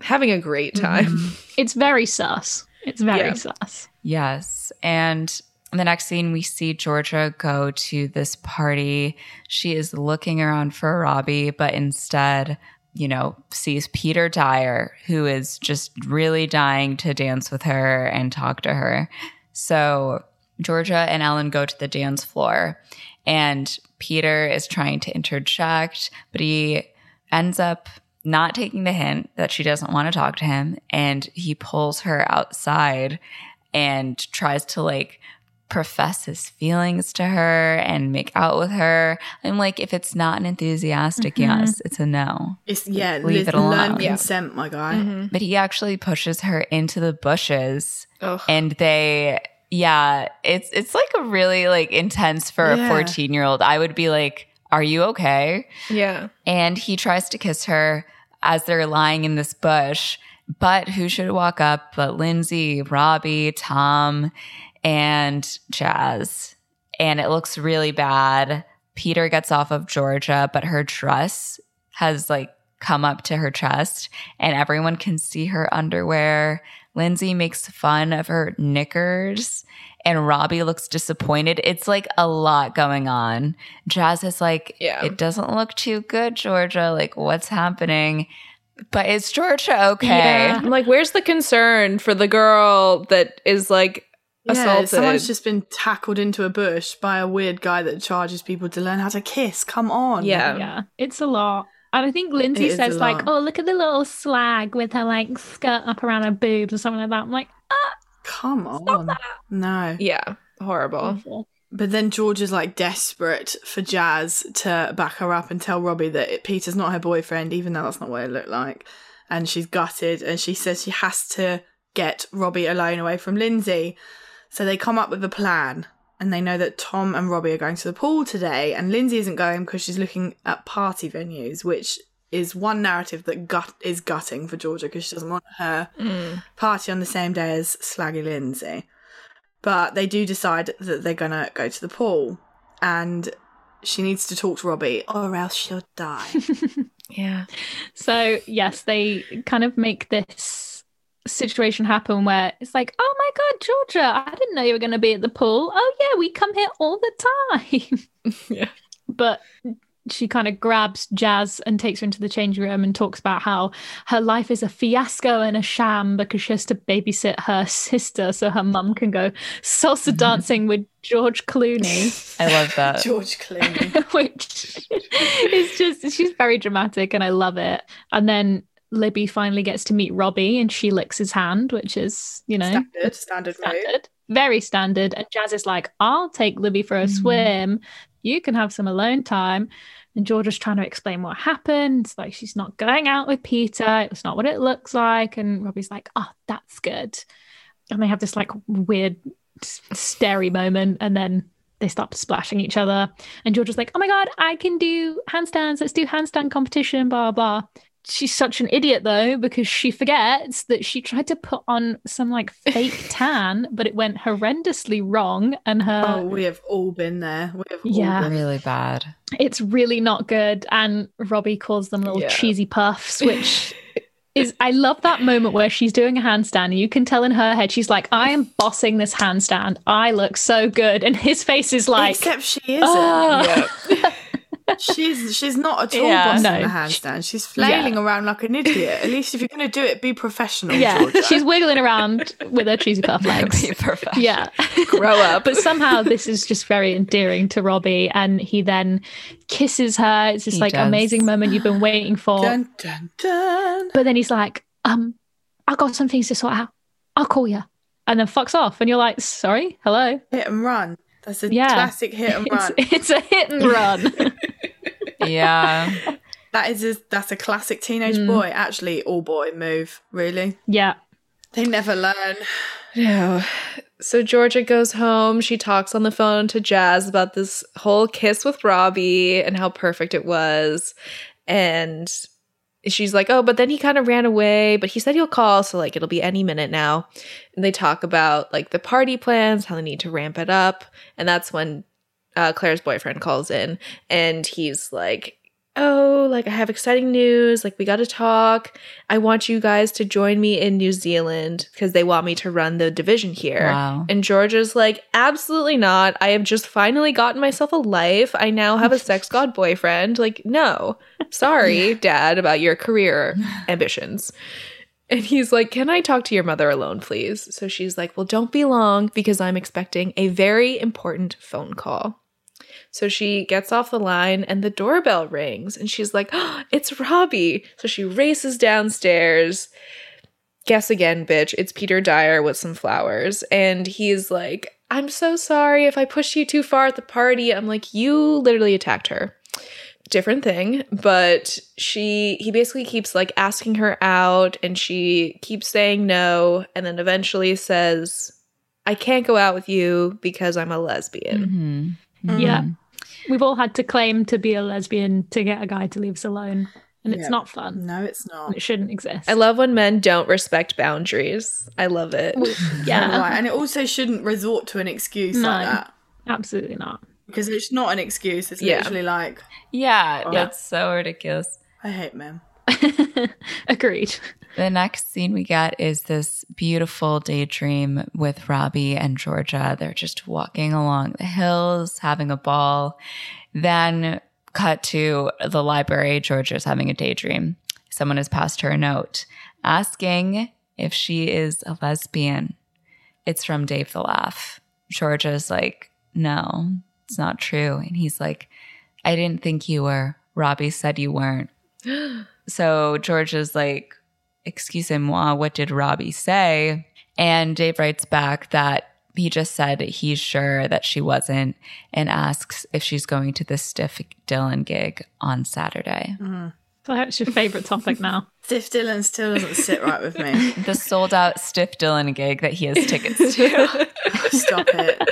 S2: having a great time.
S1: Mhm.
S4: It's very sus. It's very
S2: Yeah.
S4: sus.
S1: Yes. And the next scene, we see Georgia go to this party. She is looking around for Robbie, but instead, you know, sees Peter Dyer, who is just really dying to dance with her and talk to her. So Georgia and Ellen go to the dance floor, and Peter is trying to interject, but he ends up not taking the hint that she doesn't want to talk to him. And he pulls her outside and tries to like profess his feelings to her and make out with her. I'm like, if it's not an enthusiastic
S4: Mhm.
S1: yes, it's a no.
S3: It's yeah,
S1: Leave
S3: leave
S1: it alone.
S3: learn
S2: Yeah.
S3: consent, my guy.
S2: Mhm.
S1: But he actually pushes her into the bushes
S2: Ugh.
S1: and they yeah, it's it's like a really like intense for
S3: Yeah.
S1: a 14 year old. I would be like, Are you okay?
S2: yeah.
S1: and he tries to kiss her as they're lying in this bush. But who should walk up but Lindsay, Robbie, Tom, and Jazz? And it looks really bad. Peter gets off of Georgia, but her dress has like come up to her chest, and everyone can see her underwear. Lindsay makes fun of her knickers, and Robbie looks disappointed. It's like a lot going on. Jazz is like,
S2: Yeah.
S1: it doesn't look too good, Georgia. Like, what's happening? But is Georgia okay?
S4: Yeah.
S2: I'm like, where's the concern for the girl that is like
S3: Yeah,
S2: assaulted?
S3: someone's just been tackled into a bush by a weird guy that charges people to learn how to kiss. Come on.
S2: Yeah.
S4: yeah, it's a lot. And I think Lindsay
S3: It is
S4: says like, "Oh, look at the little slag with her like skirt up around her boobs or something like that." I'm like, ah,
S3: Come
S4: Stop
S3: on.
S4: that.
S3: No.
S2: yeah, horrible.
S4: awful.
S3: But then George is like desperate for Jazz to back her up and tell Robbie that it, Peter's not her boyfriend, even though that's not what it looked like. And she's gutted and she says she has to get Robbie alone away from Lindsay. So they come up with a plan and they know that Tom and Robbie are going to the pool today and Lindsay isn't going because she's looking at party venues, which is one narrative that gut is gutting for Georgia because she doesn't want her
S2: Mm.
S3: party on the same day as Slaggy Lindsay. But they do decide that they're going to go to the pool and she needs to talk to Robbie or else she'll die.
S2: Yeah.
S4: So yes, they kind of make this situation happen where it's like, "Oh my god, Georgia, I didn't know you were going to be at the pool. Oh yeah, we come here all the time."
S2: Yeah.
S4: but she kind of grabs Jazz and takes her into the changing room and talks about how her life is a fiasco and a sham because she has to babysit her sister so her mum can go salsa dancing with George Clooney,
S1: I love that.
S3: George Clooney.
S4: which is just, she's very dramatic and I love it. And then Libby finally gets to meet Robbie and she licks his hand, which is, you know,
S3: Standard, standard
S4: standard, very standard. And Jazz is like, I'll take Libby for a
S1: Mhm.
S4: swim. You can have some alone time. And Georgia's trying to explain what happened. It's like she's not going out with Peter. It's not what it looks like. And Robbie's like, oh, that's good. And they have this like weird starey moment. And then they start splashing each other. And Georgia's like, oh my God, I can do handstands. Let's do handstand competition, blah, blah. She's such an idiot though, because she forgets that she tried to put on some like fake tan, but it went horrendously wrong. And her
S3: Oh, we have all been there. We have all
S4: Yeah.
S3: been
S1: Really bad.
S4: it's really not good. And Robbie calls them little
S2: Yeah.
S4: cheesy puffs, which is I love that moment where she's doing a handstand and you can tell in her head she's like, I am bossing this handstand. I look so good. And his face is like
S3: Except she isn't.
S4: Ah.
S2: Yeah.
S3: She's she's not at all
S1: Yeah.
S3: bossing
S4: No.
S3: the handstand. She's flailing around like an idiot. At least if you're going to do it, be professional.
S4: Yeah,
S3: Georgia.
S4: she's wiggling around with her cheesy puff legs.
S1: Be perfect.
S4: Yeah.
S2: Grow up.
S4: But somehow this is just very endearing to Robbie and he then kisses her. It's this
S1: He
S4: like
S1: does.
S4: amazing moment you've been waiting for.
S3: dun dun dun.
S4: But then he's like, um, I got some things to sort out. I'll call you. And then fucks off. And you're like, sorry, hello.
S3: Hit and run. That's a
S4: Yeah.
S3: classic hit and
S4: It's,
S3: run.
S4: it's a hit and run.
S1: Yeah.
S3: That is a, that's a classic teenage
S4: Mm.
S3: boy, actually all boy move. Really,
S4: yeah.
S3: They never learn.
S2: No. So Georgia goes home. She talks on the phone to Jazz about this whole kiss with Robbie and how perfect it was. And she's like, oh, but then he kind of ran away, but he said he'll call. So, like, it'll be any minute now. And they talk about, like, the party plans, how they need to ramp it up. And that's when uh, Claire's boyfriend calls in and he's like, oh, like I have exciting news. Like we got to talk. I want you guys to join me in New Zealand because they want me to run the division here.
S1: Wow.
S2: And Georgia's like, absolutely not. I have just finally gotten myself a life. I now have a sex god boyfriend. Like, no, sorry, dad, about your career ambitions. And he's like, Can I talk to your mother alone, please? So she's like, Well, don't be long because I'm expecting a very important phone call. So she gets off the line and the doorbell rings and she's like, oh, It's Robbie. So she races downstairs. Guess again, bitch. It's Peter Dyer with some flowers. And he's like, I'm so sorry if I pushed you too far at the party. I'm like, You literally attacked her different thing but she he basically keeps like asking her out and she keeps saying no and then eventually says i can't go out with you because i'm a lesbian
S1: Mhm.
S4: Yeah. We've all had to claim to be a lesbian to get a guy to leave us alone. And it's
S3: Yeah.
S4: not fun.
S3: No, it's
S4: And
S3: not.
S4: it shouldn't exist.
S2: i love when men don't respect boundaries i love it
S4: yeah.
S3: Right. And it also shouldn't resort to an excuse like that.
S4: Absolutely not.
S3: Because it's not an excuse. It's
S2: Yeah.
S3: literally like,
S1: Yeah,
S3: Oh.
S1: that's so ridiculous.
S3: I hate men.
S4: Agreed.
S1: The next scene we get is this beautiful daydream with Robbie and Georgia. They're just walking along the hills, having a ball. Then cut to the library. Georgia's having a daydream. Someone has passed her a note asking if she is a lesbian. It's from Dave the Laugh. Georgia's like, no, it's not true. And he's like, I didn't think you were. Robbie said you weren't. So Georgia's like, excuse moi, what did Robbie say? And Dave writes back that he just said he's sure that she wasn't and asks if she's going to the Stiff Dylan gig on Saturday. Mm-hmm.
S4: So that's your favorite topic now.
S3: Stiff Dylan still doesn't sit right with me.
S1: The sold out Stiff Dylan gig that he has tickets to.
S3: Stop it.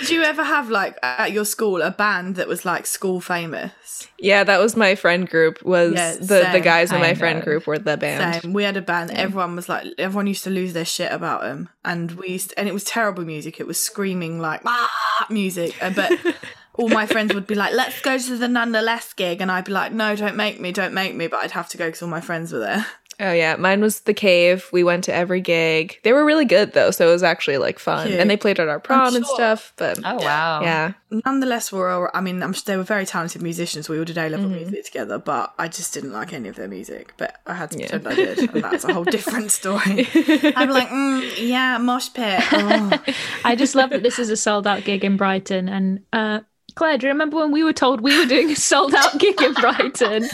S3: Did you ever have like at your school a band that was like school famous?
S2: yeah that was my friend group was
S3: Yeah,
S2: the the guys in my friend
S1: of.
S2: group were the band
S3: Same. We had a band. Everyone was like, everyone used to lose their shit about them, and we used, and it was terrible music. It was screaming like ah music, Uh, but. All my friends would be like, "Let's go to the nonetheless gig," and I'd be like, "No, don't make me, don't make me." But I'd have to go because all my friends were there.
S2: Oh yeah mine was the cave we went to every gig they were really good though so it was actually like fun
S3: Cute.
S2: and they played at our prom and stuff but
S1: Oh, wow.
S2: yeah
S3: Nonetheless, we're all, I mean, I'm, they were very talented musicians. We all did A level music together, but I just didn't like any of their music. But I had to pretend I did, and that's a whole different story. I'm like, mm, "Yeah, mosh pit." Oh.
S4: I just love that this is a sold out gig in Brighton. And uh, Claire, do you remember when we were told we were doing a sold out gig in Brighton?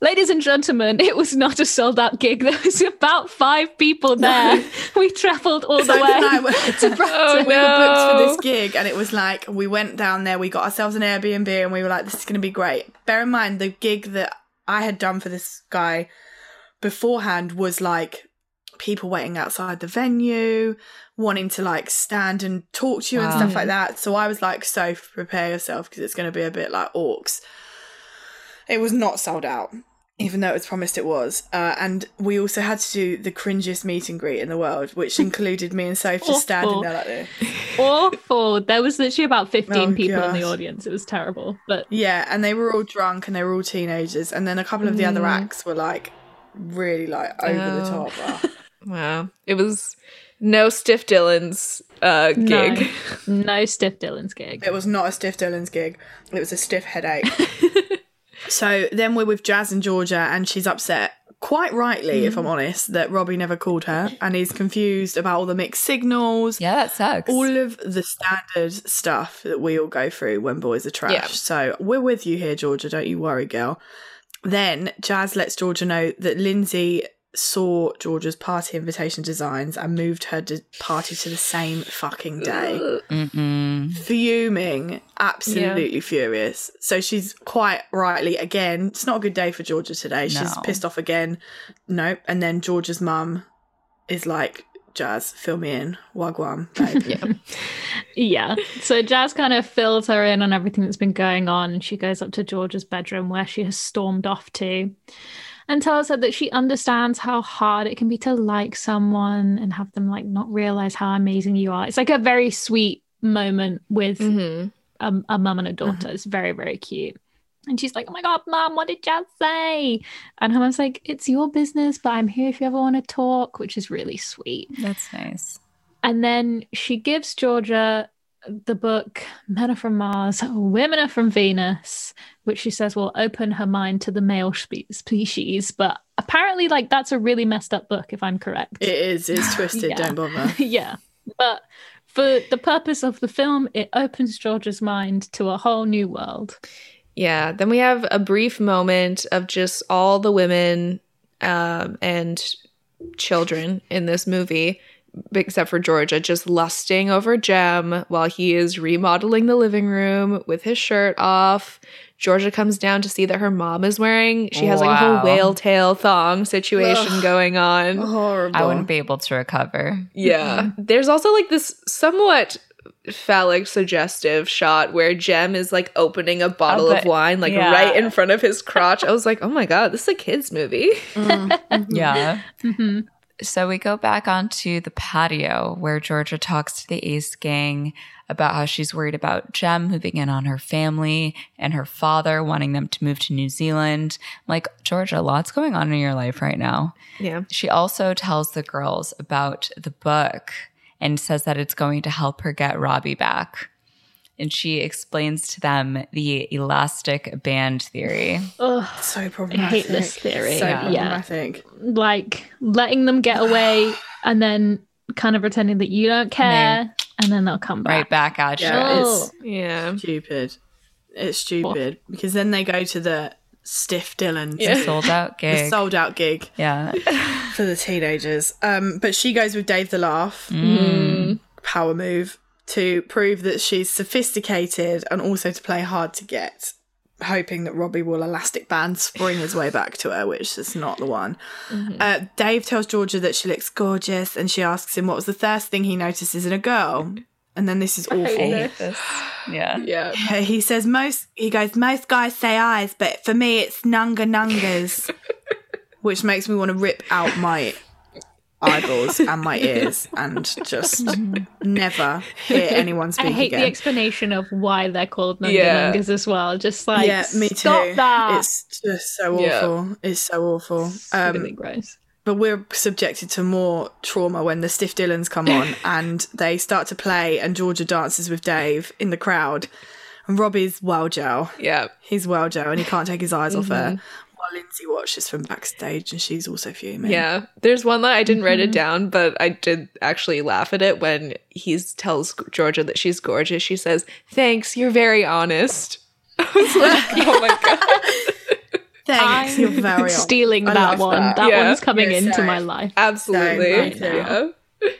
S4: Ladies and gentlemen, it was not a sold out gig. There was about five people there. We travelled all the way.
S3: then I went-
S4: to Brighton.
S3: Oh, we were booked for this gig and it was like we went down there we got ourselves an airbnb and we were like this is going to be great. Bear in mind the gig that i had done for this guy beforehand was like people waiting outside the venue wanting to like stand and talk to you and stuff like that. So i was like so prepare yourself because it's going to be a bit like orcs it was not sold out even though it was promised it was. Uh, and we also had to do the cringiest meet and greet in the world, which included me and Soph just standing there like this.
S4: Awful. There was literally about 15
S3: Oh,
S4: people in the audience. It was terrible. But
S3: Yeah, and they were all drunk and they were all teenagers. And then a couple of the other acts were like really like over the
S2: Oh.
S3: top. Ah.
S2: wow it was no stiff dylan's uh
S4: no,
S2: gig
S4: no Stiff Dylan's gig.
S3: It was not a stiff Dylan's gig. It was a stiff headache. so then we're with Jazz and Georgia, and she's upset, quite rightly, if mm. I'm honest, that Robbie never called her, and he's confused about all the mixed signals.
S1: Yeah, that sucks.
S3: All of the standard stuff that we all go through when boys are trash.
S2: Yeah.
S3: So we're with you here, Georgia. Don't you worry, girl. Then Jazz lets Georgia know that Lindsay saw Georgia's party invitation designs and moved her d- party to the same fucking day
S1: Mm-mm.
S3: fuming, absolutely furious. So she's quite rightly again. It's not a good day for Georgia today. She's
S1: No.
S3: pissed off again. Nope. And then Georgia's mum is like, Jazz, fill me in. Wagwan.
S2: Yeah.
S4: Yeah. So Jazz kind of fills her in on everything that's been going on. And she goes up to Georgia's bedroom where she has stormed off to and tells her that she understands how hard it can be to like someone and have them like not realize how amazing you are. It's like a very sweet moment with
S2: Mhm.
S4: a, a mum and a daughter. It's very, very cute. And she's like, Oh my God, mom, what did Jazz say? And her mum's like, It's your business, but I'm here if you ever want to talk, which is really sweet.
S1: That's nice.
S4: And then she gives Georgia the book Men Are From Mars, Women Are From Venus, which she says will open her mind to the male spe- species. But apparently, like, that's a really messed up book, if I'm correct.
S3: It is. It's twisted.
S4: Yeah.
S3: Don't bother.
S4: yeah. But for the purpose of the film, it opens Georgia's mind to a whole new world.
S2: Yeah. Then we have a brief moment of just all the women um, and children in this movie, except for Georgia, just lusting over Jem while he is remodeling the living room with his shirt off. Georgia comes down to see that her mom is wearing, she has like a whole whale tail thong situation
S3: Ugh.
S2: going on.
S3: Horrible.
S1: I wouldn't be able to recover.
S2: Yeah. There's also like this somewhat phallic suggestive shot where Jem is like opening a bottle of
S1: but-
S2: wine like
S1: yeah.
S2: right in front of his crotch. I was like, "Oh my god, this is a kids movie."
S1: Yeah.
S4: hmm
S1: So we go back onto the patio where Georgia talks to the Ace gang about how she's worried about Jem moving in on her family and her father wanting them to move to New Zealand. I'm like, Georgia, lots going on in your life right now.
S2: Yeah.
S1: She also tells the girls about the book and says that it's going to help her get Robbie back. And she explains to them the elastic band theory.
S4: Ugh.
S3: So
S4: I
S3: problematic.
S4: hate this theory.
S3: So
S1: Yeah.
S3: problematic.
S4: Like letting them get away and then kind of pretending that you don't care and then they'll come back.
S1: Right
S4: back.
S1: back at you.
S3: Yeah, it's
S2: Yeah.
S3: stupid. It's stupid because then they go to the Stiff Dylan
S2: Yeah.
S1: Sold out
S3: the
S1: gig.
S3: sold out gig
S1: yeah.
S3: for the teenagers. Um, but she goes with Dave the Laugh,
S1: Mm.
S3: power move, to prove that she's sophisticated and also to play hard to get, hoping that Robbie will elastic band spring his way back to her, which is not the one. Uh, Dave tells Georgia that she looks gorgeous and she asks him what was the first thing he notices in a girl. And then this is awful.
S2: hate
S1: this. Yeah.
S2: Yeah.
S3: He says most. He goes. Most guys say eyes, but for me, it's nunga nungas, which makes me want to rip out my eyeballs and my ears and just never hear anyone speak
S4: I hate
S3: again.
S4: the explanation of why they're called Nunga
S2: Yeah.
S4: As well. Just like
S3: yeah, me too.
S4: that.
S3: It's just so
S2: Yeah.
S3: awful. It's so awful.
S4: really
S3: Um,
S4: gross.
S3: but we're subjected to more trauma when the Stiff Dylans come on and they start to play, and Georgia dances with Dave in the crowd, and Robbie's well Joe.
S2: Yeah.
S3: He's well Joe and he can't take his eyes off
S2: Mm-hmm.
S3: her. While Lindsay watches from backstage and she's also fuming.
S2: Yeah. There's one that I didn't write it down, but I did actually laugh at it when he tells Georgia that she's gorgeous. She says, "Thanks, you're very honest." I was like, "Oh my god."
S3: Thanks,
S4: I'm
S3: you're very
S4: stealing
S3: I
S4: that one.
S3: that.
S4: That,
S2: Yeah.
S4: one's coming
S3: Yeah,
S4: into my life.
S2: Absolutely.
S3: right
S2: yeah.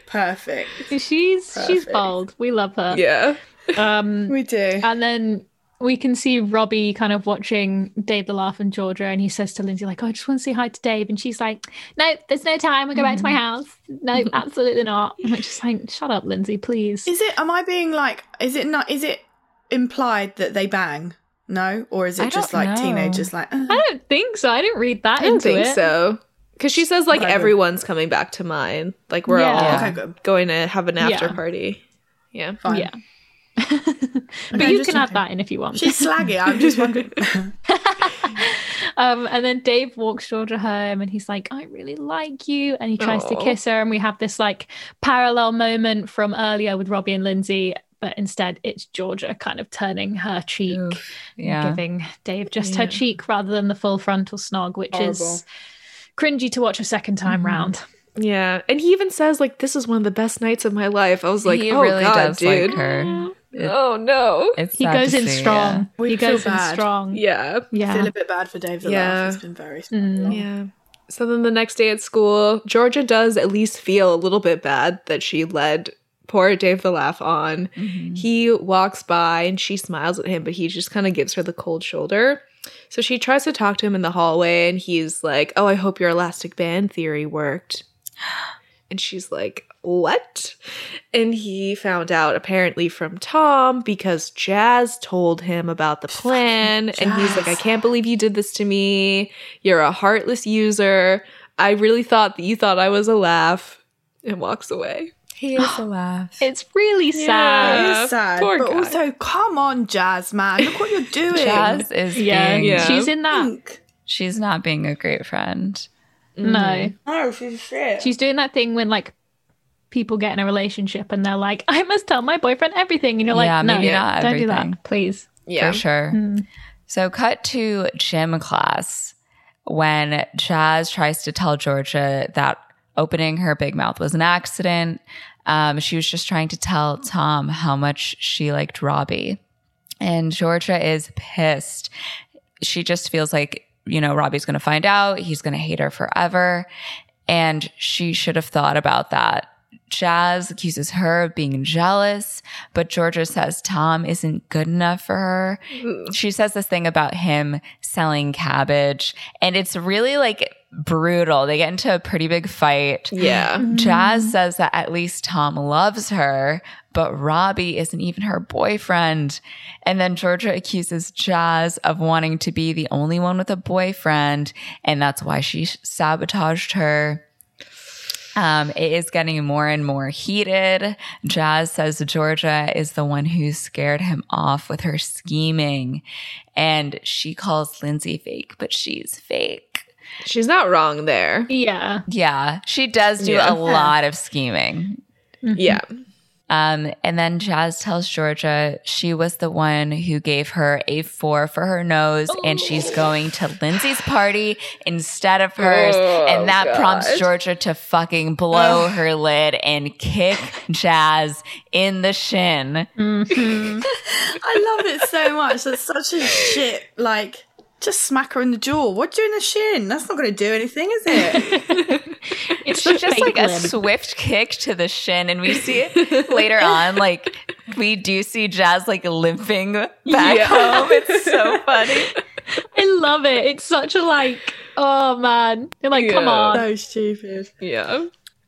S3: perfect.
S4: She's she's bold. We love her.
S2: Yeah.
S4: Um,
S3: We do.
S4: and then we can see Robbie kind of watching Dave the Laugh and Georgia, and he says to Lindsay, like, oh, I just want to say hi to Dave. And she's like, No, there's no time. I'll go back to my house. No, absolutely not. And I'm just like, shut up, Lindsay, please.
S3: Is it? Am I being like? Is it not? Is it implied that they bang? No, or is it
S1: I
S3: just like
S1: know.
S3: teenagers? Like, uh,
S4: I don't think so. I didn't read that
S2: I don't
S4: into
S2: think
S4: it.
S2: so. Because she says like
S3: Whatever.
S2: everyone's coming back to mine. Like we're
S4: Yeah.
S2: all
S3: okay,
S2: going to have an after
S4: Yeah.
S2: party. Yeah.
S3: Fine.
S4: Yeah. But
S3: Okay,
S4: you can add that in if you want.
S3: She's slaggy. I'm just wondering.
S4: Um, and then Dave walks Georgia home and he's like, I really like you. And he tries to kiss her. And we have this like parallel moment from earlier with Robbie and Lindsay. But instead, it's Georgia kind of turning her cheek,
S1: Oof. Yeah.
S4: giving Dave just her cheek rather than the full frontal snog, which
S3: Horrible.
S4: is cringy to watch a second time
S1: Mhm.
S4: round.
S2: Yeah. And he even says like this is one of the best nights of my life. I was like,
S1: he
S2: oh
S1: really
S2: god,
S1: does
S2: dude.
S1: like her. It-
S2: Oh no.
S1: it's
S4: He goes in
S1: see,
S4: strong.
S3: We
S4: he
S3: feel
S4: goes in strong.
S2: Yeah.
S4: Yeah.
S3: feel a bit bad for Dave the
S2: Yeah.
S3: Laugh. It's been very
S4: Mm.
S2: Yeah. So then the next day at school, Georgia does at least feel a little bit bad that she led poor Dave the Laugh on.
S1: Yeah. Mhm.
S2: He walks by and she smiles at him, but he just kind of gives her the cold shoulder. So she tries to talk to him in the hallway and he's like, Oh, I hope your elastic band theory worked. And she's like, What? And he found out apparently from Tom because Jazz told him about the plan. And he's like, I can't believe you did this to me. You're a heartless user. I really thought that you thought I was a laugh. And walks away.
S1: He is a laugh.
S4: It's really sad.
S3: It
S2: Uh,
S3: sad,
S2: poor
S3: but
S2: guy.
S3: also, come on, Jazz, man. Look what you're doing.
S1: Jazz is
S4: Yeah,
S1: being,
S2: Yeah.
S4: she's in that.
S3: Think.
S1: she's not being a great friend.
S4: No,
S3: No, she's shit.
S4: she's doing that thing when like people get in a relationship and they're like, "I must tell my boyfriend everything," and you're like,
S1: Yeah,
S4: "No,
S1: maybe not
S4: don't do that, please."
S2: Yeah.
S1: For sure. So, cut to gym class when Jazz tries to tell Georgia that opening her big mouth was an accident. Um, she was just trying to tell Tom how much she liked Robbie. And Georgia is pissed. She just feels like, you know, Robbie's going to find out. He's going to hate her forever. And she should have thought about that. Jazz accuses her of being jealous, but Georgia says Tom isn't good enough for her. She says this thing about him selling cabbage, and it's really like brutal. They get into a pretty big fight.
S2: Yeah. Mm-hmm.
S1: Jazz says that at least Tom loves her, but Robbie isn't even her boyfriend. And then Georgia accuses Jazz of wanting to be the only one with a boyfriend, and that's why she sabotaged her. Um, it is getting more and more heated. Jazz says Georgia is the one who scared him off with her scheming, and she calls Lindsay fake, but she's fake.
S2: She's not wrong there.
S4: Yeah,
S1: Yeah, she does do
S2: Yeah.
S1: a lot of scheming.
S2: Yeah.
S1: Um, and then Jazz tells Georgia she was the one who gave her a four for her nose, and she's going to Lindsay's party instead of hers.
S2: Oh,
S1: and that prompts Georgia to fucking blow her lid and kick Jazz in the shin.
S4: Mhm.
S3: I love it so much. That's such a shit. Like, just smack her in the jaw. What do you in the shin? That's not going to do anything, is it?
S4: it's
S1: It's just like a swift kick to the shin, and we see it later on. Like we do see Jazz like limping back
S2: Yeah.
S1: home. It's so funny.
S4: I love it. It's such a like, oh man, you're like, come
S2: Yeah.
S4: on.
S3: so stupid.
S2: Yeah.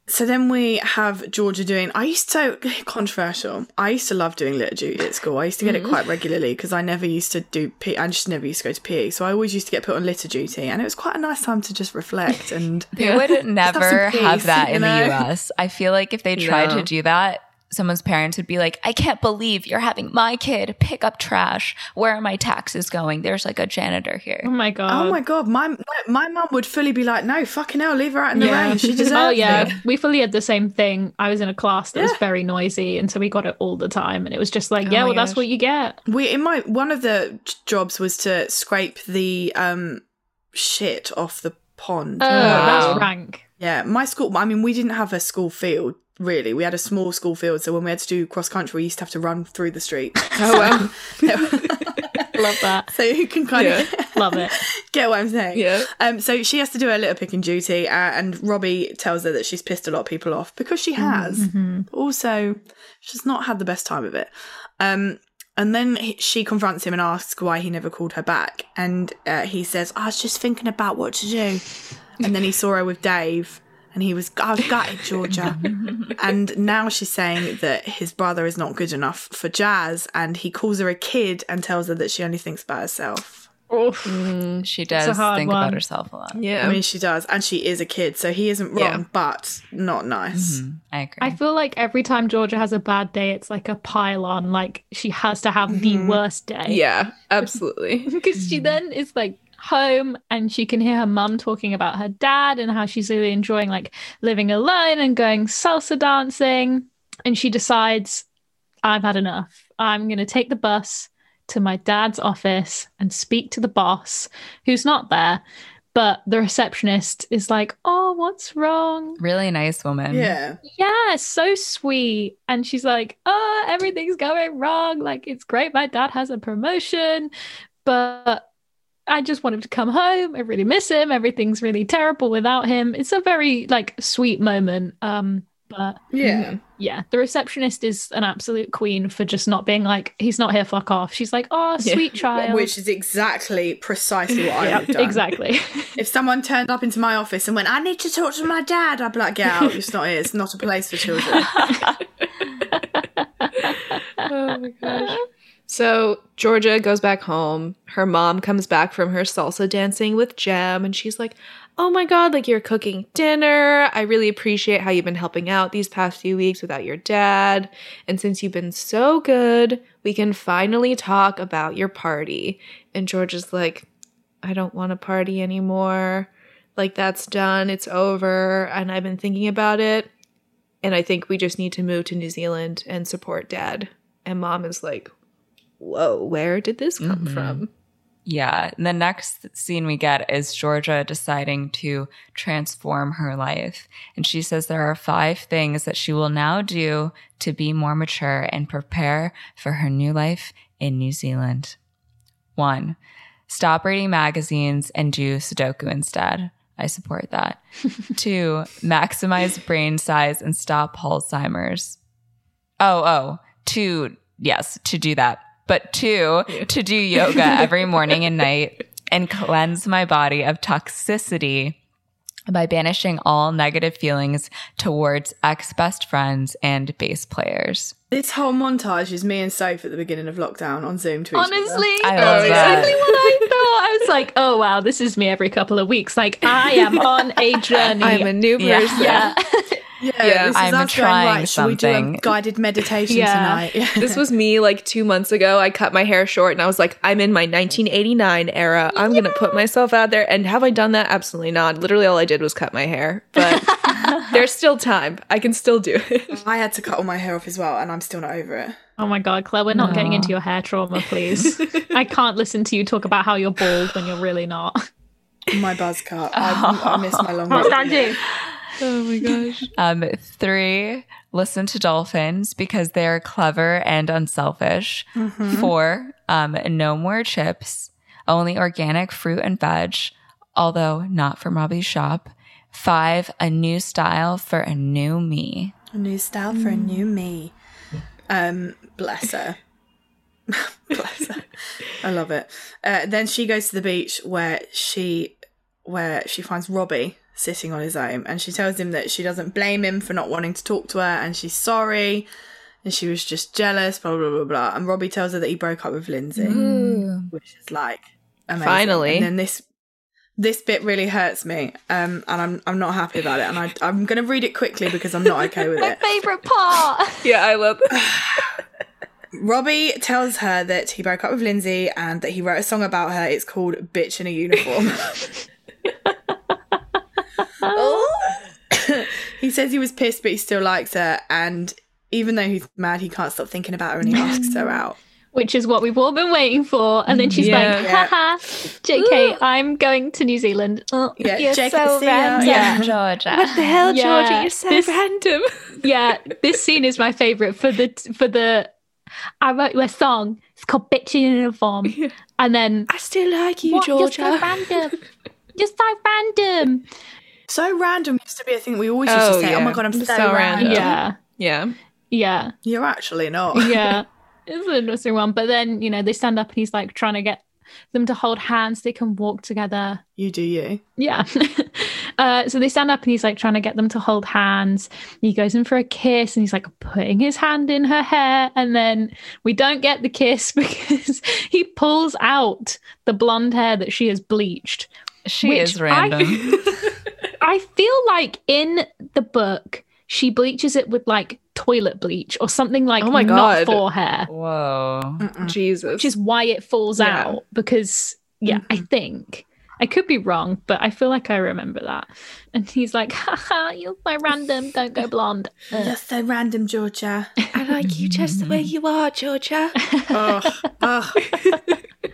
S3: So then we have Georgia doing. I used to controversial. I used to love doing liturgy at school. I used to get it mm-hmm. quite regularly because I never used to do. P- I just never used to go to PE, so I always used to get put on litter duty, and it was quite a nice time to just reflect and.
S1: They would never
S3: peace,
S1: have that
S3: you
S1: in the? US. I feel like if they tried
S2: No.
S1: to do that, someone's parents would be like, I can't believe you're having my kid pick up trash. Where are my taxes going? There's like a janitor here.
S4: Oh my god.
S3: Oh my god, my my mum would fully be like, "No, fucking hell, leave her out in the
S4: Yeah.
S3: rain. She deserves
S4: Oh yeah,
S3: it."
S4: we fully had the same thing. I was in a class that was very noisy, and so we got it all the time. And it was just like,
S1: Oh
S4: yeah,
S1: my
S4: well, that's what you get.
S3: We in my one of the jobs was to scrape the um shit off the pond.
S4: Oh,
S1: Wow.
S4: that's rank.
S3: Yeah, my school. I mean, we didn't have a school field really. We had a small school field, so when we had to do cross country, we used to have to run through the street.
S2: Oh, wow.
S4: Love that.
S3: so you can kind of
S4: Love it.
S3: get what I'm saying.
S2: Yeah.
S3: Um. So she has to do her litter picking duty, uh, and Robbie tells her that she's pissed a lot of people off because she has. But also, she's not had the best time of it. Um. And then he, she confronts him and asks why he never called her back, and uh, he says, "I was just thinking about what to do." And then he saw her with Dave, and he was, "I've got it, Georgia." and now she's saying that his brother is not good enough for Jazz, and he calls her a kid and tells her that she only thinks about herself.
S4: Oof.
S1: Mm, she does think
S4: one.
S1: about herself a lot.
S2: Yeah.
S3: I mean, she does, and she is a kid, so he isn't wrong,
S2: Yeah.
S3: but not nice. Mm-hmm.
S1: I agree.
S4: I feel like every time Georgia has a bad day, it's like a pile on. Like she has to have the mm-hmm. worst day.
S2: yeah, absolutely.
S4: because she then is like home and she can hear her mum talking about her dad and how she's really enjoying like living alone and going salsa dancing and she decides i've had enough i'm going to take the bus to my dad's office and speak to the boss who's not there but the receptionist is like oh what's wrong
S1: really nice woman.
S3: Yeah.
S4: yeah, so sweet. And she's like, oh, everything's going wrong. Like, it's great. My dad has a promotion, but I just want him to come home. I really miss him. Everything's really terrible without him. It's a very like sweet moment. Um, But
S3: Yeah.
S4: yeah, the receptionist is an absolute queen for just not being like, he's not here, fuck off. She's like, oh,
S2: Yeah.
S4: sweet child.
S3: Which is exactly precisely what I
S4: yeah,
S3: would have done.
S4: exactly.
S3: If someone turned up into my office and went, I need to talk to my dad, I'd be like, get out. It's not here. It's not a place for children.
S2: oh my gosh. So Georgia goes back home. Her mom comes back from her salsa dancing with Jem, and she's like, Oh my god, like you're cooking dinner. I really appreciate how you've been helping out these past few weeks without your dad. And since you've been so good, we can finally talk about your party. And Georgia's like, I don't want to party anymore. Like that's done. It's over. And I've been thinking about it. And I think we just need to move to New Zealand and support dad. And mom is like, Whoa, where did this come
S1: Mhm.
S2: from?
S1: Yeah. And the next scene we get is Georgia deciding to transform her life. And she says there are five things that she will now do to be more mature and prepare for her new life in New Zealand. One, stop reading magazines and do Sudoku instead. I support that. Two, maximize brain size and stop Alzheimer's. Oh, oh, two, yes, to do that. But two, to do yoga every morning and night and cleanse my body of toxicity by banishing all negative feelings towards ex best friends and bass players.
S3: This whole montage is me and Soph at the beginning of lockdown on Zoom to each other.
S4: Honestly,
S1: I
S4: that's
S1: that.
S4: exactly what I thought. I was like, oh wow, this is me every couple of weeks. Like I am on a journey.
S2: I'm a new
S1: Yeah.
S2: person.
S4: yeah.
S3: Yeah,
S2: Yeah.
S3: this is
S1: I'm
S3: us going,
S1: trying
S3: right, shall we do a
S1: something.
S3: guided meditation
S4: Yeah.
S3: tonight? Yeah.
S2: This was me like two months ago. I cut my hair short and I was like, I'm in my 1989 era. I'm going to put myself out there. And have I done that? Absolutely not. Literally, all I did was cut my hair. But there's still time. I can still do it.
S3: I had to cut all my hair off as well, and I'm still not over it.
S4: Oh my god, Claire, we're not getting into your hair trauma, please. I can't listen to you talk about how you're bald when you're really not.
S3: My buzz cut. I, I miss my long
S4: What's
S3: hair.
S4: that do?
S2: Oh my gosh.
S1: Um, three, listen to dolphins because they're clever and unselfish. Four, um, no more chips, only organic fruit and veg, although not from Robbie's shop. Five, a new style for a new me.
S3: A new style for a new me. Um, bless her. bless her. I love it. Uh, then she goes to the beach where she where she finds Robbie sitting on his own and she tells him that she doesn't blame him for not wanting to talk to her and she's sorry and she was just jealous, blah blah blah blah. And Robbie tells her that he broke up with Lindsay, which is like amazing.
S2: Finally.
S3: And then this this bit really hurts me, um, and I'm I'm not happy about it. And I I'm gonna read it quickly because I'm not okay with it.
S4: My Favorite part.
S2: Yeah, I love.
S3: Robbie tells her that he broke up with Lindsay and that he wrote a song about her. It's called "Bitch in a Uniform." he says he was pissed, but he still likes her, and even though he's mad, he can't stop thinking about her, and he asks her out.
S4: Which is what we've all been waiting for. And then she's
S2: Yeah.
S4: like, haha, JK, I'm going to New Zealand. Oh,
S3: Yeah,
S4: you're
S3: Jake,
S4: so random.
S3: Yeah.
S1: Georgia.
S2: What the hell,
S4: Yeah,
S2: Georgia? You're so
S4: this-
S2: random.
S4: yeah, this scene is my favorite for the for the. I wrote you a song. It's called Bitching in a Uniform," and then
S2: I still like you,
S4: what? You're
S2: Georgia.
S4: so random. You're so random.
S3: So random used to be a thing we always used
S2: Oh,
S3: to say. Oh my god, I'm so,
S2: So random.
S3: random.
S4: Yeah,
S2: yeah.
S4: yeah,
S3: You're actually not.
S4: yeah. It's an interesting one. But then you know they stand up and he's like trying to get them to hold hands. They can walk together.
S3: You do you.
S4: Yeah. uh, so they stand up and he's like trying to get them to hold hands. He goes in for a kiss and he's like putting his hand in her hair. And then we don't get the kiss because he pulls out the blonde hair that she has bleached.
S1: She
S4: Which
S1: is
S4: I-
S1: random.
S4: I feel like in the book, she bleaches it with like toilet bleach or something like
S2: Oh my God.
S4: not for hair,
S1: Whoa.
S2: Jesus.
S4: which is why it falls
S2: Yeah.
S4: out. Because, yeah, I think. I could be wrong, but I feel like I remember that. And he's like, haha, you're so random, don't go blonde. Uh,
S3: You're so random, Georgia.
S2: I like you just the way you are, Georgia.
S3: oh, oh.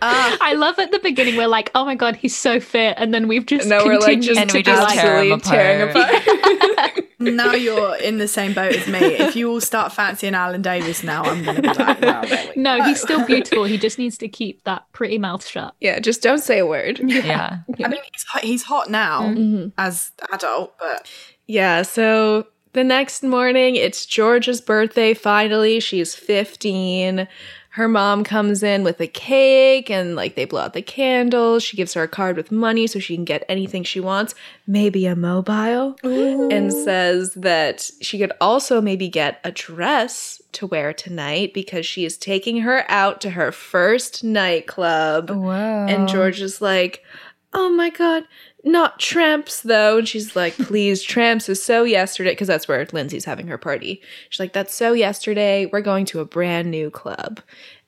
S3: Ah.
S4: I love at the beginning, we're like, oh my God, he's so fit. And then we've just
S2: No, we're like
S4: continued
S2: just
S1: And
S4: to
S1: we
S4: be
S1: just
S4: like,
S1: tear 'em
S2: absolutely tearing
S1: apart.
S2: apart.
S3: now you're in the same boat as me. If you all start fancying Alan Davies now, I'm going to be like, well, there
S4: no, he's still beautiful. He just needs to keep that pretty mouth shut.
S2: yeah, just don't say a word.
S1: Yeah.
S3: I mean, he's hot, he's hot now
S2: Mhm.
S3: as adult, but
S2: Yeah, so The next morning, it's Georgia's birthday. Finally, she's 15. Her mom comes in with a cake and like they blow out the candles. She gives her a card with money so she can get anything she wants, maybe a mobile, and says that she could also maybe get a dress to wear tonight because she is taking her out to her first nightclub.
S1: Whoa.
S2: And George is like, oh my God, not tramps though. And she's like, please, tramps is so yesterday. Because that's where Lindsay's having her party. She's like, that's so yesterday. We're going to a brand new club.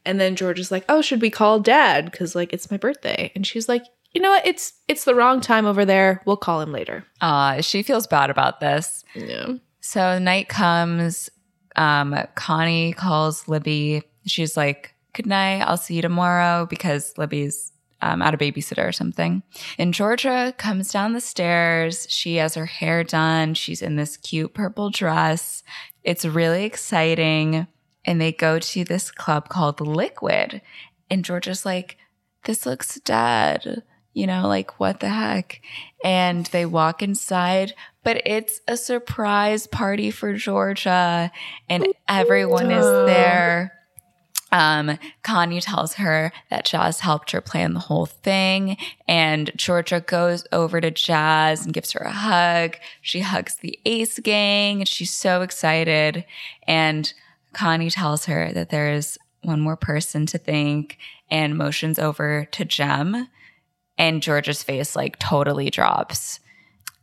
S2: And then George is like, oh, should we call dad? Because like it's my birthday. And she's like, you know what? It's it's the wrong time over there. We'll call him later.
S1: Uh, she feels bad about this.
S2: Yeah.
S1: So night comes. Um, Connie calls Libby. She's like, "Good night. I'll see you tomorrow," because Libby's um, at a babysitter or something. And Georgia comes down the stairs. She has her hair done. She's in this cute purple dress. It's really exciting. And they go to this club called Liquid. And Georgia's like, "This looks dead." You know, like what the heck? And they walk inside, but it's a surprise party for Georgia, and everyone is there. Um, Connie tells her that Jazz helped her plan the whole thing, and Georgia goes over to Jazz and gives her a hug. She hugs the Ace gang, and she's so excited. And Connie tells her that there is one more person to thank, and motions over to Jem. And Georgia's face like totally drops,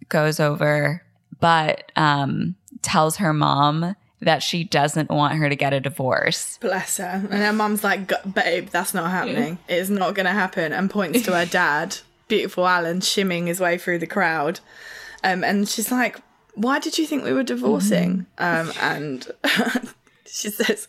S1: goes over, but um, tells her mom that she doesn't want her to get a divorce.
S3: Bless her. And her mum's like, babe, that's not happening. It's not going to happen. And points to her dad, beautiful Alan, shimming his way through the crowd. Um, and she's like, why did you think we were divorcing? Um, and she says,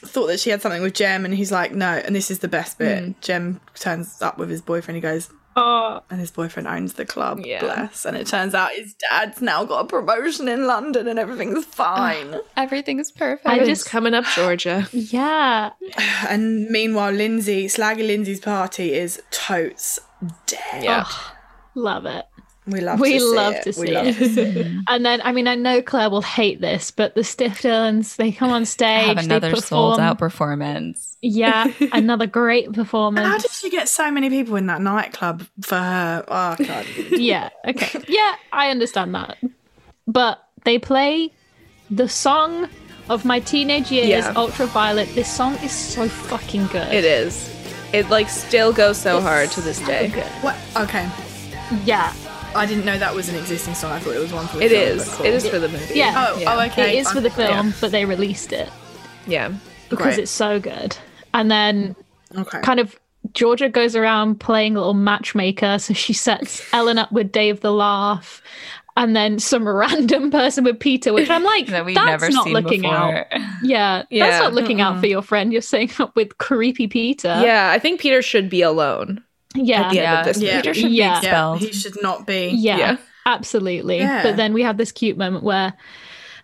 S3: thought that she had something with Jem. And he's like, no. And this is the best bit. Jem turns up with his boyfriend. He goes,
S4: Oh,
S3: and his boyfriend owns the club.
S2: Yeah.
S3: Bless. And it turns out his dad's now got a promotion in London and everything's fine.
S1: Everything's perfect.
S4: I
S2: Everything's
S4: just-
S2: coming up, Georgia.
S4: yeah.
S3: And meanwhile, Lindsay, Slaggy Lindsay's party is totes dead.
S2: Yeah.
S4: Love it.
S3: We love
S4: we
S3: to see
S4: love
S3: it.
S4: to see
S3: we love
S4: it.
S3: to see it.
S4: And then, I mean, I know Claire will hate this, but the Stiff Dylans, they come on stage,
S1: have
S4: they
S1: another
S4: perform.
S1: sold out performance.
S4: Yeah, another great performance.
S3: How did she get so many people in that nightclub for her? Oh, God.
S4: yeah, okay. Yeah, I understand that. But they play the song of my teenage years,
S2: Yeah.
S4: Ultraviolet. This song is so fucking good.
S2: It is. It like still goes so hard to this
S4: So
S2: day.
S4: good.
S3: what? Okay.
S4: Yeah.
S3: I didn't know that was an existing song. I thought it was one for the
S2: It
S3: film,
S2: is.
S3: but cool.
S2: It is for the movie.
S4: Yeah.
S3: Oh, oh, okay.
S4: It is for the
S3: Okay.
S4: film, but they released it
S2: Yeah.
S4: because
S3: Great.
S4: it's so good. And then
S3: Okay.
S4: kind of Georgia goes around playing a little matchmaker. So she sets Ellen up with Dave the Laugh and then some random person with Peter, which I'm like,
S1: That we've
S4: that's
S1: never
S4: not
S1: seen
S4: looking
S1: before.
S4: out. Yeah,
S2: Yeah.
S4: that's not looking out for your friend. You're saying up with creepy Peter.
S2: Yeah, I think Peter should be alone.
S4: Yeah.
S2: At the end
S1: Yeah,
S2: of this
S3: Yeah.
S1: Peter should
S4: Yeah.
S1: be
S3: yeah, he should not be.
S4: Yeah,
S2: Yeah.
S4: absolutely.
S3: Yeah.
S4: But then we have this cute moment where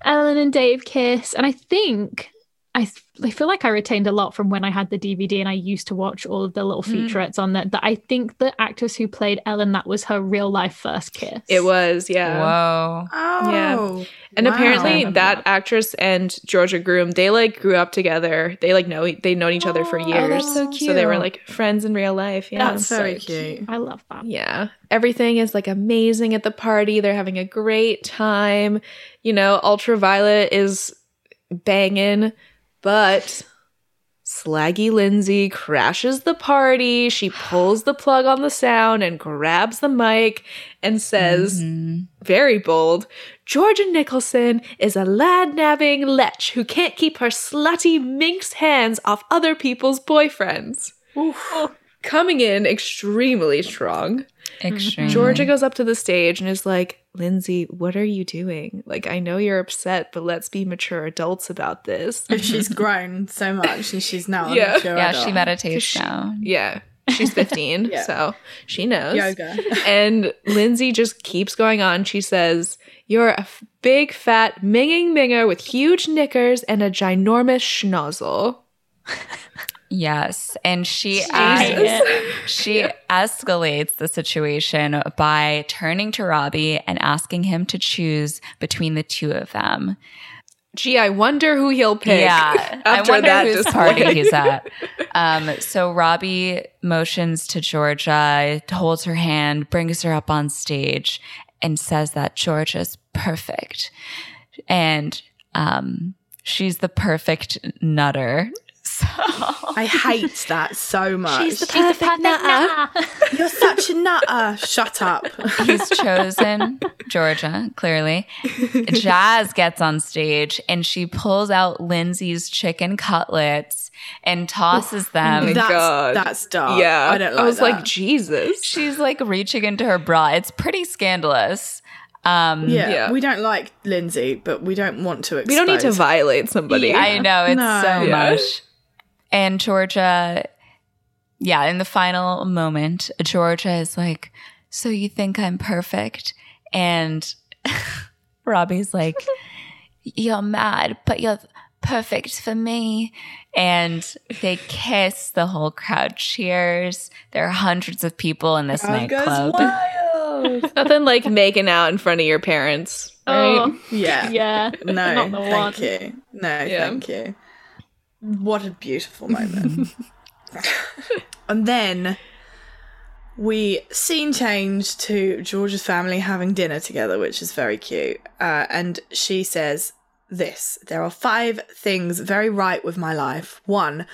S4: Ellen and Dave kiss, and I think I I feel like I retained a lot from when I had the DVD and I used to watch all of the little
S2: Mm.
S4: featurettes on that. That I think the actress who played Ellen that was her real life first kiss.
S2: It was, yeah.
S1: Whoa.
S3: Oh.
S2: And
S3: wow.
S2: apparently
S1: Wow.
S2: that actress and Georgia Groome, they like grew up together. They like know they known each other for
S1: Oh,
S2: years.
S1: that's so
S2: they were
S1: cute.
S2: like friends in real life. Yeah.
S3: That's very cute.
S4: I love that.
S2: Yeah. Everything is like amazing at the party. They're having a great time. You know, Ultraviolet is banging, but Slaggy Lindsay crashes the party. She pulls the plug on the sound and grabs the mic and says,
S1: Mhm.
S2: very bold, Georgia Nicholson is a lad nabbing lech who can't keep her slutty minx hands off other people's boyfriends. Coming in extremely strong.
S1: Extremely.
S2: Georgia goes up to the stage and is like, Lindsay, what are you doing? Like, I know you're upset, but let's be mature adults about this.
S3: She's grown so much and she's now a
S2: Yeah.
S3: mature
S1: Yeah,
S3: adult.
S1: she meditates now.
S2: yeah. She's 15,
S3: Yeah.
S2: so she knows.
S3: Yoga.
S2: And Lindsay just keeps going on. She says, You're a f- big, fat, minging minger with huge knickers and a ginormous schnozzle.
S1: Yes, and she adds- she escalates the situation by turning to Robbie and asking him to choose between the two of them.
S2: Gee, I wonder who he'll pick.
S1: Yeah,
S2: after
S1: I wonder
S2: that
S1: whose
S2: display.
S1: party he's at. Um, so Robbie motions to Georgia, holds her hand, brings her up on stage, and says that Georgia's perfect, and um, she's the perfect nutter. So
S3: I hate that so much.
S4: She's the perfect nutter.
S3: You're such a nutter. Shut up.
S1: he's chosen Georgia, clearly. Jazz gets on stage and she pulls out Lindsay's chicken cutlets and tosses them.
S2: my
S3: that's,
S2: God.
S3: that's dark.
S2: Yeah,
S3: I don't like
S2: I was
S3: that.
S2: like, Jesus.
S1: She's like reaching into her bra. It's pretty scandalous. Um,
S3: yeah,
S2: Yeah.
S3: we don't like Lindsay, but we don't want to expose.
S2: we don't need to violate somebody.
S1: I know it's
S3: No.
S1: so
S2: Yeah.
S1: much. And Georgia, yeah, in the final moment, Georgia is like, "So you think I'm perfect?" And Robbie's like, "You're mad, but you're perfect for me." And they kiss. The whole crowd cheers. There are hundreds of people in this
S3: Crowd
S1: nightclub.
S2: Nothing like making out in front of your parents. Right?
S4: Oh,
S3: yeah.
S4: yeah.
S3: No, thank
S4: one.
S3: you. No,
S2: Yeah.
S3: thank you. What a beautiful moment. and then we scene change to George's family having dinner together, which is very cute. Uh, and she says this There are five things very right with my life. One,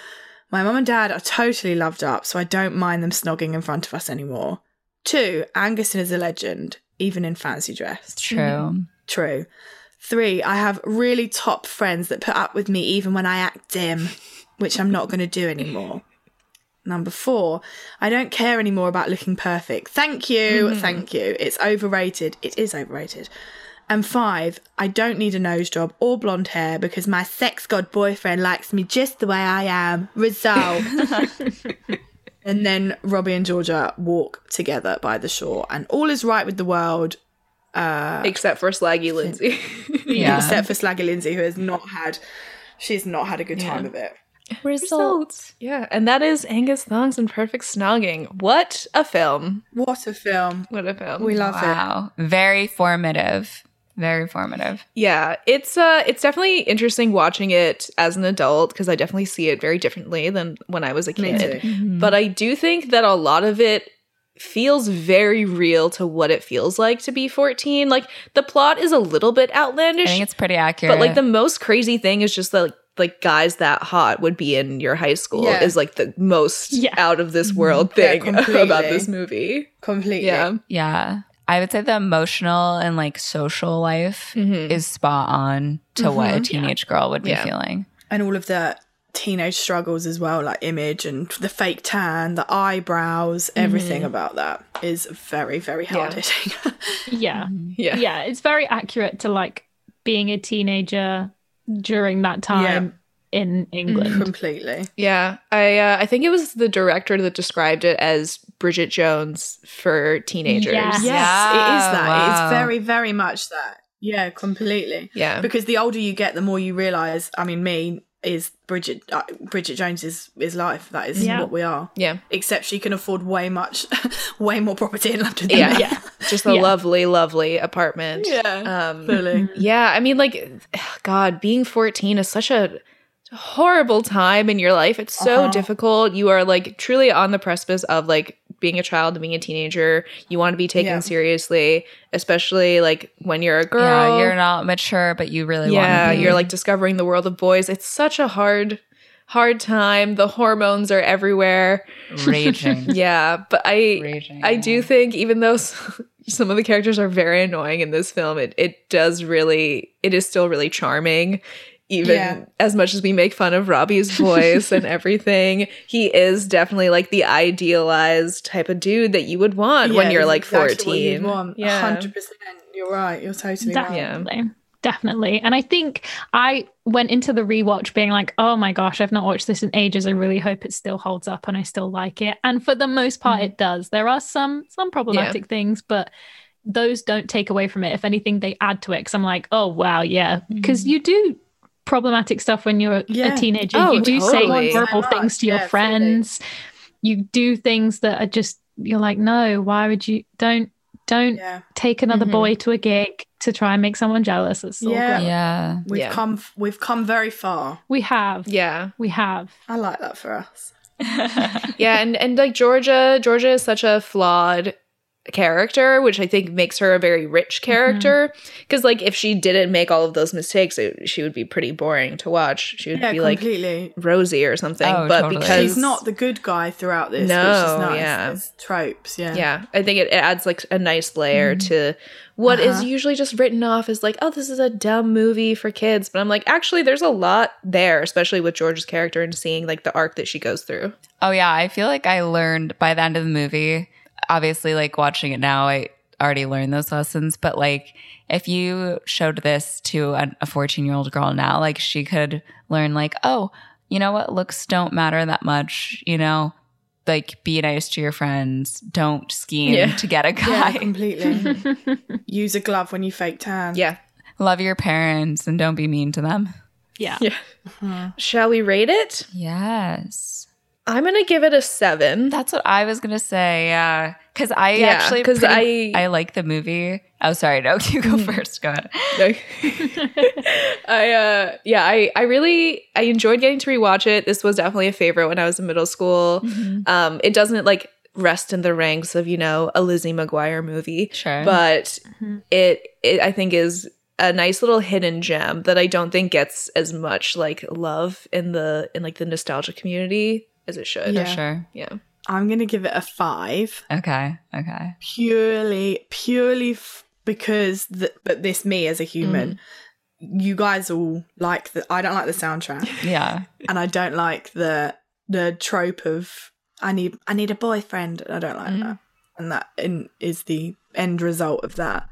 S3: my mum and dad are totally loved up, so I don't mind them snogging in front of us anymore. Two, Angus is a legend, even in fancy dress.
S1: True.
S3: True. Three, I have really top friends that put up with me even when I act dim, which I'm not going to do anymore. Number four, I don't care anymore about looking perfect. Thank you, mm-hmm. thank you. It's overrated. It is overrated. And five, I don't need a nose job or blonde hair because my sex god boyfriend likes me just the way I am. Result. and then Robbie and Georgia walk together by the shore, and all is right with the world
S2: Except for Slaggy Lindsay.
S1: Yeah.
S3: except for Slaggy Lindsay, who has not had, she's not had a good time of it.
S1: Results.
S2: yeah, and that is Angus Thongs and Perfect Snogging. What a film.
S3: What a film!
S2: What a film.
S3: We love it.
S1: Wow. Very formative. Very formative.
S2: Yeah, it's uh it's definitely interesting watching it as an adult because I definitely see it very differently than when I was a
S3: Me
S2: kid.
S3: too.
S2: But I do think that a lot of it feels very real to what it feels like to be 14. Like the plot is a little bit
S1: I
S2: outlandish,
S1: think it's pretty accurate.
S2: but like the most crazy thing is just that like, like guys that hot would be in your high school
S3: Yeah.
S2: is like the most
S4: Yeah.
S2: out of this world thing
S3: completely.
S2: about this movie.
S3: Completely.
S2: Yeah.
S1: Yeah. I would say the emotional and like social life
S2: Mhm.
S1: is spot on to what a teenage girl would be
S2: Yeah.
S1: feeling.
S3: And all of the teenage struggles as well, like image and the fake tan, the eyebrows, everything about that is very, very hard hitting.
S4: Yeah.
S2: Yeah.
S4: Yeah. It's very accurate to like being a teenager during that time in England.
S3: Completely.
S2: Yeah, I uh, I think it was the director that described it as Bridget Jones for teenagers.
S4: Yes.
S3: Yes, it is that.
S1: wow.
S3: It's very, very much that. Yeah, completely.
S2: Yeah.
S3: Because the older you get, the more you realize. I mean, me is Bridget. Uh, Bridget Jones is is life. That is
S4: Yeah.
S3: what we are.
S2: Yeah.
S3: Except she can afford way much, way more property in London. Than
S2: Yeah.
S4: Yeah.
S2: Just a
S4: Yeah.
S2: lovely, lovely apartment.
S3: yeah.
S2: Um,
S3: Fully.
S2: yeah, I mean, like, God, being 14 is such a horrible time in your life. It's so
S3: Uh-huh.
S2: difficult. You are like truly on the precipice of like being a child and being a teenager. You want to be taken
S3: Yeah.
S2: seriously, especially like when you're a girl.
S1: Yeah, you're not mature, but you really
S2: yeah,
S1: want to be.
S2: you're like discovering the world of boys. It's such a hard, hard time. The hormones are everywhere.
S1: raging.
S2: Yeah, but I
S1: Raging.
S2: I do think even though some of the characters are very annoying in this film, it it does really it is still really charming. Even
S3: Yeah.
S2: as much as we make fun of Robbie's voice and everything, he is definitely like the idealized type of dude that you would want when you're like
S3: exactly what
S2: 14.
S3: you'd want.
S2: Yeah.
S3: 100%. You're right. You're totally right.
S4: Definitely. Definitely. And I think I went into the rewatch being like, oh my gosh, I've not watched this in ages. I really hope it still holds up and I still like it. And for the most part, mm-hmm. it does. There are some some problematic things, but those don't take away from it. If anything, they add to it. Cause I'm like, oh wow, yeah. Because mm-hmm. you do problematic stuff when you're
S3: Yeah.
S4: a teenager.
S2: Oh,
S4: you do
S2: totally.
S4: say horrible
S3: So
S4: things to your
S3: Yeah, fully.
S4: friends. You do things that are just you're like, no, why would you don't don't
S3: Yeah.
S4: take another
S2: Mhm.
S4: boy to a gig to try and make someone jealous. It's so
S3: Yeah.
S1: Yeah.
S3: We've
S2: Yeah.
S3: come we've come very far.
S4: We have.
S2: Yeah.
S4: We have.
S3: I like that for us.
S2: Yeah, and and like Georgia, Georgia is such a flawed character, which I think makes her a very rich character. Because like if she didn't make all of those mistakes, it, she would be pretty boring to watch. She would
S3: Yeah,
S2: be like
S3: completely.
S2: Rosie or something.
S1: Oh,
S2: but
S1: totally.
S2: because
S3: She's not the good guy throughout this. which
S2: No,
S3: is nice.
S2: yeah.
S3: There's tropes. Yeah.
S2: yeah, I think it, it adds like a nice layer to what is
S3: Uh-huh.
S2: usually just written off as like, oh, this is a dumb movie for kids. But I'm like, actually, there's a lot there, especially with George's character and seeing like the arc that she goes through.
S1: Oh yeah, I feel like I learned by the end of the movie. Obviously, like watching it now, I already learned those lessons. But like, if you showed this to a 14 year old girl now, like she could learn, like, oh, you know what, looks don't matter that much. You know, like be nice to your friends. Don't scheme
S2: Yeah.
S1: to get a
S3: Yeah,
S1: guy.
S3: completely. Use a glove when you fake tan.
S2: Yeah.
S1: Love your parents and don't be mean to them.
S4: Yeah.
S2: Yeah. Mm-hmm. Shall we rate it?
S1: Yes.
S2: I'm gonna give it a seven.
S1: That's what I was gonna say. Yeah, because I
S2: Yeah,
S1: actually
S2: 'cause
S1: pretty-
S2: I-
S1: I like the movie. Oh, sorry, no, you go first. Go ahead.
S2: I uh yeah, I I really I enjoyed getting to rewatch it. This was definitely a favorite when I was in middle school. Um it doesn't like rest in the ranks of, you know, a Lizzie McGuire movie,
S1: Sure,
S2: but it it I think is a nice little hidden gem that I don't think gets as much like love in the in like the nostalgia community as it should.
S3: Yeah.
S1: sure.
S2: Yeah.
S3: I'm gonna give it a five.
S1: Okay, okay.
S3: Purely, purely f- because the, but this me as a human. Mm. You guys all like the. I don't like the soundtrack,
S1: Yeah,
S3: and I don't like the the trope of I need I need a boyfriend. I don't like mm. that, and that in, is the end result of that.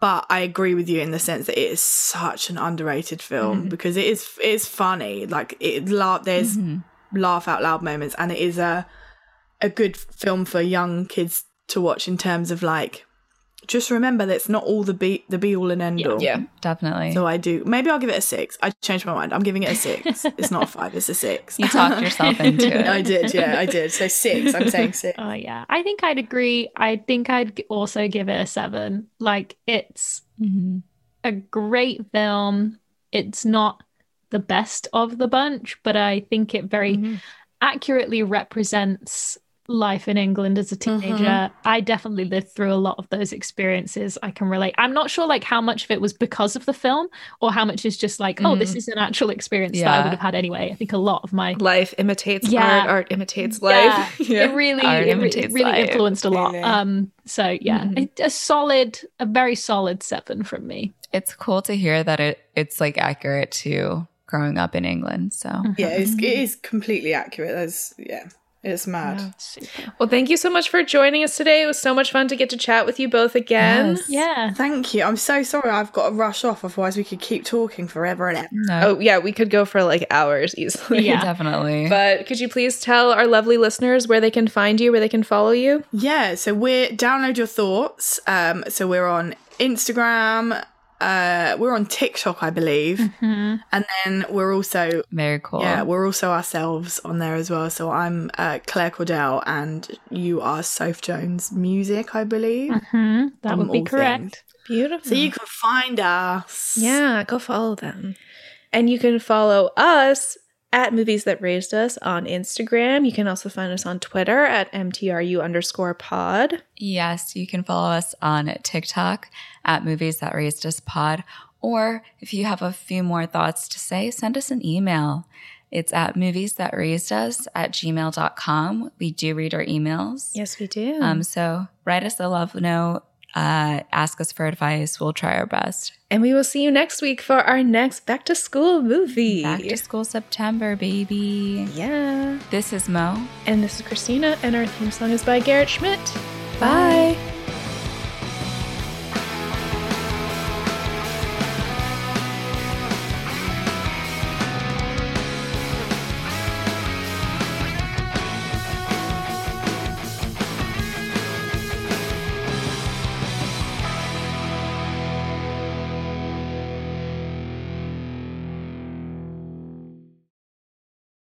S3: But I agree with you in the sense that it is such an underrated film mm-hmm. because it is it is funny. Like it laugh there's mm-hmm. Laugh out loud moments, and it is a a good film for young kids to watch in terms of like just remember that it's not all the be the be all and end all.
S2: Yeah.
S1: definitely.
S3: So I do. Maybe I'll give it a six. I changed my mind. I'm giving it a six. it's not a five. It's a six.
S1: you talked yourself into it.
S3: I did. Yeah, I did. So six. I'm saying six.
S4: Oh yeah, I think I'd agree. I think I'd also give it a seven. Like it's
S1: Mhm.
S4: a great film. It's not the best of the bunch, but I think it very
S2: Mm-hmm.
S4: accurately represents life in England as a teenager. I definitely lived through a lot of those experiences. I can relate. I'm not sure like how much of it was because of the film or how much is just like, oh, this is an actual experience that I would have had anyway. I think a lot of my
S2: Life imitates
S4: Yeah.
S2: art, art imitates
S4: yeah,
S2: life.
S4: it really, it, re- it really
S1: life.
S4: influenced a lot. Um, so yeah,
S2: Mhm.
S4: it- a solid, a very solid seven from me.
S1: It's cool to hear that it it's like accurate to growing up in England. So
S3: Yeah, it's, it is completely accurate. There's yeah, it's mad.
S4: Super.
S2: Well, thank you so much for joining us today. It was so much fun to get to chat with you both again.
S1: Yes.
S4: Yeah.
S3: Thank you. I'm so sorry. I've got to rush off. Otherwise, we could keep talking forever and ever.
S1: no,
S2: Oh, yeah, we could go for like hours easily.
S4: Yeah.
S1: definitely.
S2: But could you please tell our lovely listeners where they can find you, where they can follow you?
S3: Yeah, so we're download your thoughts. Um, so we're on Instagram, uh, we're on TikTok, I believe,
S4: Mm-hmm.
S3: and then we're also
S1: Very cool.
S3: yeah, we're also ourselves on there as well. So I'm uh, Claire Cordell, and you are Soph Jones Music, I believe.
S4: hmm That would be correct.
S3: things.
S2: Beautiful.
S3: So you can find us.
S2: Yeah, go follow them. And you can follow us at Movies That Raised Us on Instagram. You can also find us on Twitter at MTRU underscore pod.
S1: Yes, you can follow us on TikTok at Movies That Raised Us Pod. Or if you have a few more thoughts to say, send us an email. It's at movies that raised us at gmail.com. We do read our emails.
S2: Yes, we do.
S1: Um, so write us a love note, uh, ask us for advice. We'll try our best.
S2: and we will see you next week for our next back to school movie.
S1: Back to school September, baby.
S2: yeah.
S1: This is Mo.
S2: And this is Christina, and our theme song is by Garrett Schmidt.
S1: Bye.